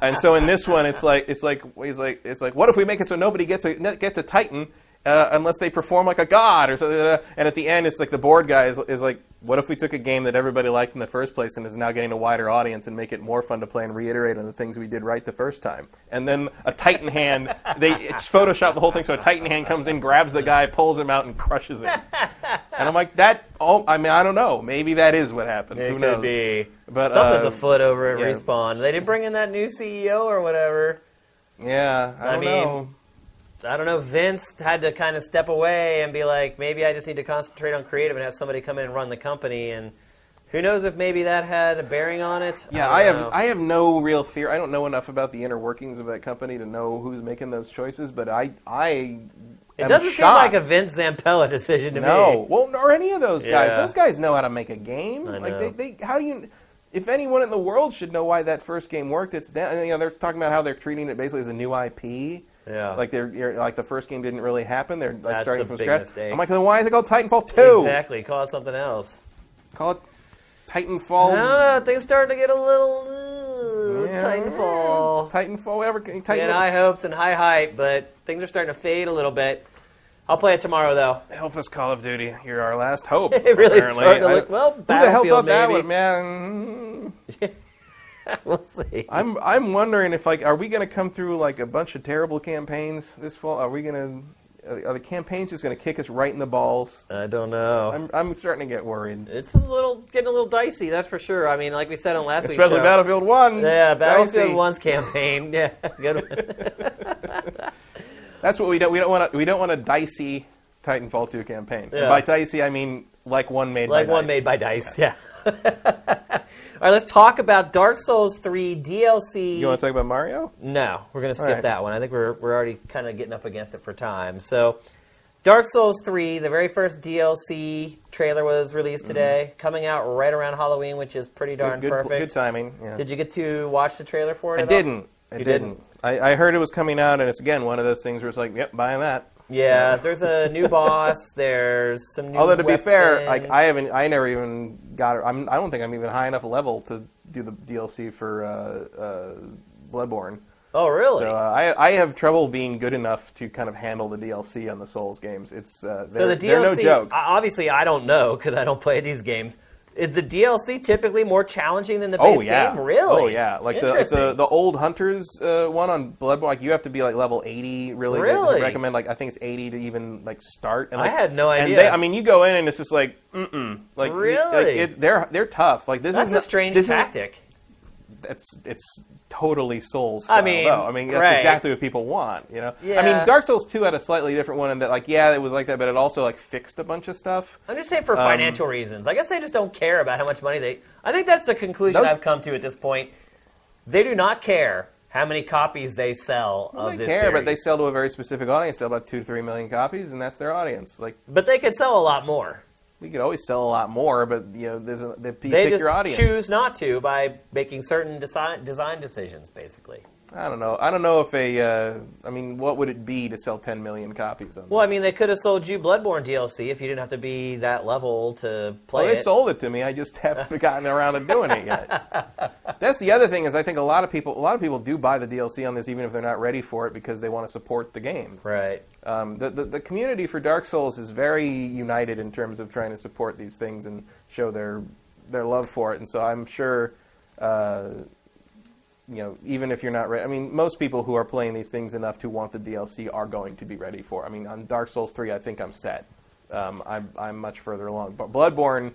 and so in this one, it's like it's like he's like it's like what if we make it so nobody gets a gets a Titan uh, unless they perform like a god or something? uh, And at the end, it's like the board guy is, is like, what if we took a game that everybody liked in the first place and is now getting a wider audience and make it more fun to play and reiterate on the things we did right the first time? And then a Titan hand, [LAUGHS] they Photoshop the whole thing so a Titan hand comes in, grabs the guy, pulls him out, and crushes him. [LAUGHS] And I'm like, that. Oh, I mean, I don't know. Maybe that is what happened. It Who could knows? be. But, Something's uh, afoot over at yeah. Respawn. They didn't bring in that new CEO or whatever. Yeah, I I don't mean, know. I don't know. Vince had to kind of step away and be like, maybe I just need to concentrate on creative and have somebody come in and run the company. And who knows if maybe that had a bearing on it? Yeah, don't I have know. I have no real theory. I don't know enough about the inner workings of that company to know who's making those choices. But I I it doesn't shocked. seem like a Vince Zampella decision to no, me. No, well, or any of those guys. Yeah. Those guys know how to make a game. I like know. they, they, how do you? If anyone in the world should know why that first game worked, it's that. You know, they're talking about how they're treating it basically as a new IP. Yeah. Like they're you're, like the first game didn't really happen. They're like That's starting a from big scratch. mistake. I'm like, then why is it called Titanfall Two? Exactly. Call it something else. Call it Titanfall. I don't. Things starting to get a little uh, Yeah. Titanfall. Titanfall. Whatever. Titan. And high hopes and high hype, but things are starting to fade a little bit. I'll play it tomorrow, though. Help us, Call of Duty. You're our last hope. [LAUGHS] It really apparently. starting to look well. Who the hell thought that would, man? [LAUGHS] we'll see. I'm I'm wondering if like, are we going to come through like a bunch of terrible campaigns this fall? Are we going to? Are the campaigns just going to kick us right in the balls? I don't know. I'm I'm starting to get worried. It's a little getting a little dicey, that's for sure. I mean, like we said on last week's Especially show. Battlefield One. Yeah, Battlefield Dicey. One's campaign. [LAUGHS] Yeah, good one. [LAUGHS] That's what we don't we don't want to we don't want a dicey Titanfall two campaign. Yeah. by dicey I mean like one made like by one Dice. made by Dice. Yeah. All right, let's talk about Dark Souls 3 DLC. You want to talk about Mario? No, we're going to skip All right. that one. I think we're, we're already kind of getting up against it for time. So, Dark Souls 3, the very first DLC trailer was released today, coming out right around Halloween, which is pretty darn Mm-hmm. good, good, perfect. good timing. Yeah. Did you get to watch the trailer for it? I didn't. I You didn't. didn't? I, I heard it was coming out, and it's again one of those things where it's like, yep, buying that. Yeah, there's a new [LAUGHS] boss. There's some new. Although to be fair, like. I haven't, I never even got. I'm, I don't think I'm even high enough level to do the DLC for uh, uh, Bloodborne. Oh, really? So uh, I, I have trouble being good enough to kind of handle the DLC on the Souls games. It's uh, so the DLC, no joke. obviously, I don't know because I don't play these games. Is the DLC typically more challenging than the base Oh yeah, game? Really? Oh yeah, like the it's the the old Hunters uh, one on Bloodborne. Like you have to be like level eighty. Really, Really? Recommend like I think it's eighty to even like start. And, I had no And idea. they, I mean, you go in and it's just like mm mm. Like Really? like, it's, they're they're tough. Like this That's is a strange this is- it's it's totally Souls. I mean, though. I mean that's right. exactly what people want. You know, I mean, Dark Souls two had a slightly different one in that like yeah, it was like that, but it also like fixed a bunch of stuff. I'm just saying for Um, financial reasons. I guess they just don't care about how much money they. I think that's the conclusion Those- I've come to at this point. They do not care how many copies they sell Well, of they this care, but they sell to a very specific audience. They sell about two to three million copies, and that's their audience. Like But they could sell a lot more. We could always sell a lot more, but you know, there's a, they They pick just your audience. choose not to by making certain design design decisions, basically. I don't know. I don't know if a. Uh, I mean, what would it be to sell 10 million copies of? Well, I mean, they could have sold you Bloodborne DLC if you didn't have to be that level to play it. Well, they it. sold it to me. I just [LAUGHS] haven't gotten around to doing it yet. [LAUGHS] That's the other thing is I think a lot of people a lot of people do buy the DLC on this even if they're not ready for it because they want to support the game. right. Um, the, the the community for Dark Souls is very united in terms of trying to support these things and show their their love for it. And so I'm sure. Uh, you know, even if you're not ready, I mean, most people who are playing these things enough to want the DLC are going to be ready for. I mean, on Dark Souls 3, I think I'm set. Um, I'm, I'm much further along. But Bloodborne,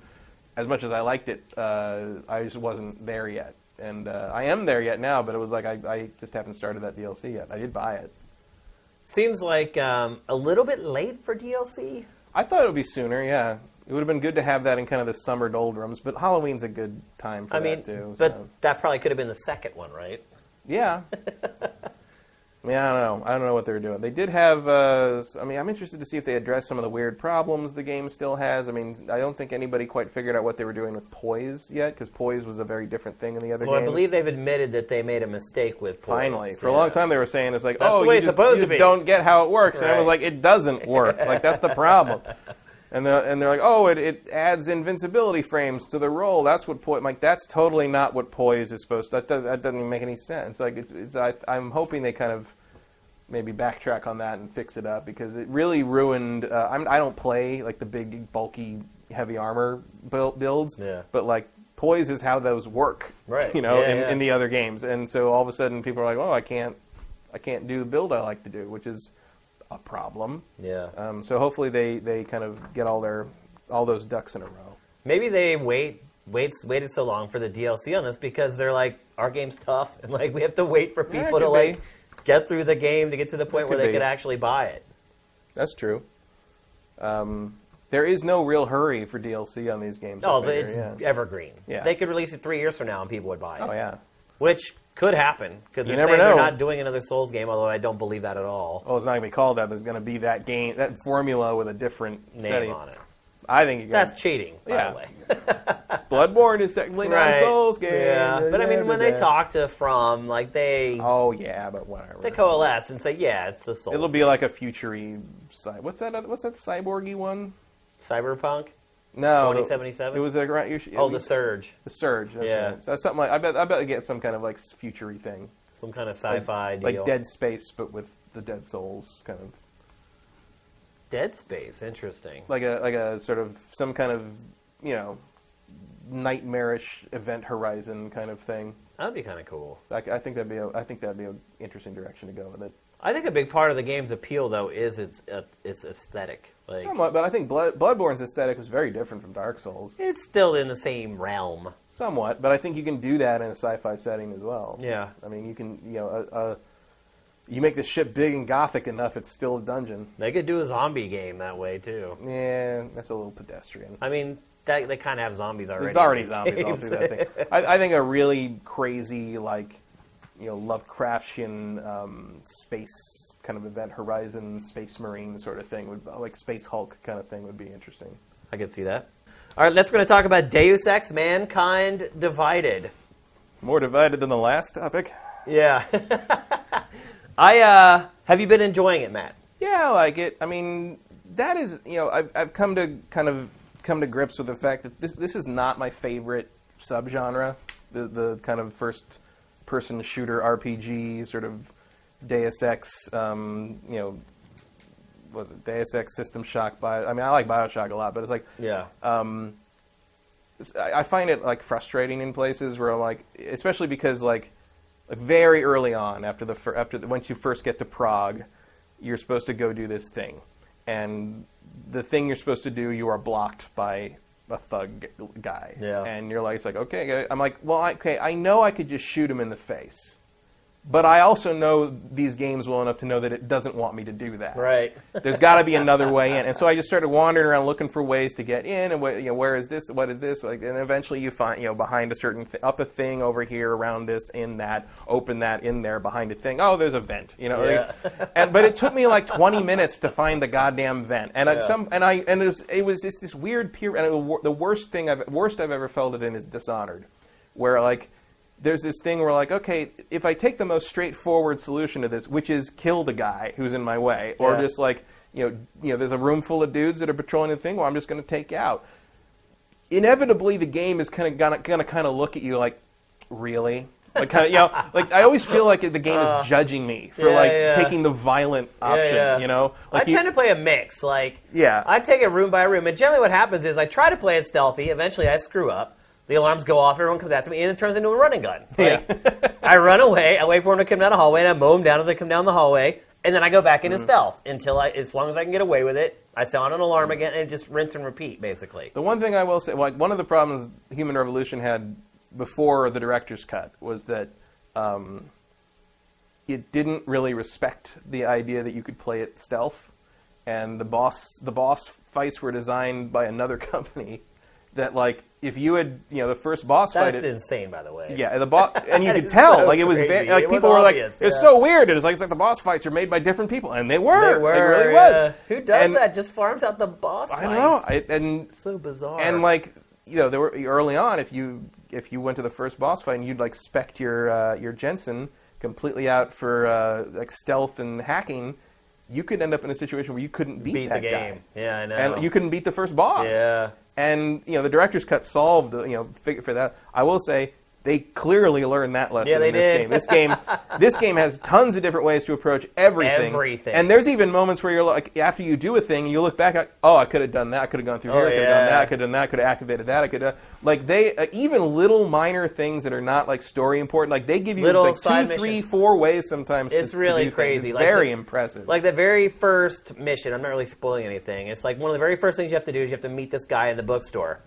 as much as I liked it, uh, I just wasn't there yet. And uh, I am there yet now, but it was like I, I just haven't started that DLC yet. I did buy it. Seems like um, a little bit late for DLC. I thought it would be sooner, yeah. It would have been good to have that in kind of the summer doldrums, but Halloween's a good time for I that mean, too. but so. that probably could have been the second one, right? Yeah. [LAUGHS] I mean, I don't know. I don't know what they were doing. They did have. Uh, I mean, I'm interested to see if they address some of the weird problems the game still has. I mean, I don't think anybody quite figured out what they were doing with poise yet, because poise was a very different thing in the other Well, I believe they've admitted that they made a mistake with Poise. Finally, for a long time they were saying it's like, That's oh, you just, you just don't get how it works, and Right. was like, it doesn't work. like that's the problem. [LAUGHS] And the, and they're like, oh, it, it adds invincibility frames to the roll. That's what poise. Like that's totally not what poise is supposed. to. That does that doesn't even make any sense. Like it's, it's I, I'm hoping they kind of maybe backtrack on that and fix it up because it really ruined. Uh, I'm, I don't play like the big bulky heavy armor build, builds, Yeah. but like poise is how those work, Right. You know, Yeah, in, yeah. in the other games, and so all of a sudden people are like, oh, I can't, I can't do the build I like to do, which is a problem. Yeah. Um, so hopefully they, they kind of get all their all those ducks in a row. Maybe they wait waits waited so long for the DLC on this because they're like our game's tough and like we have to wait for Yeah, people to like be. get through the game to get to the point where they be. could actually buy it. That's true. Um, there is no real hurry for DLC on these games. I Oh, figure, it's yeah. evergreen. Yeah. They could release it three years from now and people would buy it. Oh yeah. Which could happen because they're never saying know. they're not doing another Souls game. Although I don't believe that at all. Oh, it's not gonna be called that. There's gonna be that game, that formula with a different Name setting. on it. I think you That's cheating, by Yeah. the way. [LAUGHS] Bloodborne is technically not a Souls game. Yeah, but I mean, when they talk to From, like they Oh yeah, but whatever. they coalesce and say, yeah, it's a Souls. It'll be like a futury. Cy- what's that? Other, what's that cyborgy one? Cyberpunk. No, 2077? It was a right. should- Oh, the Surge, the surge. That's Yeah. right. So that's something like I bet. I bet I get some kind of like futury thing, some kind of sci-fi deal. like Dead Space, but with the Dead Souls kind of Dead Space, interesting. like a like a sort of some kind of you know nightmarish event horizon kind of thing. That'd be kind of cool. I, I think that'd be a, I think that'd be an interesting direction to go with it. I think a big part of the game's appeal, though, is its uh, its aesthetic. Like Somewhat, but I think Blood, Bloodborne's aesthetic was very different from Dark Souls. it's still in the same realm. Somewhat, but I think you can do that in a sci-fi setting as well. Yeah. I mean, you can you know a, a, you make the ship big and gothic enough, it's still a dungeon. They could do a zombie game that way too. Yeah, that's a little pedestrian. I mean, that, they kind of have zombies already. There's already zombies all through that thing. [LAUGHS] I, I think a really crazy, like, you know, Lovecraftian um, space kind of event horizon, space marine sort of thing would, like Space Hulk kind of thing would be interesting. I could see that. All right, let's we're going to talk about Deus Ex: Mankind Divided. More divided than the last topic. Yeah. [LAUGHS] I uh, have you been enjoying it, Matt? Yeah, I like it. I mean, that is, you know, I've, I've come to kind of come to grips with the fact that this this is not my favorite subgenre. The the kind of first person shooter RPG sort of Deus Ex, um, you know, was it Deus Ex System Shock? Bio, I mean, I like Bioshock a lot, but it's like Yeah. um, I I find it like frustrating in places where like, especially because like, like very early on after the fir- after the, once you first get to Prague, you're supposed to go do this thing, and the thing you're supposed to do, you are blocked by a thug guy, Yeah. and you're like, it's like okay, I'm like, well, I, okay, I know I could just shoot him in the face. But I also know these games well enough to know that it doesn't want me to do that. Right. [LAUGHS] There's got to be another way in, and so I just started wandering around looking for ways to get in, and what, you know, where is this? What is this? Like, and eventually you find, you know, behind a certain, th- up a thing over here, around this, in that, open that, in there, behind a thing. Oh, there's a vent, you know. Yeah. like- and but it took me like 20 minutes to find the goddamn vent, and Yeah. at some, and I, and it was, it was just this weird peer, and it, the worst thing I've, worst I've ever felt it in is Dishonored, where like there's this thing where like, okay, if I take the most straightforward solution to this, which is kill the guy who's in my way, or Yeah. just like, you know, you know, there's a room full of dudes that are patrolling the thing, well, I'm just going to take you out. Inevitably, the game is kind of gonna, gonna kind of look at you like, really, like kind of, you know, [LAUGHS] like I always feel like the game is judging me for Uh, yeah, like yeah. taking the violent option, you know. Like I you- tend to play a mix. Like, Yeah. I take it room by room, and generally what happens is I try to play it stealthy. Eventually, I screw up. The alarms go off. Everyone comes after me, and it turns into a running gun. Like, [LAUGHS] I run away. I wait for them to come down the hallway, and I mow them down as I come down the hallway, and then I go back into Mm-hmm. stealth until I, as long as I can get away with it. I sound an alarm again, and just rinse and repeat, basically. The one thing I will say, like one of the problems Human Revolution had before the director's cut was that um, it didn't really respect the idea that you could play it stealth, and the boss the boss fights were designed by another [LAUGHS] company that like if you had you know the first boss That's fight. it- insane, by the way. yeah, the boss, [LAUGHS] and you could tell, so like it was, ve- like It was people were obvious, like, it's yeah. so weird. It's like it's like the boss fights are made by different people, and they were, They were. it really yeah. was. Who does And- that? Just farms out the boss. I don't know. I, and so bizarre. and like you know, there were early on if you if you went to the first boss fight and you'd like spec your uh, your Jensen completely out for uh, like stealth and hacking, you could end up in a situation where you couldn't beat, Beat that the guy. game. Yeah, I know. and you couldn't beat the first boss. Yeah. And you know the director's cut solved you know figure for that. I will say they clearly learned that lesson Yeah, they in this did. game. This game, this game has tons of different ways to approach everything. Everything. And there's even moments where you're like, after you do a thing, you look back at, oh, I could have done that. I could have gone through Oh, here. I could have done yeah. that. I could have done that. I could have activated that. I could have like they uh, even little minor things that are not like story important. Like they give you Little like two, three, missions. four ways sometimes. It's to, to really do crazy. It's Like very the- impressive. Like the very first mission, I'm not really spoiling anything. It's like one of the very first things you have to do is you have to meet this guy in the bookstore.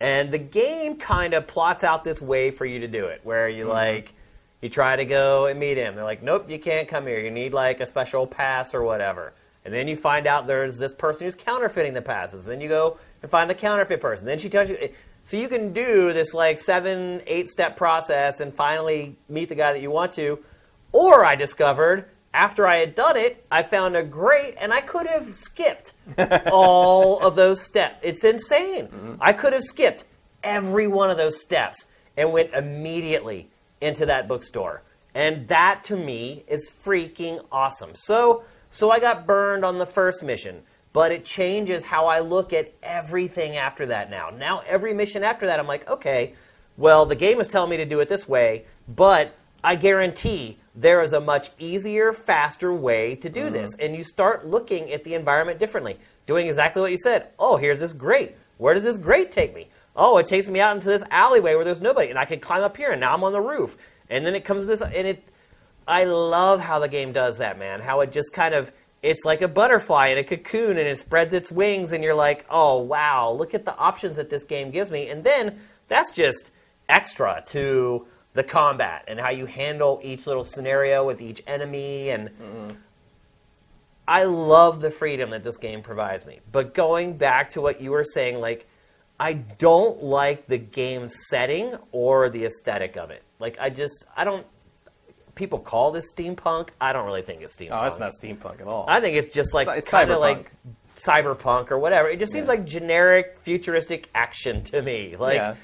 And the game kind of plots out this way for you to do it, where you mm-hmm. like you try to go and meet him. They're like, "Nope, you can't come here. You need like a special pass or whatever." And then you find out there's this person who's counterfeiting the passes. Then you go and find the counterfeit person. Then she tells you so you can do this like 7 8 step process and finally meet the guy that you want to. Or I discovered after I had done it, I found a great, and I could have skipped [LAUGHS] all of those steps. It's insane. I could have skipped every one of those steps and went immediately into that bookstore. And that to me is freaking awesome. So, so I got burned on the first mission, but it changes how I look at everything after that now. Now every mission after that I'm like, okay, well, the game is telling me to do it this way, but I guarantee there is a much easier, faster way to do mm-hmm. this. And you start looking at the environment differently, doing exactly what you said. Oh, here's this grate. Where does this grate take me? Oh, it takes me out into this alleyway where there's nobody, and I can climb up here, and now I'm on the roof. And then it comes to this, and it. I love how the game does that, man. How it just kind of. It's like a butterfly in a cocoon, and it spreads its wings, and you're like, oh, wow, look at the options that this game gives me. And then that's just extra to the combat and how you handle each little scenario with each enemy and I love the freedom that this game provides me. But going back to what you were saying like I don't like the game setting or the aesthetic of it. Like I just I don't people call this steampunk. I don't really think it's steampunk. oh, it's not steampunk at all. I think it's just like It's- it's kind of cyberpunk. like cyberpunk or whatever. It just seems Yeah. like generic futuristic action to me. Like Yeah.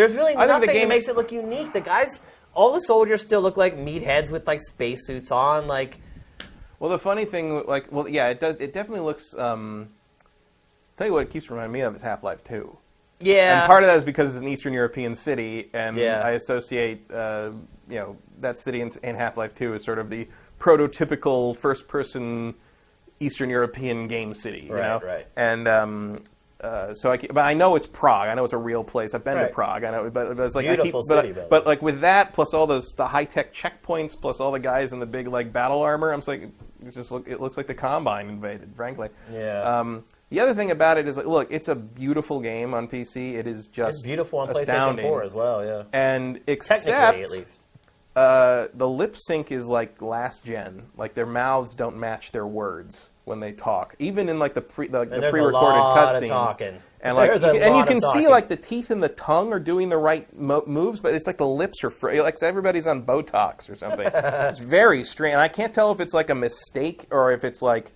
There's really I think the nothing that game- makes it look unique. The guys, all the soldiers still look like meatheads with like spacesuits on. Like Well, the funny thing, like, well, yeah, it does. It definitely looks. Um, tell you what, it keeps reminding me of is Half Life Two, yeah, and part of that is because it's an Eastern European city, and Yeah. I associate, uh, you know, that city in, in Half Life Two is sort of the prototypical first-person Eastern European game city, you Right, know, right. and. Um, uh, so I, but I know it's Prague. I know it's a real place. I've been Right. to Prague. I know, but, but it's like I keep, Beautiful but, city, the but like with that, plus all those the high tech checkpoints, plus all the guys in the big like battle armor, I'm just like, it just look, it looks like the Combine invaded. Frankly, Yeah. Um, the other thing about it is like, look, it's a beautiful game on PC. It is just it's beautiful on astounding. PlayStation 4 as well. Yeah, And except technically at least. Uh, the lip sync is like last gen. Like their mouths don't match their words when they talk, even in like the pre the, the pre recorded cutscenes. And like, you and you can see like the teeth and the tongue are doing the right mo- moves, but it's like the lips are fr- like everybody's on Botox or something. [LAUGHS] it's very strange. And I can't tell if it's like a mistake or if it's like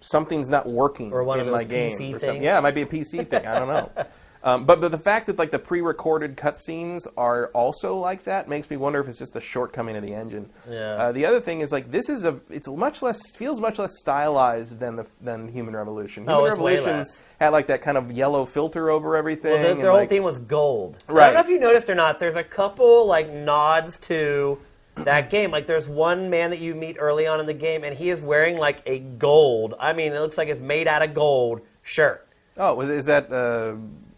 something's not working Or one in of my those game. PC or something. things. Yeah, it might be a PC thing. I don't know. [LAUGHS] Um, but, but the fact that like the pre-recorded cutscenes are also like that makes me wonder if it's just a shortcoming of the engine. Yeah. Uh, the other thing is like this is a it's much less feels much less stylized than the than Human Revolution. Human Oh, it's way Revolution had like that kind of yellow filter over everything. Well, their, and, their whole like- theme was gold. Right. I don't know if you noticed or not. There's a couple like nods to that [CLEARS THROAT] game. Like there's one man that you meet early on in the game, and he is wearing like a gold. I mean, it looks like it's made out of gold shirt. Oh, was is that uh,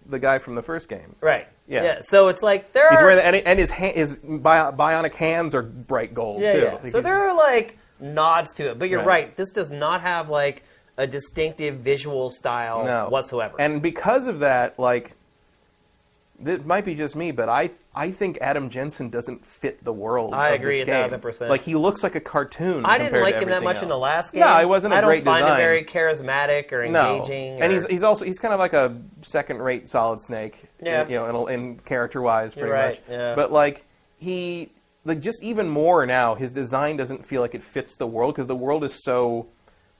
the guy from the first game? Right. Yeah. So it's like there He's are. wearing that, and, and his ha- his bio- bionic hands are bright gold yeah, too. yeah. Like So there are like nods to it, but you're Right. right. This does not have like a distinctive visual style no whatsoever. And because of that, like, it might be just me, but I I think Adam Jensen doesn't fit the world. I of agree a thousand percent. Like he looks like a cartoon. I didn't like him that much in the else. last game. No, it wasn't a I don't find design. him very charismatic or engaging. No, and or- he's he's also he's kind of like a second-rate Solid Snake. Yeah. you know, in, in character-wise, You're pretty right, much. yeah. But like he like just even more now, his design doesn't feel like it fits the world because the world is so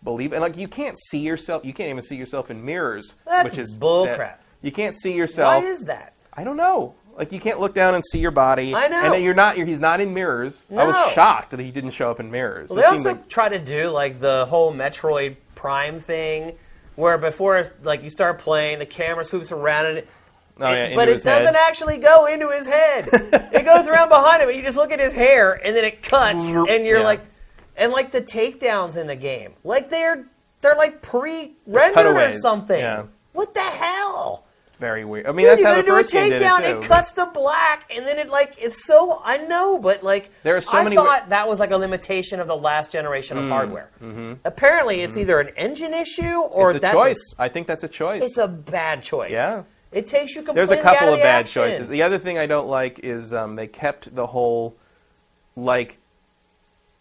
believe and like you can't see yourself. You can't even see yourself in mirrors, That's which is bull that- crap. You can't see yourself. Why is that? I don't know. Like you can't look down and see your body. I know. And then you're not. You're, he's not in mirrors. I was shocked that he didn't show up in mirrors. Well, they also like- try to do like the whole Metroid Prime thing, where before like you start playing, the camera swoops around and. It, Oh, yeah, but it head. doesn't actually go into his head. [LAUGHS] it goes around behind him, and you just look at his hair, and then it cuts, and you're Yeah. like, and like the takedowns in the game, like they're they're like pre-rendered or something. yeah. What the hell? Very weird. I mean, Dude, that's how the first do a it takedown. too. It cuts to black, and then it like it's so. I know, but like There are so I many thought that was like a limitation of the last generation of mm, hardware. Mm-hmm. Apparently, it's mm-hmm. either an engine issue or it's a choice. I think that's a choice. it's a bad choice. Yeah. it takes you completely There's a couple of bad action. choices. The other thing I don't like is um, they kept the whole like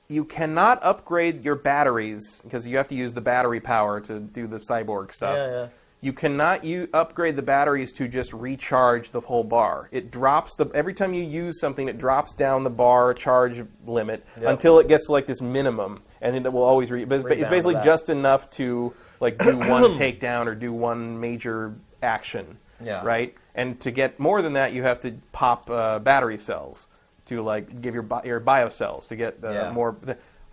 you cannot upgrade your batteries because you have to use the battery power to do the cyborg stuff. Yeah, yeah. You cannot you upgrade the batteries to just recharge the whole bar. It drops the every time you use something, it drops down the bar charge limit Yep. until it gets to like this minimum, and it will always re- but it's, it's basically just enough to like do [COUGHS] one takedown or do one major action Yeah. right? And to get more than that, you have to pop uh, battery cells to like give your bi- your bio cells to get uh, Yeah. more.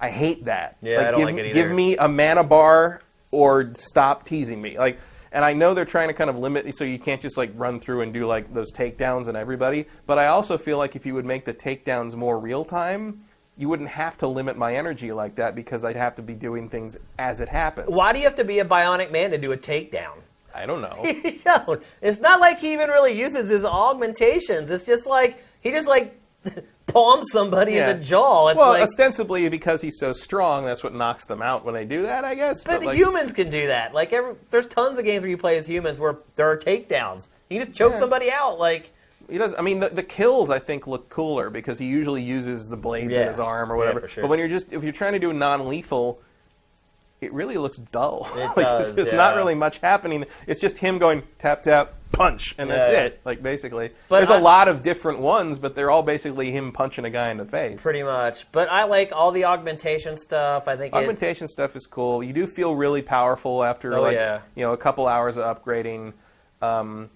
I hate that. Yeah, I don't give, like it either. Give me a mana bar or stop teasing me. Like, and I know they're trying to kind of limit so you can't just like run through and do like those takedowns and everybody. But I also feel like if you would make the takedowns more real time. You wouldn't have to limit my energy like that because I'd have to be doing things as it happens. Why do you have to be a bionic man to do a takedown? I don't know. [LAUGHS] It's not like he even really uses his augmentations. It's just like he just like [LAUGHS] palms somebody Yeah. in the jaw. It's well, like, ostensibly because he's so strong, that's what knocks them out when they do that, I guess. but the like, humans can do that. Like every, there's tons of games where you play as humans where there are takedowns. You can just choke Yeah. somebody out. Like he does. I mean, the, the kills I think look cooler because he usually uses the blades in his arm or Yeah, whatever. sure. But when you're just if you're trying to do non-lethal, it really looks dull. It [LAUGHS] like, does, There's not really much happening. It's just him going tap tap punch, and that's Yeah, yeah. it. Like basically, But there's I- a lot of different ones, but they're all basically him punching a guy in the face. pretty much. But I like all the augmentation stuff. I think Augmentation stuff is cool. You do feel really powerful after Oh, like yeah. you know a couple hours of upgrading. Um,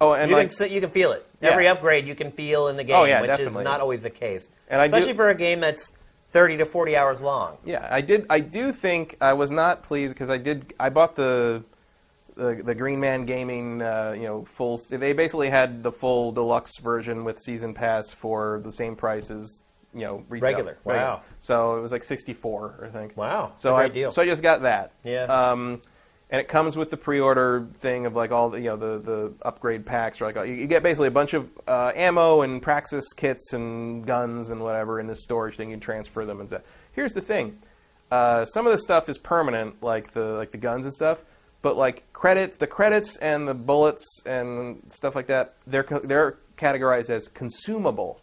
oh, and you like can you can feel it. Yeah. Every upgrade you can feel in the game, Oh, yeah, which definitely. is not always the case. And I do- Especially for a game that's 30 to 40 hours long. yeah, I did. I do think I was not pleased because I did. I bought the the, the Green Man Gaming, uh, you know, full. They basically had the full deluxe version with season pass for the same price as you know retail. Regular. Wow. So it was like sixty four, I think. Wow. So I deal. so I just got that. Yeah. Um, and it comes with the pre-order thing of like all the you know the the upgrade packs. Or like you, you get basically a bunch of uh, ammo and Praxis kits and guns and whatever in this storage thing. You transfer them and stuff. Here's the thing: uh, some of the stuff is permanent, like the like the guns and stuff. But like credits, the credits and the bullets and stuff like that, they're they're categorized as consumable,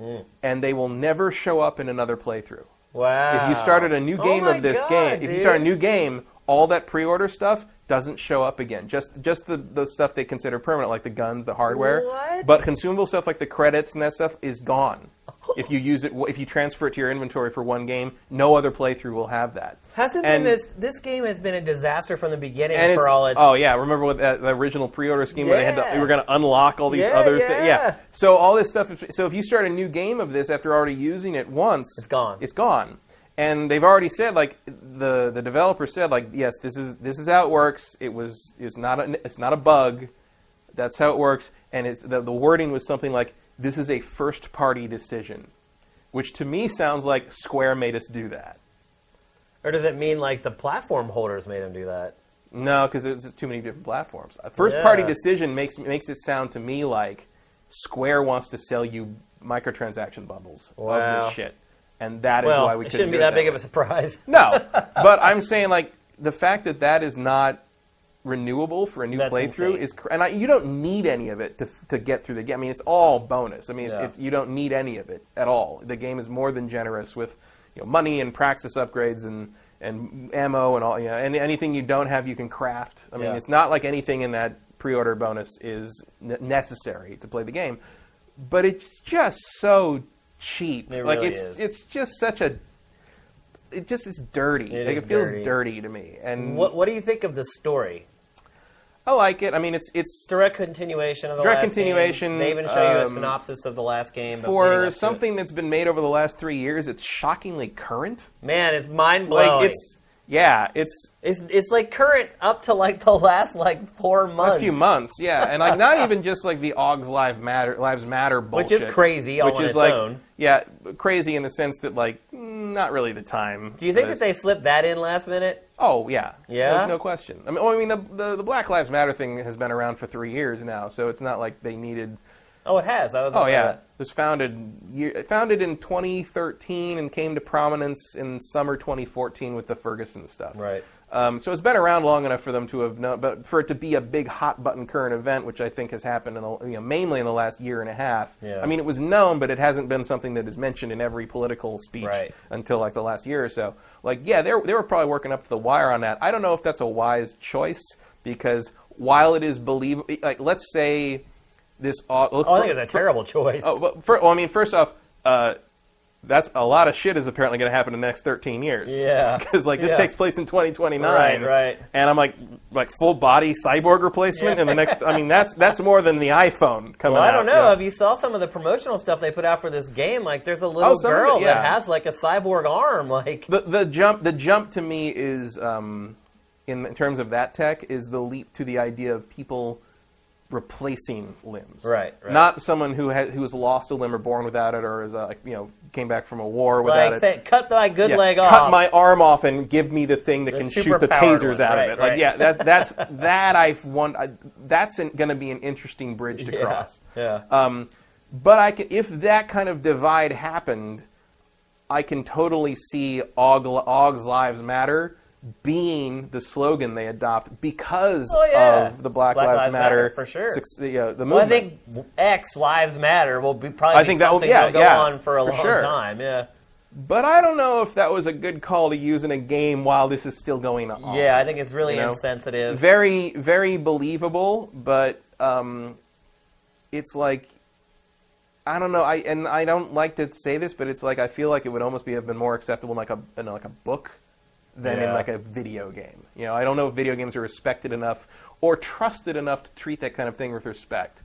Mm. and they will never show up in another playthrough. wow. If you started a new Oh game my of this God, game, if you start a new game, all that pre-order stuff doesn't show up again. Just just the, the stuff they consider permanent, like the guns, the hardware. What? But consumable stuff like the credits and that stuff is gone. [LAUGHS] if you use it, if you transfer it to your inventory for one game, no other playthrough will have that. Hasn't And- been this. This game has been a disaster from the beginning And for all its. oh yeah, remember what that, the original pre-order scheme where they had to, Yeah. were going to unlock all these Yeah, other yeah. things. Yeah. So all this stuff. So if you start a new game of this after already using it once, It's gone. It's gone. And they've already said like the the developer said like yes this is this is how it works. It was it's not a it's not a bug. That's how it works. And it's the, the wording was something like this is a first party decision, which to me sounds like Square made us do that. Or does it mean like the platform holders made them do that? No, because there's too many different platforms. A first party decision makes makes it sound to me like Square wants to sell you microtransaction bundles of Wow. this shit, and that is well, why we it couldn't shouldn't be it that big of a surprise. No, [LAUGHS] but I'm saying like the fact that that is not renewable for a new That's playthrough insane. is, cr- and I, you don't need any of it to, to get through the game. I mean, it's all bonus. I mean, it's, Yeah. it's you don't need any of it at all. The game is more than generous with you know money and praxis upgrades and and ammo and all. You know, and anything you don't have, you can craft. I mean, Yeah. it's not like anything in that pre-order bonus is ne- necessary to play the game, but it's just so cheap. It like really it's is. it's just such a it just it's dirty. It like is it feels dirty. dirty to me. And What What do you think of the story? I like it. I mean, it's it's Direct continuation of the Direct last game. continuation, They even show you a um, synopsis of the last game. for up to it. something that's been made over the last three years. It's shockingly current. man, it's mind blowing. Like it's yeah, it's It's it's like current up to like the last like four months. last few months, yeah, and like not [LAUGHS] even just like the Augs Live Matter Lives Matter bullshit, Which is crazy which on is its like own. yeah, crazy in the sense that like not really the time. Do you think that they slipped that in last minute? Oh yeah, Yeah? no, no question. I mean, well, I mean the, the the Black Lives Matter thing has been around for three years now, so it's not like they needed. Oh, it has. I was. Oh yeah, that. it was founded founded in 2013 and came to prominence in summer 2014 with the Ferguson stuff. Right. Um, so it's been around long enough for them to have known, but for it to be a big hot button current event, which I think has happened in the, you know, mainly in the last year and a half. Yeah. I mean, it was known, but it hasn't been something that is mentioned in every political speech Right. until like the last year or so. Like, yeah, they they were probably working up to the wire on that. I don't know if that's a wise choice because while it is believable, like let's say this. Uh, Oh, I think it's a terrible choice. Oh, well, fir- well, I mean, first off, uh, that's a lot of shit is apparently going to happen in the next 13 years. Yeah. [LAUGHS] because like this Yeah. takes place in 2029. Right, right. And I'm like, like full body cyborg replacement in the next. I mean, [LAUGHS] that's that's more than the iPhone coming out. well, I don't know. yeah. If you saw some of the promotional stuff they put out for this game, like there's a little Oh, of it, girl yeah. that has like a cyborg arm. Like, The the jump the jump to me is um, in, in terms of that tech is the leap to the idea of people replacing limbs. Right, right. Not someone who has who has lost a limb or born without it or is uh, like you know came back from a war without like it. say, cut my good Yeah, leg cut off. Cut my arm off and give me the thing that The can shoot the tasers out right, of it. Like, right. yeah, that's that's [LAUGHS] that I've won. I, that's going to be an interesting bridge to yeah. cross. Yeah. Um, but I can, if that kind of divide happened, I can totally see Aug, Aug's Lives Matter being the slogan they adopt because Oh, yeah. of the Black, Black Lives, Lives Matter, Matter, for sure. suc- the, the movement. well, I think X Lives Matter will be probably I think that will- yeah, go yeah, on for a for long sure. time. Yeah. but I don't know if that was a good call to use in a game while this is still going on. Yeah, I think it's really You know? insensitive. very very believable but um, it's like i don't know i and i don't like to say this but it's like i feel like it would almost be have been more acceptable in like a in like a book than in like a video game. You know i don't know if video games are respected enough or trusted enough to treat that kind of thing with respect.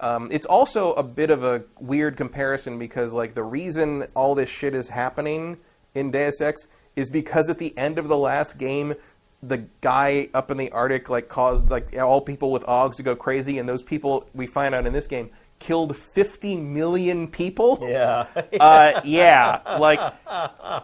Um, it's also a bit of a weird comparison because like the reason all this shit is happening in Deus Ex is because at the end of the last game, the guy up in the Arctic like caused like all people with Augs to go crazy, and those people we find out in this game killed 50 million people. [LAUGHS] yeah. Uh, yeah, like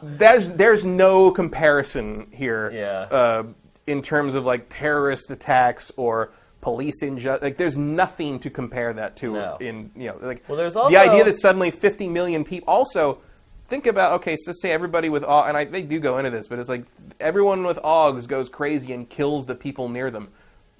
there's there's no comparison here. Yeah. Uh, in terms of like terrorist attacks or police injustice, like there's nothing to compare that to. No. In you know, like Well, there's the idea that suddenly 50 million people. Also, think about okay, so say everybody with Augs, and I, they do go into this, but it's like everyone with Augs goes crazy and kills the people near them.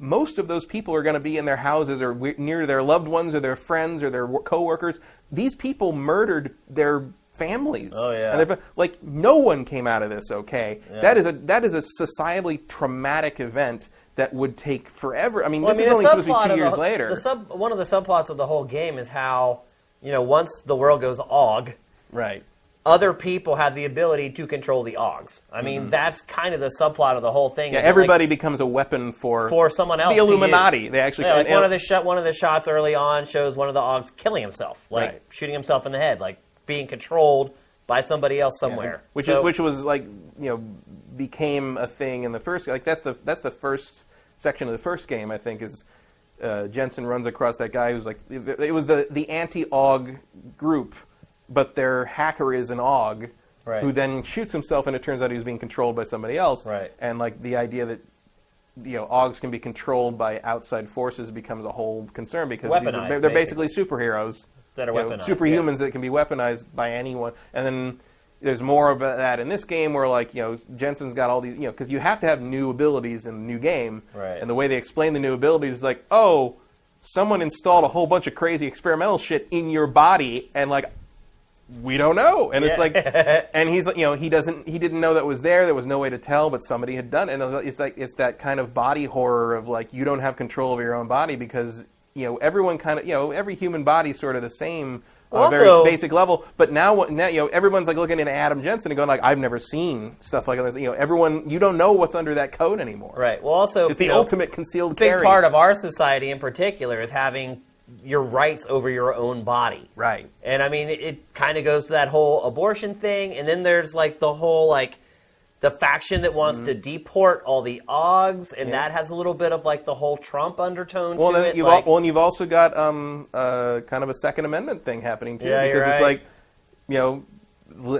Most of those people are going to be in their houses or near their loved ones or their friends or their wo- coworkers. These people murdered their families. Oh, yeah. And like no one came out of this okay. Yeah. That is a that is a societally traumatic event that would take forever. I mean, Well, this I is mean, only supposed to be two years the, later. The sub, one of the subplots of the whole game is how, you know, once the world goes Aug, right. Other people have the ability to control the Augs. I mean, that's kind of the subplot of the whole thing. Mm-hmm. Yeah, everybody like, becomes a weapon for for someone else. The Illuminati. They actually yeah, like and- one of the shot, one of the shots early on shows one of the Augs killing himself, like Right. shooting himself in the head, like being controlled by somebody else somewhere. which So- is, which was like you know became a thing in the first like that's the that's the first section of the first game I think is uh, Jensen runs across that guy who's like it was the the anti Aug group, but their hacker is an Aug. Right. Who then shoots himself, and it turns out he was being controlled by somebody else. Right. And like the idea that you know Augs can be controlled by outside forces becomes a whole concern because these are, they're, they're basically superheroes That are know, weaponized, superhumans that can be weaponized by anyone. And then there's more of that in this game where, like, you know, Jensen's got all these, you know, because you have to have new abilities in the new game. Right. And the way they explain the new abilities is like, oh, someone installed a whole bunch of crazy experimental shit in your body, and like, we don't know. And it's like, [LAUGHS] and he's like, you know, he doesn't, he didn't know that was there. There was no way to tell, but somebody had done it. And it's like, it's that kind of body horror of like, you don't have control over your own body because, you know, everyone kind of, you know, every human body is sort of the same, on a very basic level. But now, now you know everyone's like looking at Adam Jensen and going like, I've never seen stuff like this. You know, everyone you don't know what's under that coat anymore. Right. Well, also It's the know, ultimate concealed big carry. part of our society in particular is having your rights over your own body. right. And I mean, it, it kind of goes to that whole abortion thing, and then there's like the whole like the faction that wants to deport all the Augs, and Mm-hmm. Yeah. that has a little bit of like the whole Trump undertone Well, to it. you've like, al- well, and you've also got um, uh, kind of a Second Amendment thing happening too, Yeah, because it's like, you know,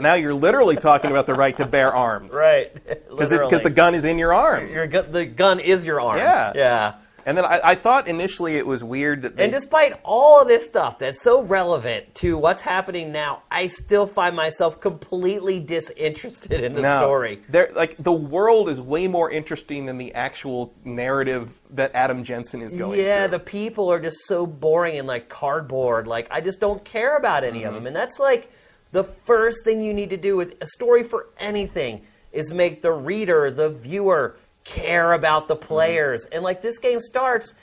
now you're literally talking about the right to bear arms, [LAUGHS] right? [LAUGHS] Because the gun is in your arm. your the gun is your arm. Yeah. Yeah. And then I, I thought initially it was weird that they, And despite all of this stuff that's so relevant to what's happening now, I still find myself completely disinterested in the no, story. like the world is way more interesting than the actual narrative that Adam Jensen is going through. Yeah, through. the people are just so boring and like cardboard. Like I just don't care about any Mm-hmm. of them, and that's like the first thing you need to do with a story for anything is make the reader, the viewer, care about the players. And like this game starts,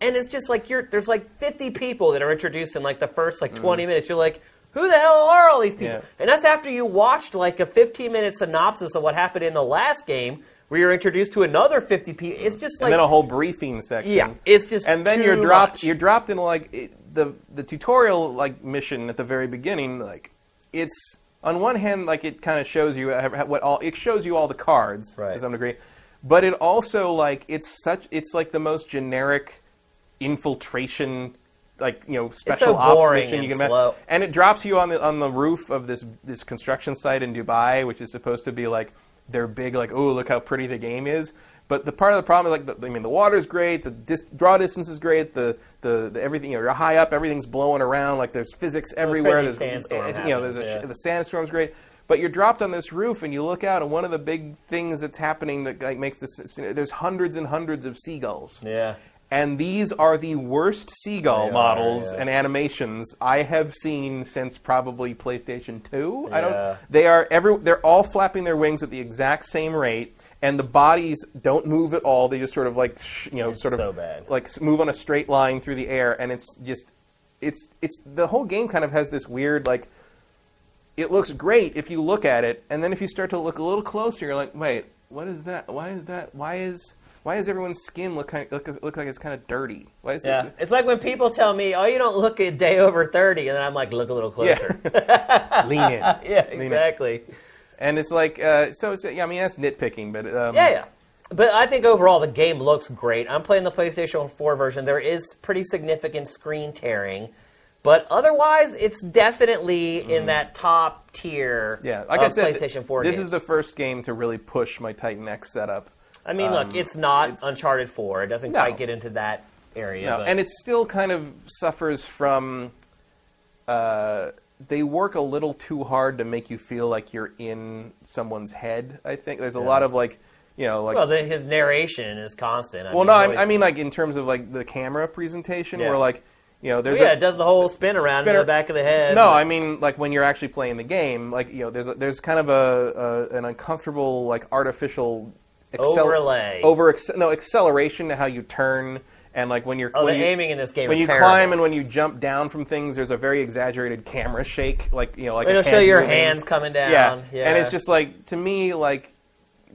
and it's just like you're there's like 50 people that are introduced in like the first like 20 mm. minutes. You're like. Who the hell are all these people? Yeah. And that's after you watched like a 15 minute synopsis of what happened in the last game, where you're introduced to another 50 people. It's just like and then a whole briefing section. yeah, it's just and then you're dropped. much. You're dropped in like it, the the tutorial like mission at the very beginning. Like it's on one hand like it kind of shows you what all it shows you all the cards Right. to some degree, but it also like it's such it's like the most generic infiltration. Like you know, special so ops mission you can slow. imagine, and it drops you on the on the roof of this this construction site in Dubai, which is supposed to be like their big like oh look how pretty the game is. But the part of the problem is like the, I mean the water's great, the dis- draw distance is great, the, the the everything you know you're high up, everything's blowing around like there's physics everywhere. There's sandstorm you know there's a, yeah. the sandstorm's great. But you're dropped on this roof and you look out, and one of the big things that's happening that like makes this there's hundreds and hundreds of seagulls. yeah. And these are the worst seagull They are, models yeah. and animations I have seen since probably PlayStation 2. I don't they are every they're all flapping their wings at the exact same rate and the bodies don't move at all. They just sort of like sh- you know It's sort of bad. like move on a straight line through the air and it's just it's it's the whole game kind of has this weird like it looks great if you look at it, and then if you start to look a little closer, you're like, wait, what is that? Why is that? Why is why is everyone's skin look kind look, look like it's kind of dirty? Why is Yeah, it? it's like when people tell me, "Oh, you don't look a day over 30," and then I'm like, "Look a little closer." Yeah. [LAUGHS] lean in. [LAUGHS] Yeah, Lean in. exactly. And it's like, uh, so it's, yeah, I mean that's nitpicking, but um, Yeah, yeah. But I think overall the game looks great. I'm playing the PlayStation 4 version. There is pretty significant screen tearing, but otherwise it's definitely in that top tier yeah. Like of I said, PlayStation 4 this games. is the first game to really push my Titan X setup. I mean, um, look, it's not it's- Uncharted 4. It doesn't No. quite get into that area. No, and it still kind of suffers from. Uh, they work a little too hard to make you feel like you're in someone's head. I think there's a lot of like, you know, like. well, the, his narration is constant. I well, mean, no, I, I mean like in terms of like the camera presentation, Yeah. where like, you know, there's yeah, a, it does the whole spin around spinner- in the back of the head. No, I mean like when you're actually playing the game, like you know, there's a, there's kind of a, a an uncomfortable like artificial Overlay. over no acceleration to how you turn and like when you're Oh, when the you, aiming in this game when you terrible. climb and when you jump down from things, there's a very exaggerated camera shake, like you know, like It'll show your moving. hands coming down. Yeah. Yeah. and it's just like to me, like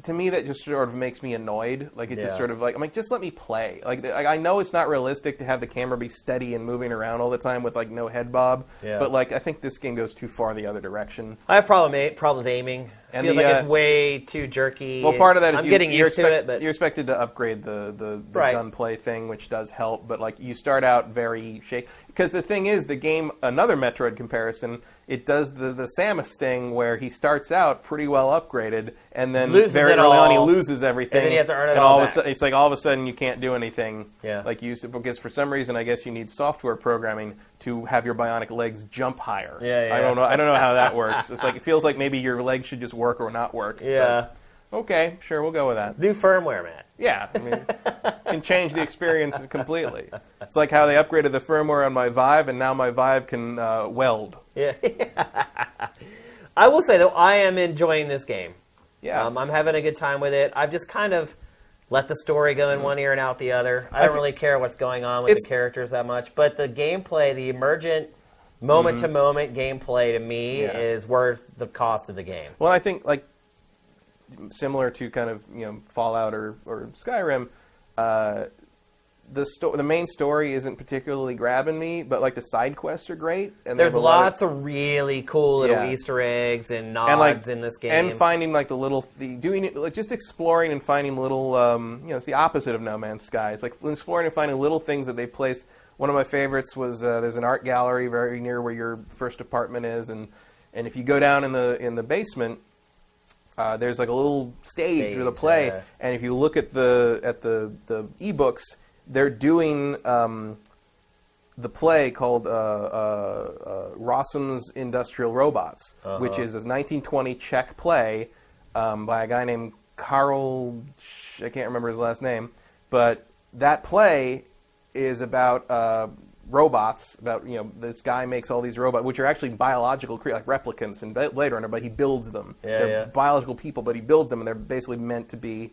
to me that just sort of makes me annoyed. Like it just sort of like I'm like just let me play. Like I I know it's not realistic to have the camera be steady and moving around all the time with like no head bob, Yeah. but like I think this game goes too far the other direction. I have problem a- problems aiming. And Feels the, like uh, it's way too jerky. Well, part of that is I'm you, getting you used expect, to it, but you're expected to upgrade the the, the Right. gunplay thing, which does help. But like you start out very shaky because the thing is, the game another Metroid comparison. It does the the Samus thing where he starts out pretty well upgraded, and then Loses very early on he loses everything, and then you have to earn it and all all of a sudden, it's like all of a sudden you can't do anything. Yeah. like you because for some reason I guess you need software programming to have your bionic legs jump higher. Yeah, yeah. I don't know. I don't know how that [LAUGHS] works. It's like it feels like maybe your legs should just work or not work. but- yeah, Okay, sure, we'll go with that. new firmware, Matt. Yeah, I mean, can change the experience completely. It's like how they upgraded the firmware on my Vive, and now my Vive can uh, weld. Yeah. [LAUGHS] I will say though, I am enjoying this game. Yeah, Um, I'm having a good time with it. I've just kind of let the story go in one ear and out the other. I don't really care what's going on with the characters that much, but the gameplay, the emergent moment to moment gameplay to me Yeah. is worth the cost of the game. Well, I think like similar to kind of you know Fallout or or Skyrim, uh, the sto- the main story isn't particularly grabbing me, but like the side quests are great. And There's lots of, really cool little Yeah. Easter eggs and nods and like in this game. and finding like the little the doing it like just exploring and finding little um, you know it's the opposite of No Man's Sky. It's like exploring and finding little things that they place. One of my favorites was uh, there's an art gallery very near where your first apartment is, and and if you go down in the in the basement, uh, there's like a little stage for the Stage, play, yeah. and if you look at the at the the ebooks, they're doing. Um, the play called uh, uh, uh, Rossum's Industrial Robots, which Uh-huh. is a 1920 Czech play um, by a guy named Karl. I can't remember his last name, but that play is about uh, robots. About you know this guy makes all these robots, which are actually biological, cre- like replicants in Blade Runner, but he builds them. Yeah, they're yeah. biological people, but he builds them, and they're basically meant to be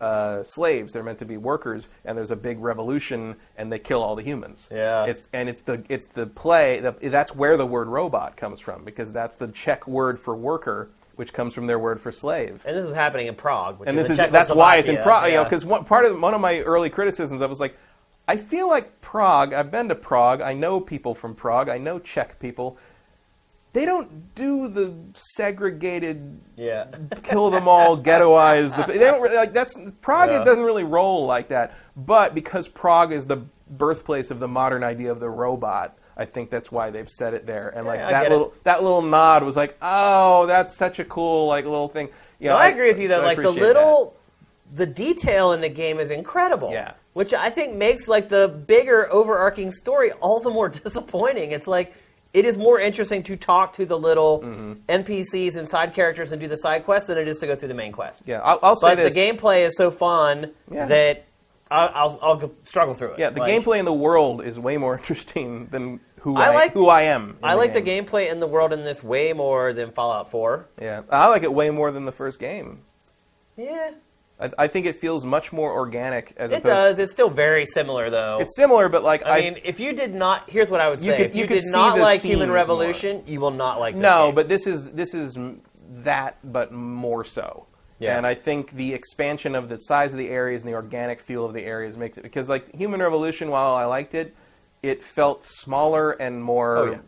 uh, slaves. They're meant to be workers, and there's a big revolution, and they kill all the humans. Yeah. It's and it's the it's the play. The, that's where the word robot comes from because that's the Czech word for worker, which comes from their word for slave. and this is happening in Prague, which And is this is that's why it's in. Prague. You know, Yeah. because one part of one of my early criticisms, I was like, I feel like Prague. I've been to Prague. I know people from Prague. I know Czech people. They don't do the segregated yeah. kill them all, [LAUGHS] ghettoize the. They don't really, like that's Prague. Yeah. Doesn't really roll like that. But because Prague is the birthplace of the modern idea of the robot, I think that's why they've said it there. And like Yeah, that get it. little that little nod was like, oh, that's such a cool like little thing. You know, No, I agree with you though. so like the little, the detail in the game is incredible. Yeah. Which I think makes like the bigger overarching story all the more [LAUGHS] disappointing. It's like it is more interesting to talk to the little Mm-hmm. NPCs and side characters and do the side quests than it is to go through the main quest. Yeah, I'll, I'll say But this. the gameplay is so fun Yeah. that I'll, I'll, I'll struggle through it. yeah, the Like, gameplay in the world is way more [LAUGHS] interesting than who I I, like- who I am. I like the gameplay in the world in this way more than Fallout 4. Yeah, I like it way more than the first game. Yeah, I, I think it feels much more organic as it opposed. does. It's still very similar though. It's similar, but like I mean, if you did not, here's what I would You say: could- if you you, could did see not the like Human scenes Revolution, you will not like this No, game. but this is this is m- that, but more so. Yeah. And I think the expansion of the size of the areas and the organic feel of the areas makes it because like Human Revolution, while I liked it, it felt smaller and more Oh, yeah.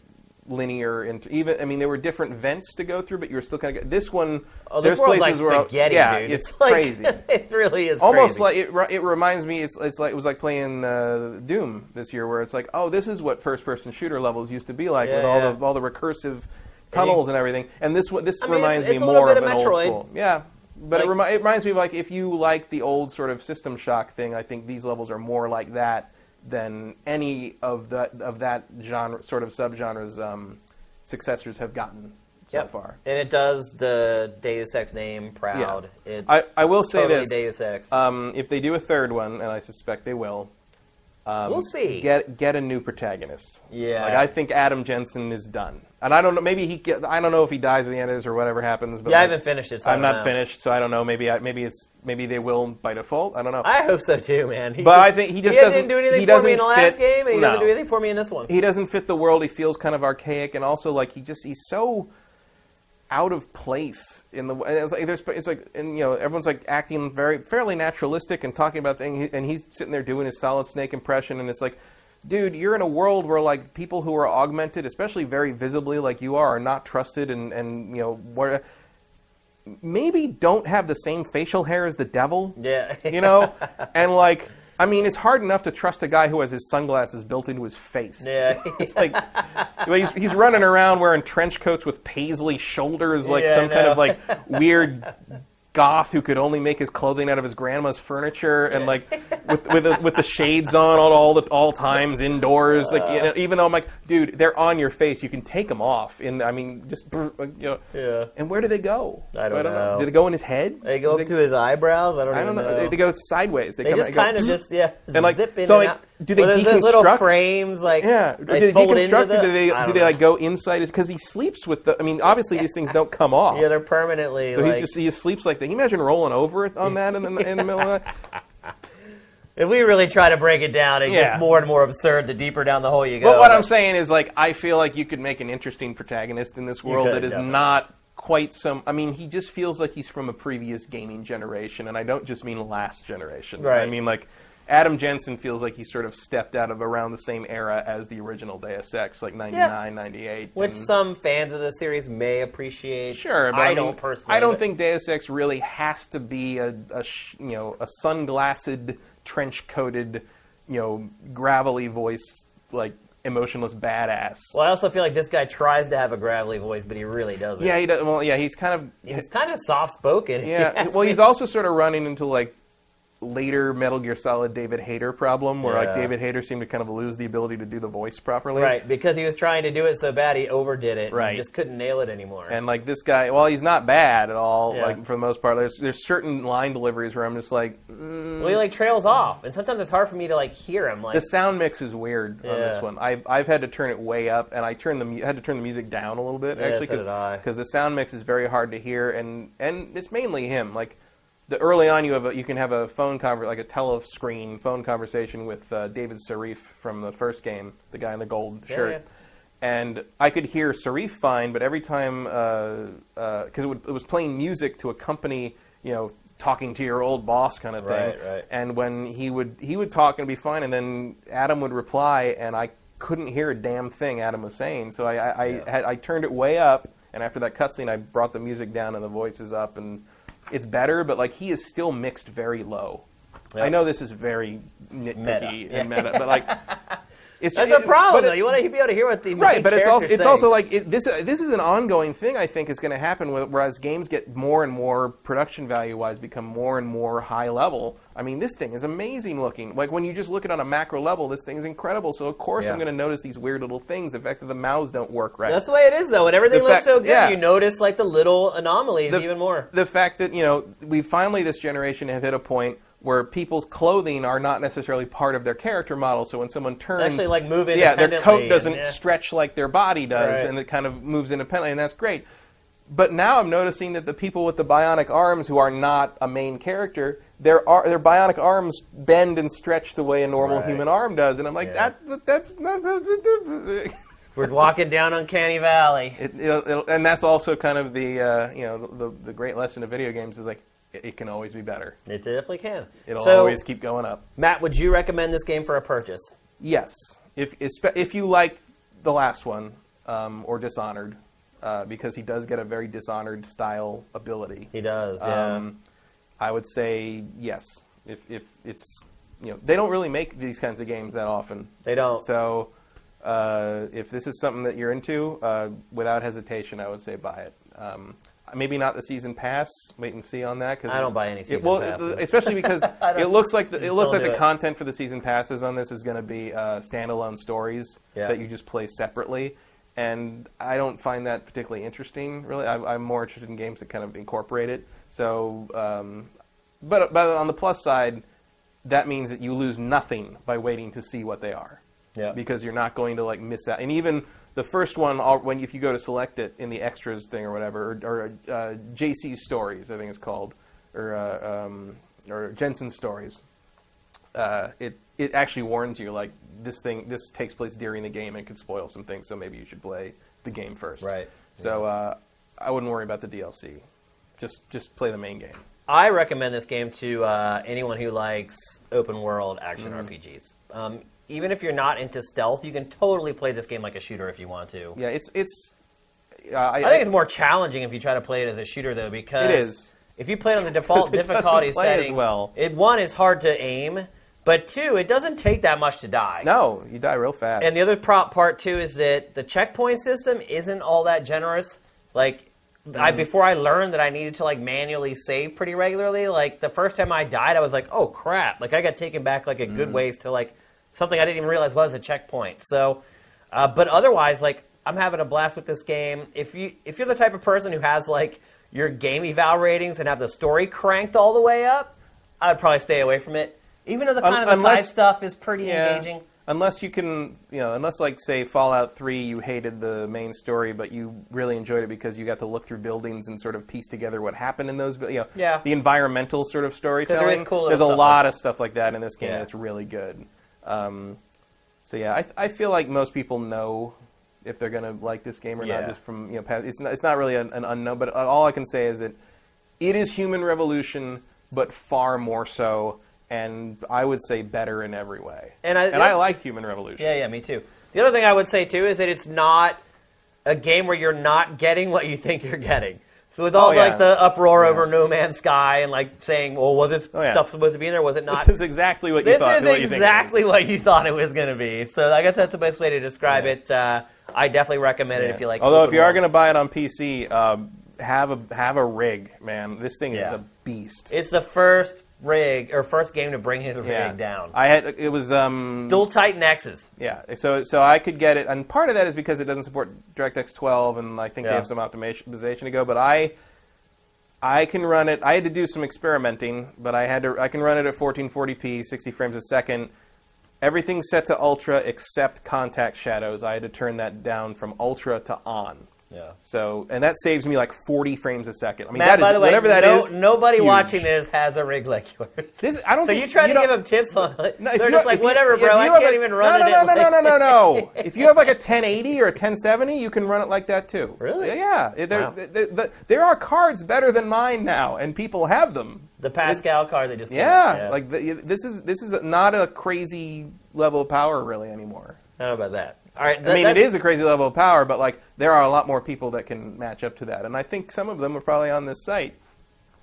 Linear. And even I mean, there were different vents to go through, but you were still kind of this one. oh, there's this world's places like where spaghetti, yeah, dude. it's, like, crazy. [LAUGHS] it really is Almost crazy. like it. It reminds me. It's it's like it was like playing uh, Doom this year, where it's like, oh, this is what first-person shooter levels used to be like with Yeah, all yeah. the all the recursive tunnels and everything. And this one- this I mean, reminds it's me more of of an old school. Yeah, but it, remi- it reminds me of like if you like the old sort of System Shock thing. I think these levels are more like that than any of that of that genre sort of subgenres um, successors have gotten so Yep. far. and it does the Deus Ex name proud. It's I, I will say totally this: Deus Ex. um, if they do a third one, and I suspect they will, um, We'll see. Get get a new protagonist. Yeah. like I think Adam Jensen is done, and I don't know. Maybe he. Get, I don't know if he dies at the end of this or whatever happens. But yeah, I haven't finished it. So I'm not know. finished, so I don't know. Maybe I, maybe it's maybe they will by default. I don't know. I hope so too, man. He But just- I think he just didn't doesn't- do anything he for me in the last fit- game, and he doesn't do anything for me in this one. he doesn't fit the world. He feels kind of archaic, and also like he just he's so out of place in the. And it's like there's it's like and you know everyone's like acting very fairly naturalistic and talking about things, and he's sitting there doing his Solid Snake impression, and it's like. Dude, you're in a world where like people who are augmented, especially very visibly like you are, are not trusted, and and you know where maybe don't have the same facial hair as the devil yeah, you know? [LAUGHS] And like i mean it's hard enough to trust a guy who has his sunglasses built into his face. Yeah. [LAUGHS] it's like he's, he's running around wearing trench coats with paisley shoulders like Yeah, some kind of like weird [LAUGHS] goth who could only make his clothing out of his grandma's furniture and like with with the, with the shades on all all the all times indoors like you know, even though I'm like dude they're on your face you can take them off in I mean just uh, you know Yeah. and where do they go I don't know. do they go in his head They go up to his eyebrows. I don't, I don't know. know. They, they go sideways. They, They come just out- go kind of [LAUGHS] just yeah, And, like, zip in so, and like, out. Do they those little deconstruct? frames like Yeah. Do they deconstruct? the- or do they do they like go inside? Because he sleeps with the. I mean, obviously these things don't come off. Yeah, they're permanently. so like, he's just he just sleeps like that. Can you imagine rolling over it on that in the in the middle of that? [LAUGHS] If we really try to break it down, it Yeah. gets more and more absurd the deeper down the hole you go. But what I'm saying is, like, I feel like you could make an interesting protagonist in this world could, that is definitely. not quite some. I mean, he just feels like he's from a previous gaming generation, and I don't just mean last generation. Right. I mean, like, Adam Jensen feels like he sort of stepped out of around the same era as the original Deus Ex, like 99, 98. which some fans of the series may appreciate. Sure, but I, I, mean, don't personally. I don't think Deus Ex really has to be a, a you know a sunglassed, trench coated, you know, gravelly voiced like emotionless badass. Well, I also feel like this guy tries to have a gravelly voice, but he really doesn't. Yeah, he does. Well, yeah, he's kind of he's kind of soft spoken. yeah. well, he's also sort of running into like later Metal Gear Solid David Hayter problem, where like David Hayter seemed to kind of lose the ability to do the voice properly. right because he was trying to do it so bad he overdid it. Right. and just couldn't nail it anymore. And like this guy, well, he's not bad at all. Yeah. Like for the most part, there's there's certain line deliveries where I'm just like, mm. well, he like trails off, and sometimes it's hard for me to like hear him. Like The sound mix is weird on this Yeah. one. I've, I've had to turn it way up, and I turned the mu- had to turn the music down a little bit Yeah, actually so because the sound mix is very hard to hear, and and it's mainly him. Like the early on, you have a, you can have a phone conver- like a telescreen phone conversation with uh, David Sarif from the first game, the guy in the gold Yeah, shirt. yeah. And I could hear Sarif fine, but every time, because it, would- it was playing music to accompany, you know, talking to your old boss kind of thing. Right, right. And when he would he would talk and be fine, and then Adam would reply, and I couldn't hear a damn thing Adam was saying. So I I, I, had, I turned it way up, and after that cutscene, I brought the music down and the voices up, and it's better. But like he is still mixed very low. Yep. I know this is very nitpicky Meta. and meta, but like [LAUGHS] it's That's it- a problem, it- though. You want to be able to hear what the right but it's also character's it's saying. also like it, this this is an ongoing thing i think is going to happen with, whereas games get more and more production value wise become more and more high level i mean this thing is amazing looking like when you just look at it on a macro level this thing is incredible so of course Yeah. i'm going to notice these weird little things the fact that the mouths don't work right That's the way it is, though. When everything The looks fact- so good, yeah. you notice like the little anomalies the, even more. The fact that you know we finally this generation have hit a point where people's clothing are not necessarily part of their character model. So when someone turns, Actually, like, move yeah, their coat doesn't yeah. stretch like their body does, Right. and it kind of moves independently, and that's great. But now I'm noticing that the people with the bionic arms who are not a main character, their ar- their bionic arms bend and stretch the way a normal Right. human arm does, and I'm like, Yeah. that that's not. [LAUGHS] We're walking down Uncanny Valley. It, it'll, it'll, and that's also kind of the uh, you know the, the great lesson of video games is like it, it can always be better. It definitely can. It'll so, always keep going up. Matt, would you recommend this game for a purchase? Yes, if espe- if you like the last one um, or Dishonored, uh, because he does get a very Dishonored style ability. He does, yeah. Um, I would say yes. If if it's you know they don't really make these kinds of games that often. they don't. So uh, if this is something that you're into, uh, without hesitation, I would say buy it. Um, maybe not the season pass. Wait and see on that. Cause I don't buy any season well, passes. especially because [LAUGHS] it looks like the, it looks like the it. content for the season passes on this is going to be uh, standalone stories Yeah. that you just play separately. And I don't find that particularly interesting. Really, I, I'm more interested in games that kind of incorporate it. So, um, but but on the plus side, that means that you lose nothing by waiting to see what they are Yeah. because you're not going to like miss out. And even the first one, when if you go to select it in the extras thing or whatever, or, or uh, JC Stories, I think it's called, or uh, um, or Jensen Stories, uh, it it actually warns you like this thing this takes place during the game and could spoil some things, so maybe you should play the game first. Right. So uh, I wouldn't worry about the DLC. Just just play the main game. I recommend this game to uh, anyone who likes open world action Mm-hmm. RPGs. Um, even if you're not into stealth, you can totally play this game like a shooter if you want to. Yeah, it's it's. Uh, I, I think it's more challenging if you try to play it as a shooter, though, because It is. if you play it on the default 'Cause [LAUGHS] it doesn't difficulty setting, well. it one is hard to aim, but two, it doesn't take that much to die. No, you die real fast. And the other prop part too is that the checkpoint system isn't all that generous. Like Mm-hmm. I before I learned that I needed to like manually save pretty regularly. Like the first time I died, I was like, oh crap! Like I got taken back like a Mm-hmm. good ways to like something I didn't even realize was a checkpoint. So, uh, but otherwise, like I'm having a blast with this game. If you if you're the type of person who has like your game eval ratings and have the story cranked all the way up, I would probably stay away from it. Even though the kind of the unless- side stuff is pretty Yeah. engaging. unless you can, you know, unless like say Fallout Three, you hated the main story, but you really enjoyed it because you got to look through buildings and sort of piece together what happened in those. You know, Yeah. the environmental sort of storytelling. cool There's a lot like of stuff like that in this game Yeah. that's really good. Um, so yeah, I, I feel like most people know if they're gonna like this game or Yeah. not just from you know past, it's not, it's not really an, an unknown, but all I can say is that it is Human Revolution, but far more so, and I would say better in every way. And I- and I like Human Revolution. Yeah, yeah, me too. The other thing I would say too is that it's not a game where you're not getting what you think you're getting. So with all Oh, yeah. like the uproar Yeah. over No Man's Sky and like saying, well, was this Oh, yeah. stuff supposed to be in there? Was it not? This is exactly what you This thought. is what exactly what you thought it was going to be. So I guess that's the best way to describe it. Uh, I definitely recommend it if you like. Although if you are going to buy it on PC, um, have a have a rig, man. This thing is a beast. it's the first rig or first game to bring his rig yeah. down. I had it was um Dual Titan X's. Yeah, so so I could get it, and part of that is because it doesn't support DirectX 12, and I think they have some optimization to go. But I, I can run it. I had to do some experimenting, but I had to. I can run it at 1440p, 60 frames a second. Everything's set to ultra except contact shadows. I had to turn that down from ultra to on. Yeah. So, and that saves me like 40 frames a second. I mean, Matt, that is by the way, whatever that no, is, nobody huge. watching this has a rig like yours. This, I don't so think, you try to know- give them tips on it. No, They're just like, if you- whatever, bro. I can't a- even run no, no, at no, no, like- no, no, no. if you have like a 1080 or a 1070, you can run it like that too. Really? Yeah. There, Wow. the- the- the- there are cards better than mine now, and people have them. The Pascal card they just Yeah, out, like this is this is not a crazy level of power really anymore. I about that. All right, I mean, it is a crazy level of power, but like there are a lot more people that can match up to that, and I think some of them are probably on this site.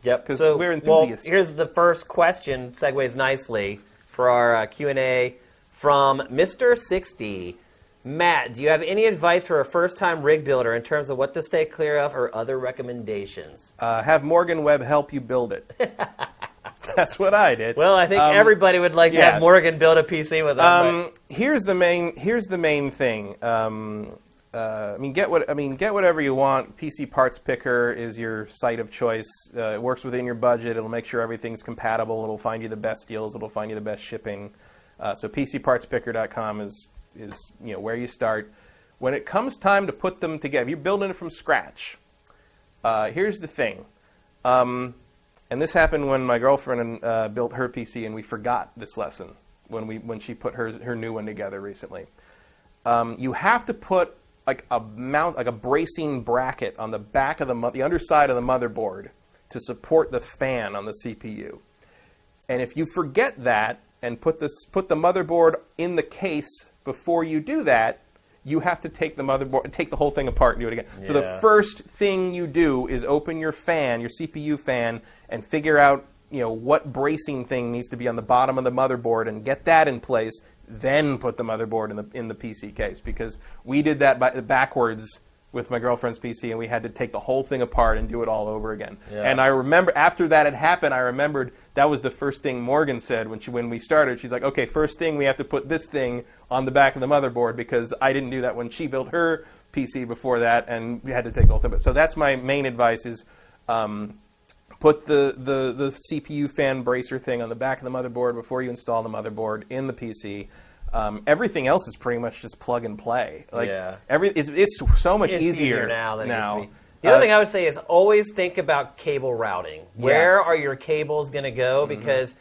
Yep. 'Cause so, we're well, enthusiasts. here's the first question. Segues nicely for our uh, Q and A from Mister Sixty. Matt, do you have any advice for a first-time rig builder in terms of what to stay clear of or other recommendations? Uh, have Morgan Webb help you build it. [LAUGHS] [LAUGHS] That's what I did. Well, I think Um, everybody would like to yeah. have Morgan build a PC with them. Um, here's the main. Here's the main thing. Um, uh, I mean, get what I mean. Get whatever you want. PC Parts Picker is your site of choice. Uh, it works within your budget. It'll make sure everything's compatible. It'll find you the best deals. It'll find you the best shipping. Uh, so PCPartsPicker.com is is you know where you start. When it comes time to put them together, you're building it from scratch. Uh, here's the thing. Um, and this happened when my girlfriend uh, built her PC, and we forgot this lesson when we when she put her her new one together recently. Um, you have to put like a mount, like a bracing bracket on the back of the the underside of the motherboard to support the fan on the CPU. And if you forget that and put this put the motherboard in the case before you do that, you have to take the motherboard take the whole thing apart and do it again. So the first thing you do is open your fan, your CPU fan, and figure out you know what bracing thing needs to be on the bottom of the motherboard and get that in place. Then put the motherboard in the in the PC case because we did that by, backwards with my girlfriend's PC and we had to take the whole thing apart and do it all over again. Yeah. And I remember after that had happened, I remembered that was the first thing Morgan said when she when we started. She's like, "Okay, first thing we have to put this thing on the back of the motherboard because I didn't do that when she built her PC before that, and we had to take the whole thing." So that's my main advice: is um, put the, the the CPU fan bracer thing on the back of the motherboard before you install the motherboard in the PC. Um, everything else is pretty much just plug and play. Like Yeah. every it's, it's so much It's easier, now than it used to be. The Uh, other thing I would say is always think about cable routing. Where are your cables going to go? Mm-hmm. Because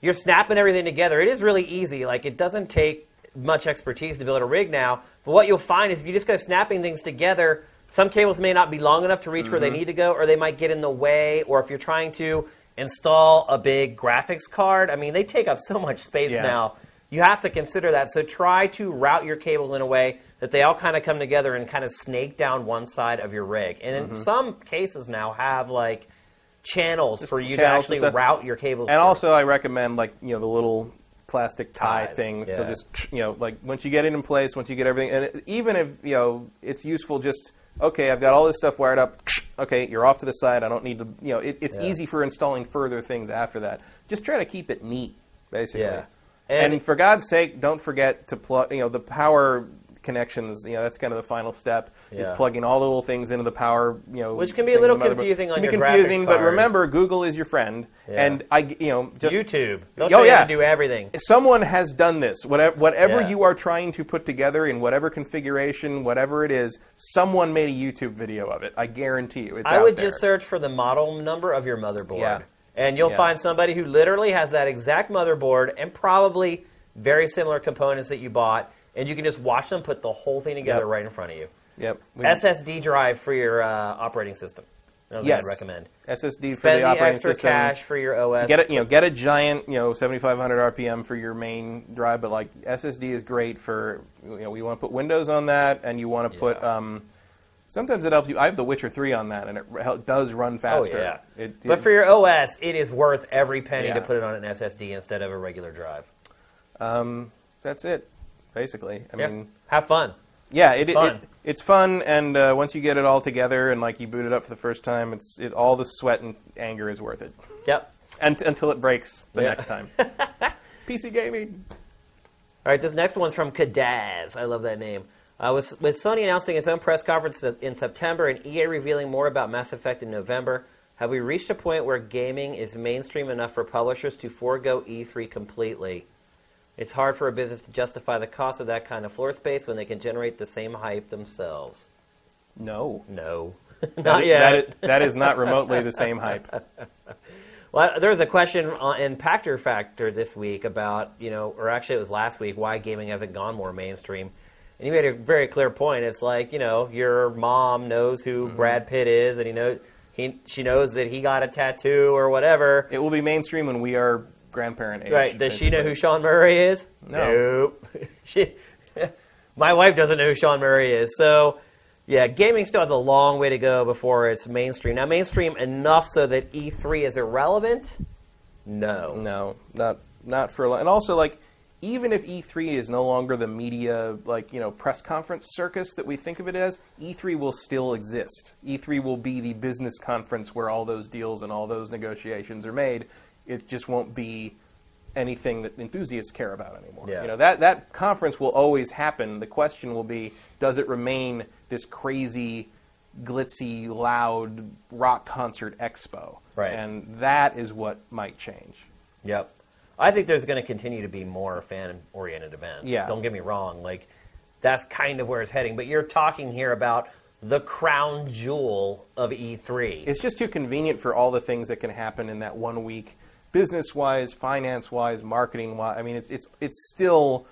you're snapping everything together. It is really easy. Like it doesn't take much expertise to build a rig now. But what you'll find is if you just go snapping things together, some cables may not be long enough to reach where Mm-hmm. they need to go, or they might get in the way. Or if you're trying to install a big graphics card, I mean, they take up so much space Yeah. now. You have to consider that. So try to route your cables in a way that they all kind of come together and kind of snake down one side of your rig. And Mm-hmm. in some cases now have like channels for you to actually route your cables. And through. also, I recommend like you know the little plastic tie Ties, things to just you know like once you get it in place, once you get everything, and it, even if you know it's useful, just okay, I've got all this stuff wired up. Okay, you're off to the side. I don't need to. You know, it, it's Yeah. easy for installing further things after that. Just try to keep it neat, basically. Yeah. And, And- for God's sake, don't forget to plug. You know, the power connections. You know, that's kind of the final step. Is Yeah. plugging all the little things into the power. You know, Which can be a thing little in the motherboard. confusing on Can be your graphics confusing, but card. remember, Google is your friend, Yeah. and I, you know, just YouTube. They'll Oh, show you yeah. how to do everything. someone has done this. Whatever, whatever Yeah. you are trying to put together in whatever configuration, whatever it is, someone made a YouTube video of it. I guarantee you, it's I out would there. just search for the model number of your motherboard. Yeah. And you'll Yeah. find somebody who literally has that exact motherboard and probably very similar components that you bought, and you can just watch them put the whole thing together Yep. right in front of you. Yep. We- SSD drive for your uh, operating system. Yes. I'd recommend. SSD for Spend the the, operating extra system. cash for your OS. Get it, you know, get a giant, you know, 7,500 RPM for your main drive, but like SSD is great for, you know, we want to put Windows on that, and you want to put. Um, sometimes it helps you. I have The Witcher 3 on that, and it does run faster. Oh faster. yeah. It, but for your OS, it is worth every penny Yeah. to put it on an SSD instead of a regular drive. um, that's it, basically. I Yeah. mean, Have fun. yeah, it, It's it, fun. it- it's fun, and uh, once you get it all together and like you boot it up for the first time, it's it all the sweat and anger is worth it, Yep. and until it breaks the Yeah. next time. [LAUGHS] PC gaming. All right, this next one's from Kadaz. I love that name. Uh, with, with Sony announcing its own press conference in September and EA revealing more about Mass Effect in November, have we reached a point where gaming is mainstream enough for publishers to forego E3 completely? It's hard for a business to justify the cost of that kind of floor space when they can generate the same hype themselves. No. No, [LAUGHS] not i- yet. that is, that is not remotely the same hype. [LAUGHS] Well, there was a question in Pachter Factor this week about, you know, or actually it was last week, why gaming hasn't gone more mainstream. And he made a very clear point. It's like, you know, your mom knows who Mm-hmm. Brad Pitt is, and he knows he she knows that he got a tattoo or whatever. It will be mainstream when we are grandparent age. right? Does she know who Sean Murray is? No. Nope. [LAUGHS] she, [LAUGHS] my wife doesn't know who Sean Murray is. So, yeah, gaming still has a long way to go before it's mainstream. Now, mainstream enough so that E3 is irrelevant? No. No, not not for a lot. And also, like, even if E3 is no longer the media, like you know, press conference circus that we think of it as, E3 will still exist. E3 will be the business conference where all those deals and all those negotiations are made. It just won't be anything that enthusiasts care about anymore. Yeah. You know that that conference will always happen. The question will be, does it remain this crazy, glitzy, loud rock concert expo? Right. And that is what might change. Yep. I think there's going to continue to be more fan-oriented events. Yeah. Don't get me wrong. Like, that's kind of where it's heading. But you're talking here about the crown jewel of E E3. It's just too convenient for all the things that can happen in that one week, business wise, finance wise, marketing wise. I mean, it's it's it's still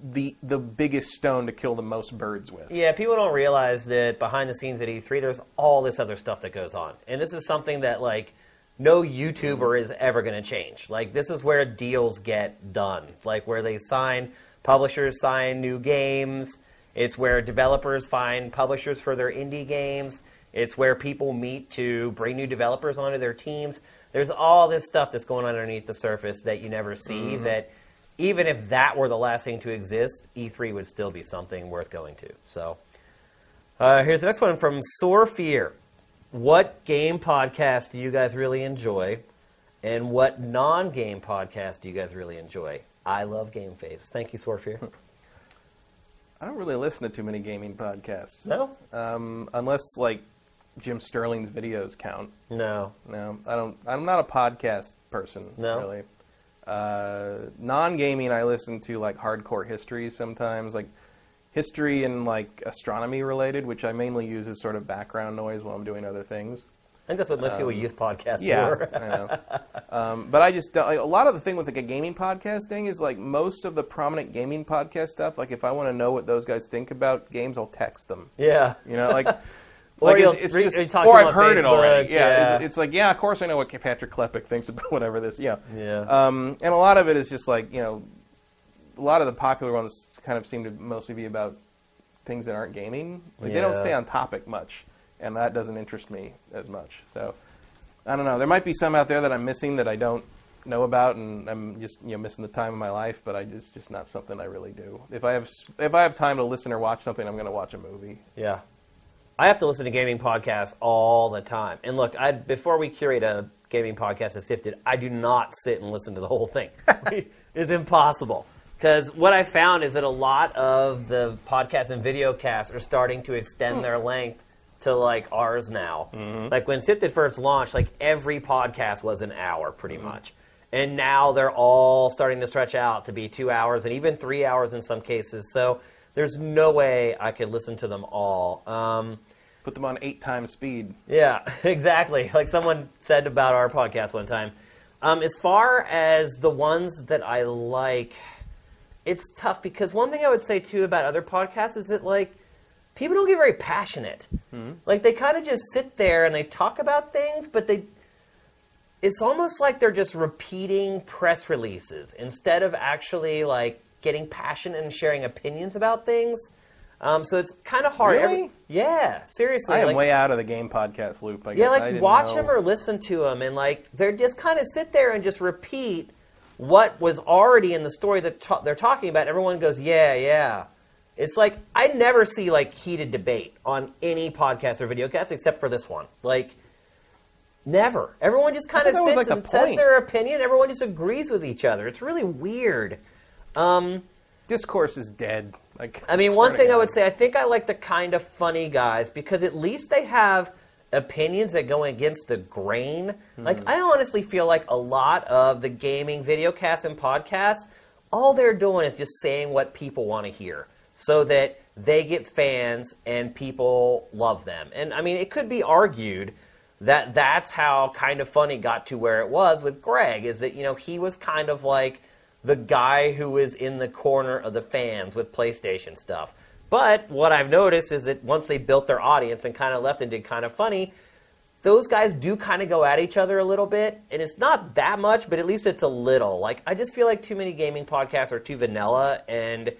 the the biggest stone to kill the most birds with. Yeah, people don't realize that behind the scenes at E3, there's all this other stuff that goes on, and this is something that like no YouTuber is ever going to change. Like this is where deals get done, like where they sign publishers sign new games. It's where developers find publishers for their indie games. It's where people meet to bring new developers onto their teams. There's all this stuff that's going on underneath the surface that you never see. That even if that were the last thing to exist, E3 would still be something worth going to. So, uh, here's the next one from Sore Fear. What game podcast do you guys really enjoy? And what non game podcast do you guys really enjoy? I love Game Face. Thank you, Sore Fear. [LAUGHS] I don't really listen to too many gaming podcasts. No? Um, unless like Jim Sterling's videos count. No. No, I don't. I'm not a podcast person. No? really. Uh, non-gaming, I listen to like hardcore history sometimes, like history and like astronomy related, which I mainly use as sort of background noise while I'm doing other things. I think that's what most people use podcasts Yeah, for. I know. [LAUGHS] Um, but I just don't, like, a lot of the thing with like a gaming podcast thing is like most of the prominent gaming podcast stuff. Like if I want to know what those guys think about games, I'll text them. yeah. You know, like. [LAUGHS] Or like you'll it's, it's re- just, or I've heard it already. Yeah, yeah. It's, it's like yeah, of course I know what Patrick Klepek thinks about [LAUGHS] whatever this. Yeah, Yeah. Um, and a lot of it is just like you know, a lot of the popular ones kind of seem to mostly be about things that aren't gaming. Like they don't stay on topic much, and that doesn't interest me as much. So I don't know. There might be some out there that I'm missing that I don't know about, and I'm just you know missing the time of my life. But I just just not something I really do. If I have if I have time to listen or watch something, I'm going to watch a movie. Yeah. I have to listen to gaming podcasts all the time. And look, I before we curate a gaming podcast as Sifted, I do not sit and listen to the whole thing. [LAUGHS] [LAUGHS] it's impossible. Because what I found is that a lot of the podcasts and video casts are starting to extend hmm. their length to like ours now. Mm-hmm. Like when Sifted first launched, like every podcast was an hour pretty mm-hmm. much. And now they're all starting to stretch out to be two hours and even three hours in some cases. So there's no way I could listen to them all. Um, Put them on eight times speed. yeah, [LAUGHS] exactly. Like someone said about our podcast one time. Um, as far as the ones that I like, it's tough because one thing I would say too about other podcasts is that like people don't get very passionate. Like they kind of just sit there and they talk about things, but they it's almost like they're just repeating press releases instead of actually like getting passionate and sharing opinions about things. Um, so it's kind of hard. Really? yeah, seriously. I am like- way out of the game podcast loop. I guess. yeah, like watch know. them or listen to them, and like they're just kind of sit there and just repeat what was already in the story that ta- they're talking about. Everyone goes, "Yeah, yeah." It's like I never see like heated debate on any podcast or video cast except for this one. Like never. Everyone just kind of thought that was, sits like, and the says their opinion. Everyone just agrees with each other. It's really weird. Discourse is dead. Like, I mean, [LAUGHS] one thing I would say, I think I like the kind of funny guys because at least they have opinions that go against the grain. Hmm. Like, I honestly feel like a lot of the gaming video casts and podcasts, all they're doing is just saying what people want to hear so that they get fans and people love them. And I mean, it could be argued that that's how kind of funny got to where it was with Greg is that, you know, he was kind of like the guy who is in the corner of the fans with PlayStation stuff. But what I've noticed is that once they built their audience and kind of left and did kind of funny, those guys do kind of go at each other a little bit, and it's not that much, but at least it's a little. Like I just feel like too many gaming podcasts are too vanilla and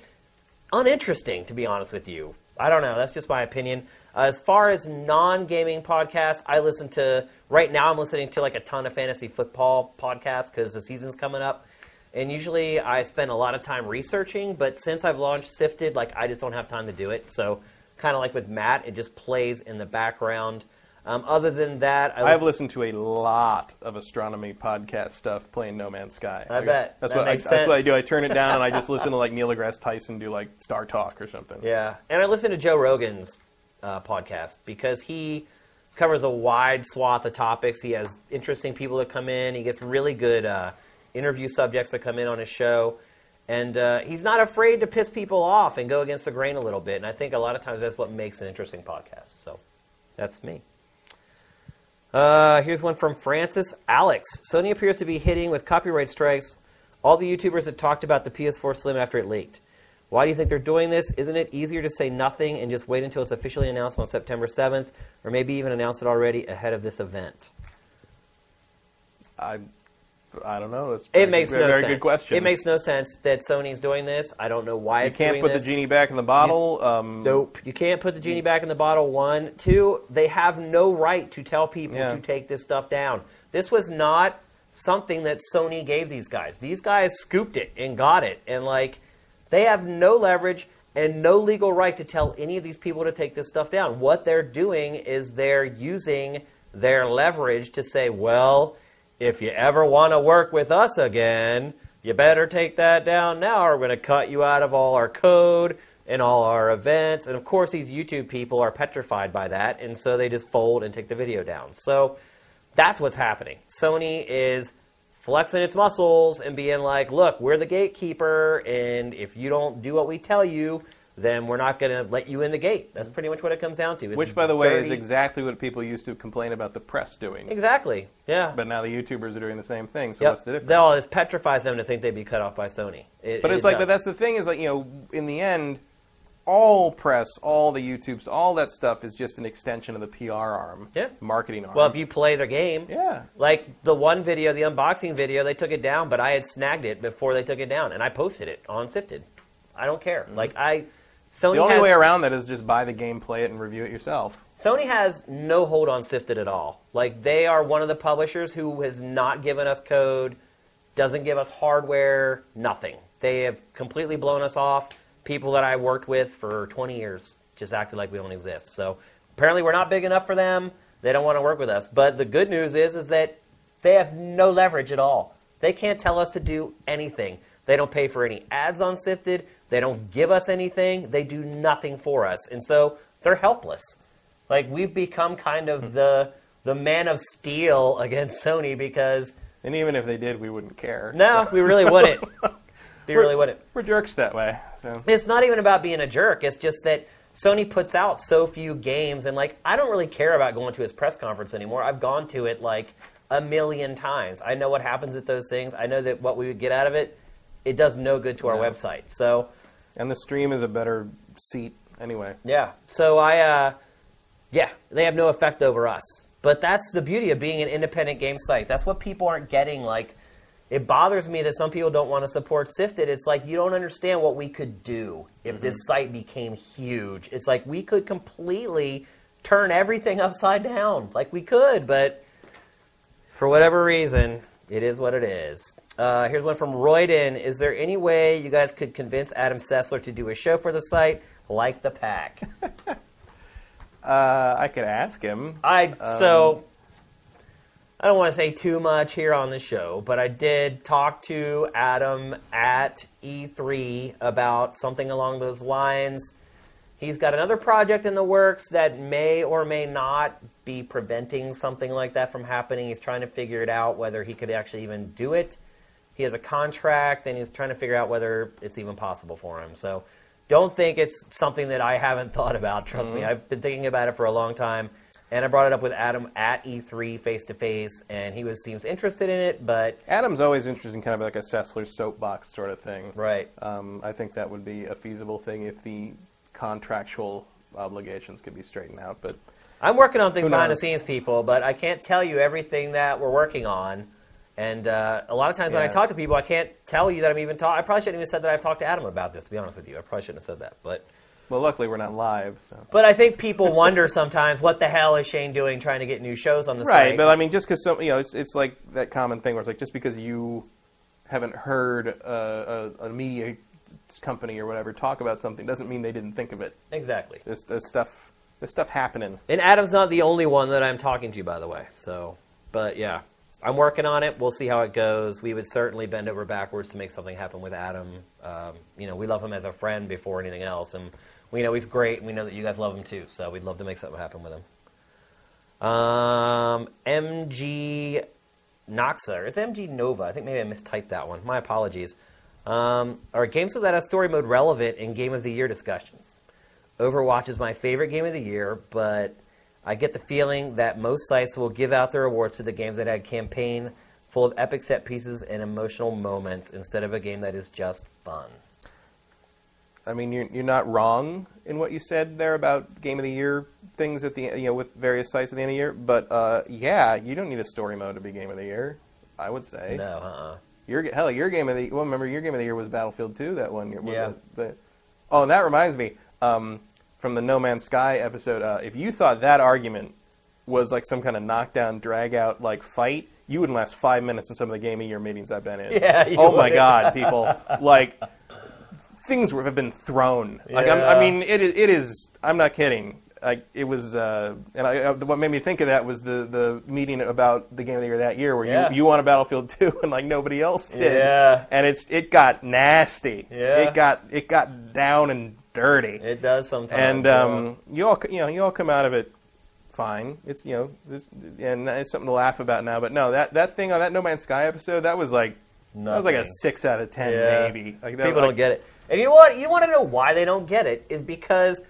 uninteresting, to be honest with you. I don't know. That's just my opinion. As far as non-gaming podcasts, I listen to right now. I'm listening to like a ton of fantasy football podcasts because the season's coming up, and usually I spend a lot of time researching. But since I've launched Sifted, like I just don't have time to do it. So kind of like with Matt, it just plays in the background. Um, other than that, I I've listen- listened to a lot of astronomy podcast stuff playing No Man's Sky. I bet. that's That what I, makes that's what I sense. do. I turn it down and I just [LAUGHS] listen to like Neil deGrasse Tyson do like Star Talk or something. Yeah, and I listen to Joe Rogan's uh, podcast because he covers a wide swath of topics. He has interesting people that come in. He gets really good uh, interview subjects that come in on his show, and uh, he's not afraid to piss people off and go against the grain a little bit. And I think a lot of times that's what makes an interesting podcast. So that's me. Uh, here's one from Francis Alex. Sony appears to be hitting with copyright strikes all the YouTubers that talked about the PS4 Slim after it leaked. Why do you think they're doing this? Isn't it easier to say nothing and just wait until it's officially announced on September 7th, or maybe even announce it already ahead of this event? I, I don't know. It's It makes very, no very sense. good question. It makes no sense that Sony's doing this. I don't know why You it's can't put this. the genie back in the bottle. um, Nope. You can't put the genie back in the bottle. One. Two, they have no right to tell people Yeah. to take this stuff down. This was not something that Sony gave these guys. These guys scooped it and got it. And, like, they have no leverage and no legal right to tell any of these people to take this stuff down. What they're doing is they're using their leverage to say, well, if you ever want to work with us again, you better take that down now, or we're going to cut you out of all our code and all our events. And of course, these YouTube people are petrified by that, and so they just fold and take the video down. So that's what's happening. Sony is flexing its muscles and being like, look, we're the gatekeeper, and if you don't do what we tell you, then we're not going to let you in the gate. That's pretty much what it comes down to. It's Which, by the way, is exactly what people used to complain about the press doing. Exactly. Yeah. But now the YouTubers are doing the same thing. So Yep. what's the difference? All this petrifies them to think they'd be cut off by Sony. It- But it it's like, does. but that's the thing is like, you know, in the end, all press, all the YouTubes, all that stuff is just an extension of the PR arm, Yeah. marketing arm. well, if you play their game, yeah, like the one video, the unboxing video, they took it down, but I had snagged it before they took it down, and I posted it on Sifted. I don't care. Mm-hmm. Like I, Sony the only has, way around that is just buy the game, play it, and review it yourself. Sony has no hold on Sifted at all. Like they are one of the publishers who has not given us code, doesn't give us hardware, nothing. They have completely blown us off. People that I worked with for 20 years just acted like we don't exist. So apparently we're not big enough for them. They don't want to work with us. But the good news is is that they have no leverage at all. They can't tell us to do anything. They don't pay for any ads on Sifted. They don't give us anything. They do nothing for us, and so they're helpless. Like we've become kind of hmm. the the man of steel [LAUGHS] against Sony because And even if they did, we wouldn't care. no, we really wouldn't. [LAUGHS] We really wouldn't. We're jerks that way. So It's not even about being a jerk. It's just that Sony puts out so few games, and like I don't really care about going to his press conference anymore. I've gone to it like a million times. I know what happens at those things. I know that what we would get out of it, it does no good to our No. website. So and the stream is a better seat anyway. yeah, so I uh, yeah, they have no effect over us. But that's the beauty of being an independent game site. That's what people aren't getting. Like, it bothers me that some people don't want to support Sifted. It's like you don't understand what we could do if this site became huge. It's like we could completely turn everything [LAUGHS] upside down. Like we could, but for whatever reason, it is what it is. Uh, here's one from Royden. Is there any way you guys could convince Adam Sessler to do a show for the site like the pack? [LAUGHS] Uh, I could ask him. I so I don't want to say too much here on the show, but I did talk to Adam at E3 about something along those lines. He's got another project in the works that may or may not be preventing something like that from happening. He's trying to figure it out whether he could actually even do it. He has a contract and he's trying to figure out whether it's even possible for him. So don't think it's something that I haven't [LAUGHS] thought about. Trust me, I've been thinking about it for a long time. And I brought it up with Adam at E3 face to face, and he was seems interested in it. But Adam's always interested in kind of like a Sessler soapbox sort of thing. right, Um, I think that would be a feasible thing if the contractual obligations could be straightened out. But I'm working on things behind the scenes, people, but I can't tell you everything that we're working on. And uh, a lot of times when I talk to people, I can't tell you that I'm even talking. I probably shouldn't even said that I've talked to Adam about this. To be honest with you, I probably shouldn't have said that. But well, luckily we're not live, so. but I think people wonder sometimes what the hell is Shane doing trying to get new shows on the Right, site. but I mean, just because some, you know, it's it's like that common thing where it's like just because you haven't heard uh, a, a media company or whatever talk about something doesn't mean they didn't think of it. exactly. There's, there's stuff, there's stuff happening. And Adam's not the only one that I'm talking to, by the way. So, but yeah, I'm working on it. We'll see how it goes. We would certainly bend over backwards to make something happen with Adam. Um, you know, we love him as a friend before anything else, and we know he's great, and we know that you guys love him too. So we'd love to make something happen with him. Um, MG Noxa, or is it MG Nova? I think maybe I mistyped that one. My apologies. Um, are games without a story mode relevant in Game of the Year discussions? Overwatch is my favorite game of the year, but I get the feeling that most sites will give out their awards to the games that had campaign full of epic set pieces and emotional moments instead of a game that is just fun. I mean, you're you're not wrong in what you said there about game of the year things at the you know with various sites at the end of the year. But uh, yeah, you don't need a story mode to be game of the year. I would say. No, uh-uh. Your hell, your game of the well, remember your game of the year was Battlefield 2 that one year. Yeah. it? But, oh, and that reminds me um, from the No Man's Sky episode. Uh, if you thought that argument was like some kind of knockdown, drag out like fight, you wouldn't last five minutes in some of the game of year meetings I've been in. [LAUGHS] Yeah, Oh my. God, people like things were- have been thrown. Like I'm, I mean, it is. It is. I'm not kidding. Like it was, uh, and I, uh, what made me think of that was the, the meeting about the game of the year that year, where Yeah. you you won a Battlefield [LAUGHS] 2 and like nobody else did. Yeah. and it's it got nasty. Yeah. it got it got down and dirty. It does sometimes. and yeah. um, you all you know you all come out of it fine. It's you know this and it's something to laugh about now. But no, that that thing on that No Man's Sky episode that was like that was like a six out of ten Yeah. maybe. Like that, People like, don't get it. And you know what? You want to know why they don't get it? Is because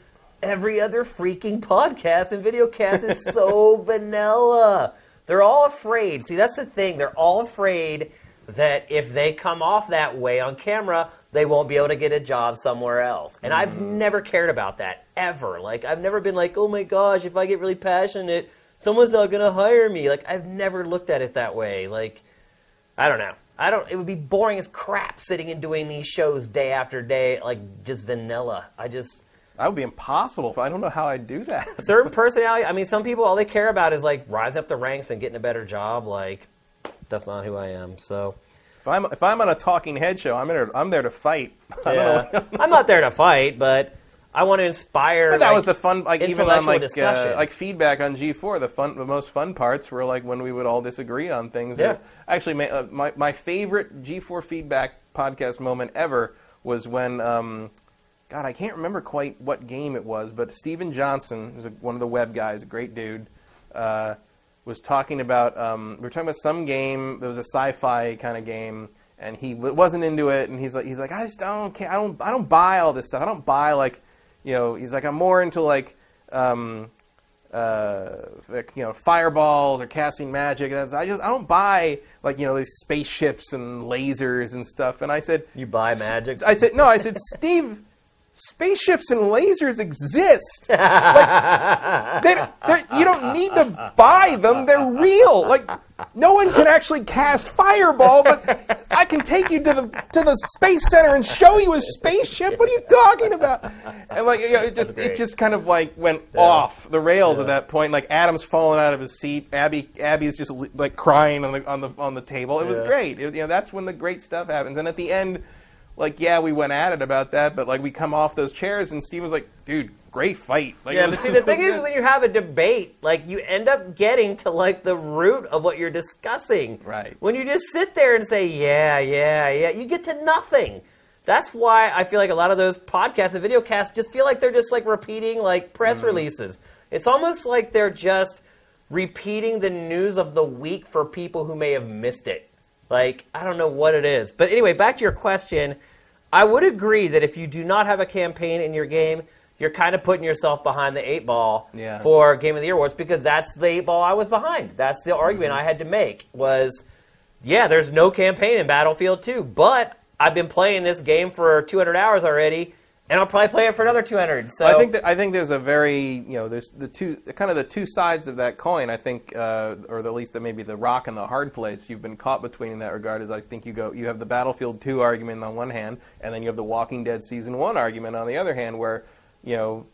every other freaking podcast and video cast is [LAUGHS] so vanilla. They're all afraid. See, that's the thing. They're all afraid that if they come off that way on camera, they won't be able to get a job somewhere else. And I've mm. never cared about that ever. Like I've never been like, "Oh my gosh, if I get really passionate, someone's not going to hire me." Like I've never looked at it that way. Like I don't know. I don't. It would be boring as crap sitting and doing these shows day after day, like just vanilla. I just That would be impossible. I don't know how I'd do that. certain [LAUGHS] personality. I mean, some people all they care about is like rising up the ranks and getting a better job. Like that's not who I am. So If I'm if I'm on a talking head show, I'm there. I'm there to fight. [LAUGHS] Yeah. I'm not there to fight, but I want to inspire. But that like, was the fun, like even on like uh, like feedback on G4. The fun, the most fun parts were like when we would all disagree on things. Yeah. Actually, my, uh, my my favorite G4 feedback podcast moment ever was when, um, God, I can't remember quite what game it was, but Steven Johnson, who's one of the web guys, a great dude, uh, was talking about. Um, we were talking about some game. It was a sci-fi kind of game, and he w- wasn't into it. And he's like, he's like, I just don't, ca- I don't, I don't buy all this stuff. I don't buy like, you know, he's like, I'm more into like. Um, uh, like, you know, fireballs or casting magic. That's, I just I don't buy like you know these spaceships and lasers and stuff. And I said, You buy magic. I said no. I said Steve, spaceships and lasers exist. Like, they, you don't need to buy them. They're real. Like no one can actually cast fireball, but I can take you to the to the space center and show you a spaceship. What are you talking about? And like you know, it just it just kind of like went off the rails at that point. Like Adam's falling out of his seat. Abby Abby's just like crying on the on the on the table. It was Yeah. great. It- you know that's when the great stuff happens. And at the end like yeah, we went at it about that, but like we come off those chairs and Steve was like, dude, great fight. Like, Yeah, but see, [LAUGHS] the thing is, when you have a debate, like you end up getting to like the root of what you're discussing. Right. When you just sit there and say, "Yeah, yeah, yeah," you get to nothing. That's why I feel like a lot of those podcasts and video casts just feel like they're just like repeating like press Mm-hmm. releases. It's almost like they're just repeating the news of the week for people who may have missed it. Like, I don't know what it is. But anyway, back to your question. I would agree that if you do not have a campaign in your game, you're kind of putting yourself behind the eight ball Yeah. for Game of the Year awards because that's the eight ball I was behind. That's the argument mm-hmm. I had to make was, yeah, there's no campaign in Battlefield 2, but I've been playing this game for 200 hours already, and I'll probably play it for another 200. So I think that I think there's a very you know there's the two kind of the two sides of that coin. I think, uh, or at least that maybe the rock and the hard place you've been caught between in that regard is I think you go you have the Battlefield 2 argument on one hand, and then you have the Walking Dead season one argument on the other hand, where you know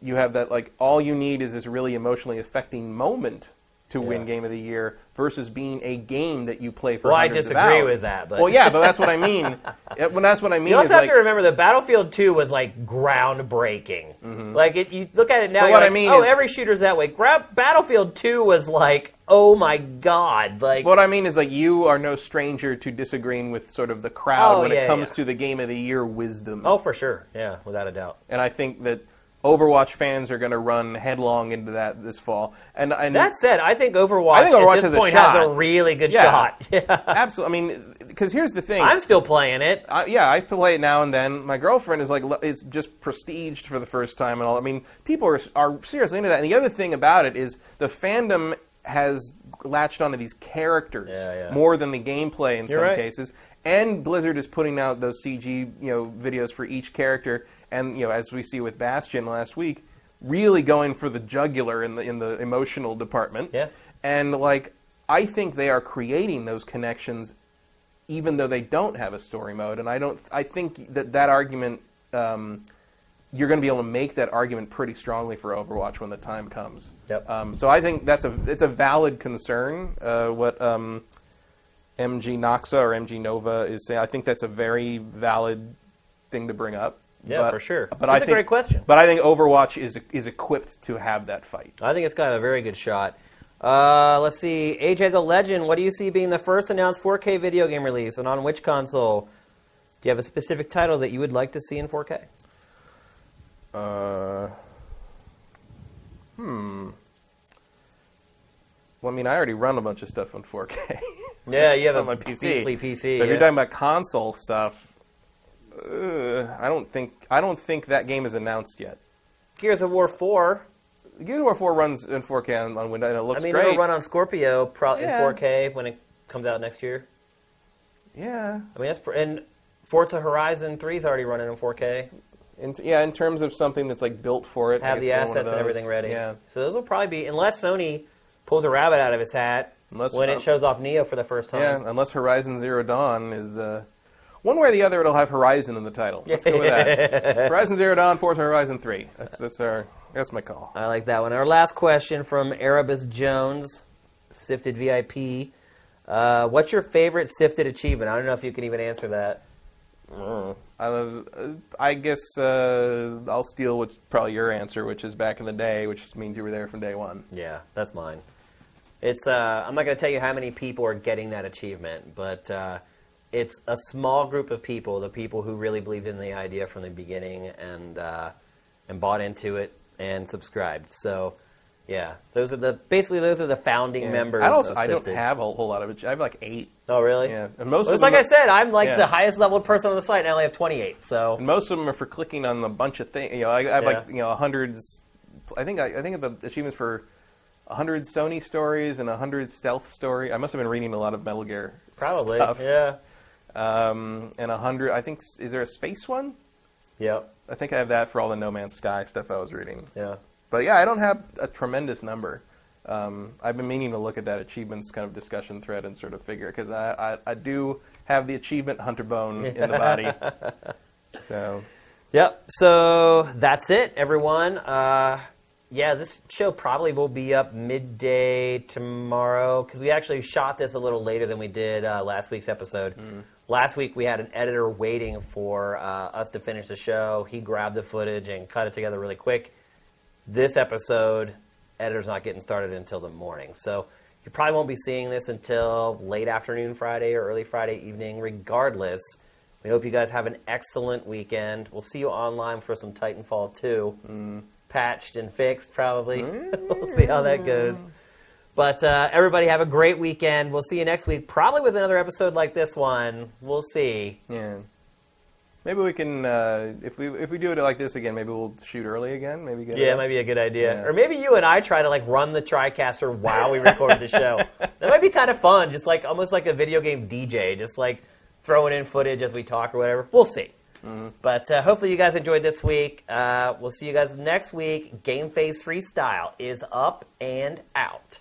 you have that like all you need is this really emotionally affecting moment to win Game of the Year versus being a game that you play for. Well, I disagree with that, but- well, yeah, but that's what I mean. [LAUGHS] when that's what I mean. You also have like, to remember that Battlefield 2 was like groundbreaking. Mm-hmm. Like it, you look at it now, what I mean oh, is- every shooter's that way. Gra- Battlefield 2 was like, oh my god, like What I mean is, like, you are no stranger to disagreeing with sort of the crowd Oh, when yeah, it comes yeah. to the game of the year wisdom. oh for sure, yeah, without a doubt. And I think that Overwatch fans are going to run headlong into that this fall. And, and That said, I think Overwatch, I think Overwatch at this has a point has a really good Yeah. shot. [LAUGHS] Yeah. absolutely, I mean, because here's the thing. I'm still playing it. I, yeah, I play it now and then. My girlfriend is like, it's just prestiged for the first time and all. I mean, people are, are seriously into that. And the other thing about it is the fandom has latched onto these characters Yeah, yeah. more than the gameplay in You're some right. cases. And Blizzard is putting out those CG, you know, videos for each character. And you know, as we see with Bastion last week, really going for the jugular in the in the emotional department. Yeah. And like, I think they are creating those connections even though they don't have a story mode. And I don't. I think that that argument, um, you're going to be able to make that argument pretty strongly for Overwatch when the time comes. Yep. Um, so I think that's a it's a valid concern. Uh, what um, MG Noxa or MG Nova is saying. I think that's a very valid thing to bring up. Yeah, But- for sure. But That's I a think, great question. But I think Overwatch is is equipped to have that fight. I think it's got a very good shot. Uh, let's see, AJ the Legend. What do you see being the first announced 4K video game release, and on which console? Do you have a specific title that you would like to see in 4K? Uh, hmm. Well, I mean, I already run a bunch of stuff on 4K. Yeah, you have [LAUGHS] on a my PC. PC. But if yeah. you're talking about console stuff, uh, I don't think I don't think that game is announced yet. Gears of War 4. Gears of War 4 runs in 4K on, on Windows, and it looks I mean, great. it'll run on Scorpio pro- Yeah. in 4K when it comes out next year. yeah, I mean, that's pr- and Forza Horizon 3 is already running in 4K. in, yeah. In terms of something that's like built for it, Have the we're one of assets and everything ready. Yeah, So those will probably be, unless Sony pulls a rabbit out of his hat Unless- when uh, it shows off Neo for the first time. yeah. Unless Horizon Zero Dawn is. Uh, one way or the other, it'll have Horizon in the title. Let's go with that. [LAUGHS] Horizon Zero Dawn, Forza Horizon Three. That's that's our that's my call. I like that one. Our last question from Erebus Jones, Sifted VIP. Uh, what's your favorite Sifted achievement? I don't know if you can even answer that. Uh, I guess uh, I'll steal what's probably your answer, which is back in the day, which means you were there from day one. Yeah, that's mine. It's. Uh, I'm not going to tell you how many people are getting that achievement, but uh, it's a small group of people, the people who really believed in the idea from the beginning and uh, and bought into it and subscribed. So, yeah, those are the basically those are the founding Yeah. members. I also I don't have a whole lot of it. I have like eight, Oh, really? Yeah, and most Well, of it's like them I said, I'm like Yeah. the highest level person on the site, and I only have 28. So and most of them are for clicking on a bunch of things. You know, I, I have like you know hundreds. I think I, I think the achievements for hundred Sony stories and hundred stealth story. I must have been reading a lot of Metal Gear probably, stuff. yeah, Um, and a hundred. I think is there a space one? Yeah. I think I have that for all the No Man's Sky stuff I was reading. yeah. But yeah, I don't have a tremendous number. Um, I've been meaning to look at that achievements kind of discussion thread and sort of figure because I, I, I do have the achievement hunter bone in the body. [LAUGHS] So Yep. So that's it, everyone. Uh, yeah, this show probably will be up midday tomorrow because we actually shot this a little later than we did uh, last week's episode. Last week we had an editor waiting for uh, us to finish the show. He grabbed the footage and cut it together really quick. This episode, editor's not getting started until the morning, so you probably won't be seeing this until late afternoon Friday or early Friday evening. Regardless, we hope you guys have an excellent weekend. We'll see you online for some Titanfall 2. Patched and fixed, probably. [LAUGHS] we'll see how that goes. But uh, everybody have a great weekend. We'll see you next week, probably with another episode like this one. We'll see. yeah, maybe we can uh, if we if we do it like this again, maybe we'll shoot early again. Maybe get it Yeah, up. might be a good idea. Yeah. Or maybe you and I try to like run the TriCaster while we record the show. [LAUGHS] That might be kind of fun, just like almost like a video game DJ, just like throwing in footage as we talk or whatever. We'll see. But uh, hopefully you guys enjoyed this week. Uh, we'll see you guys next week. GameFace Freestyle is up and out.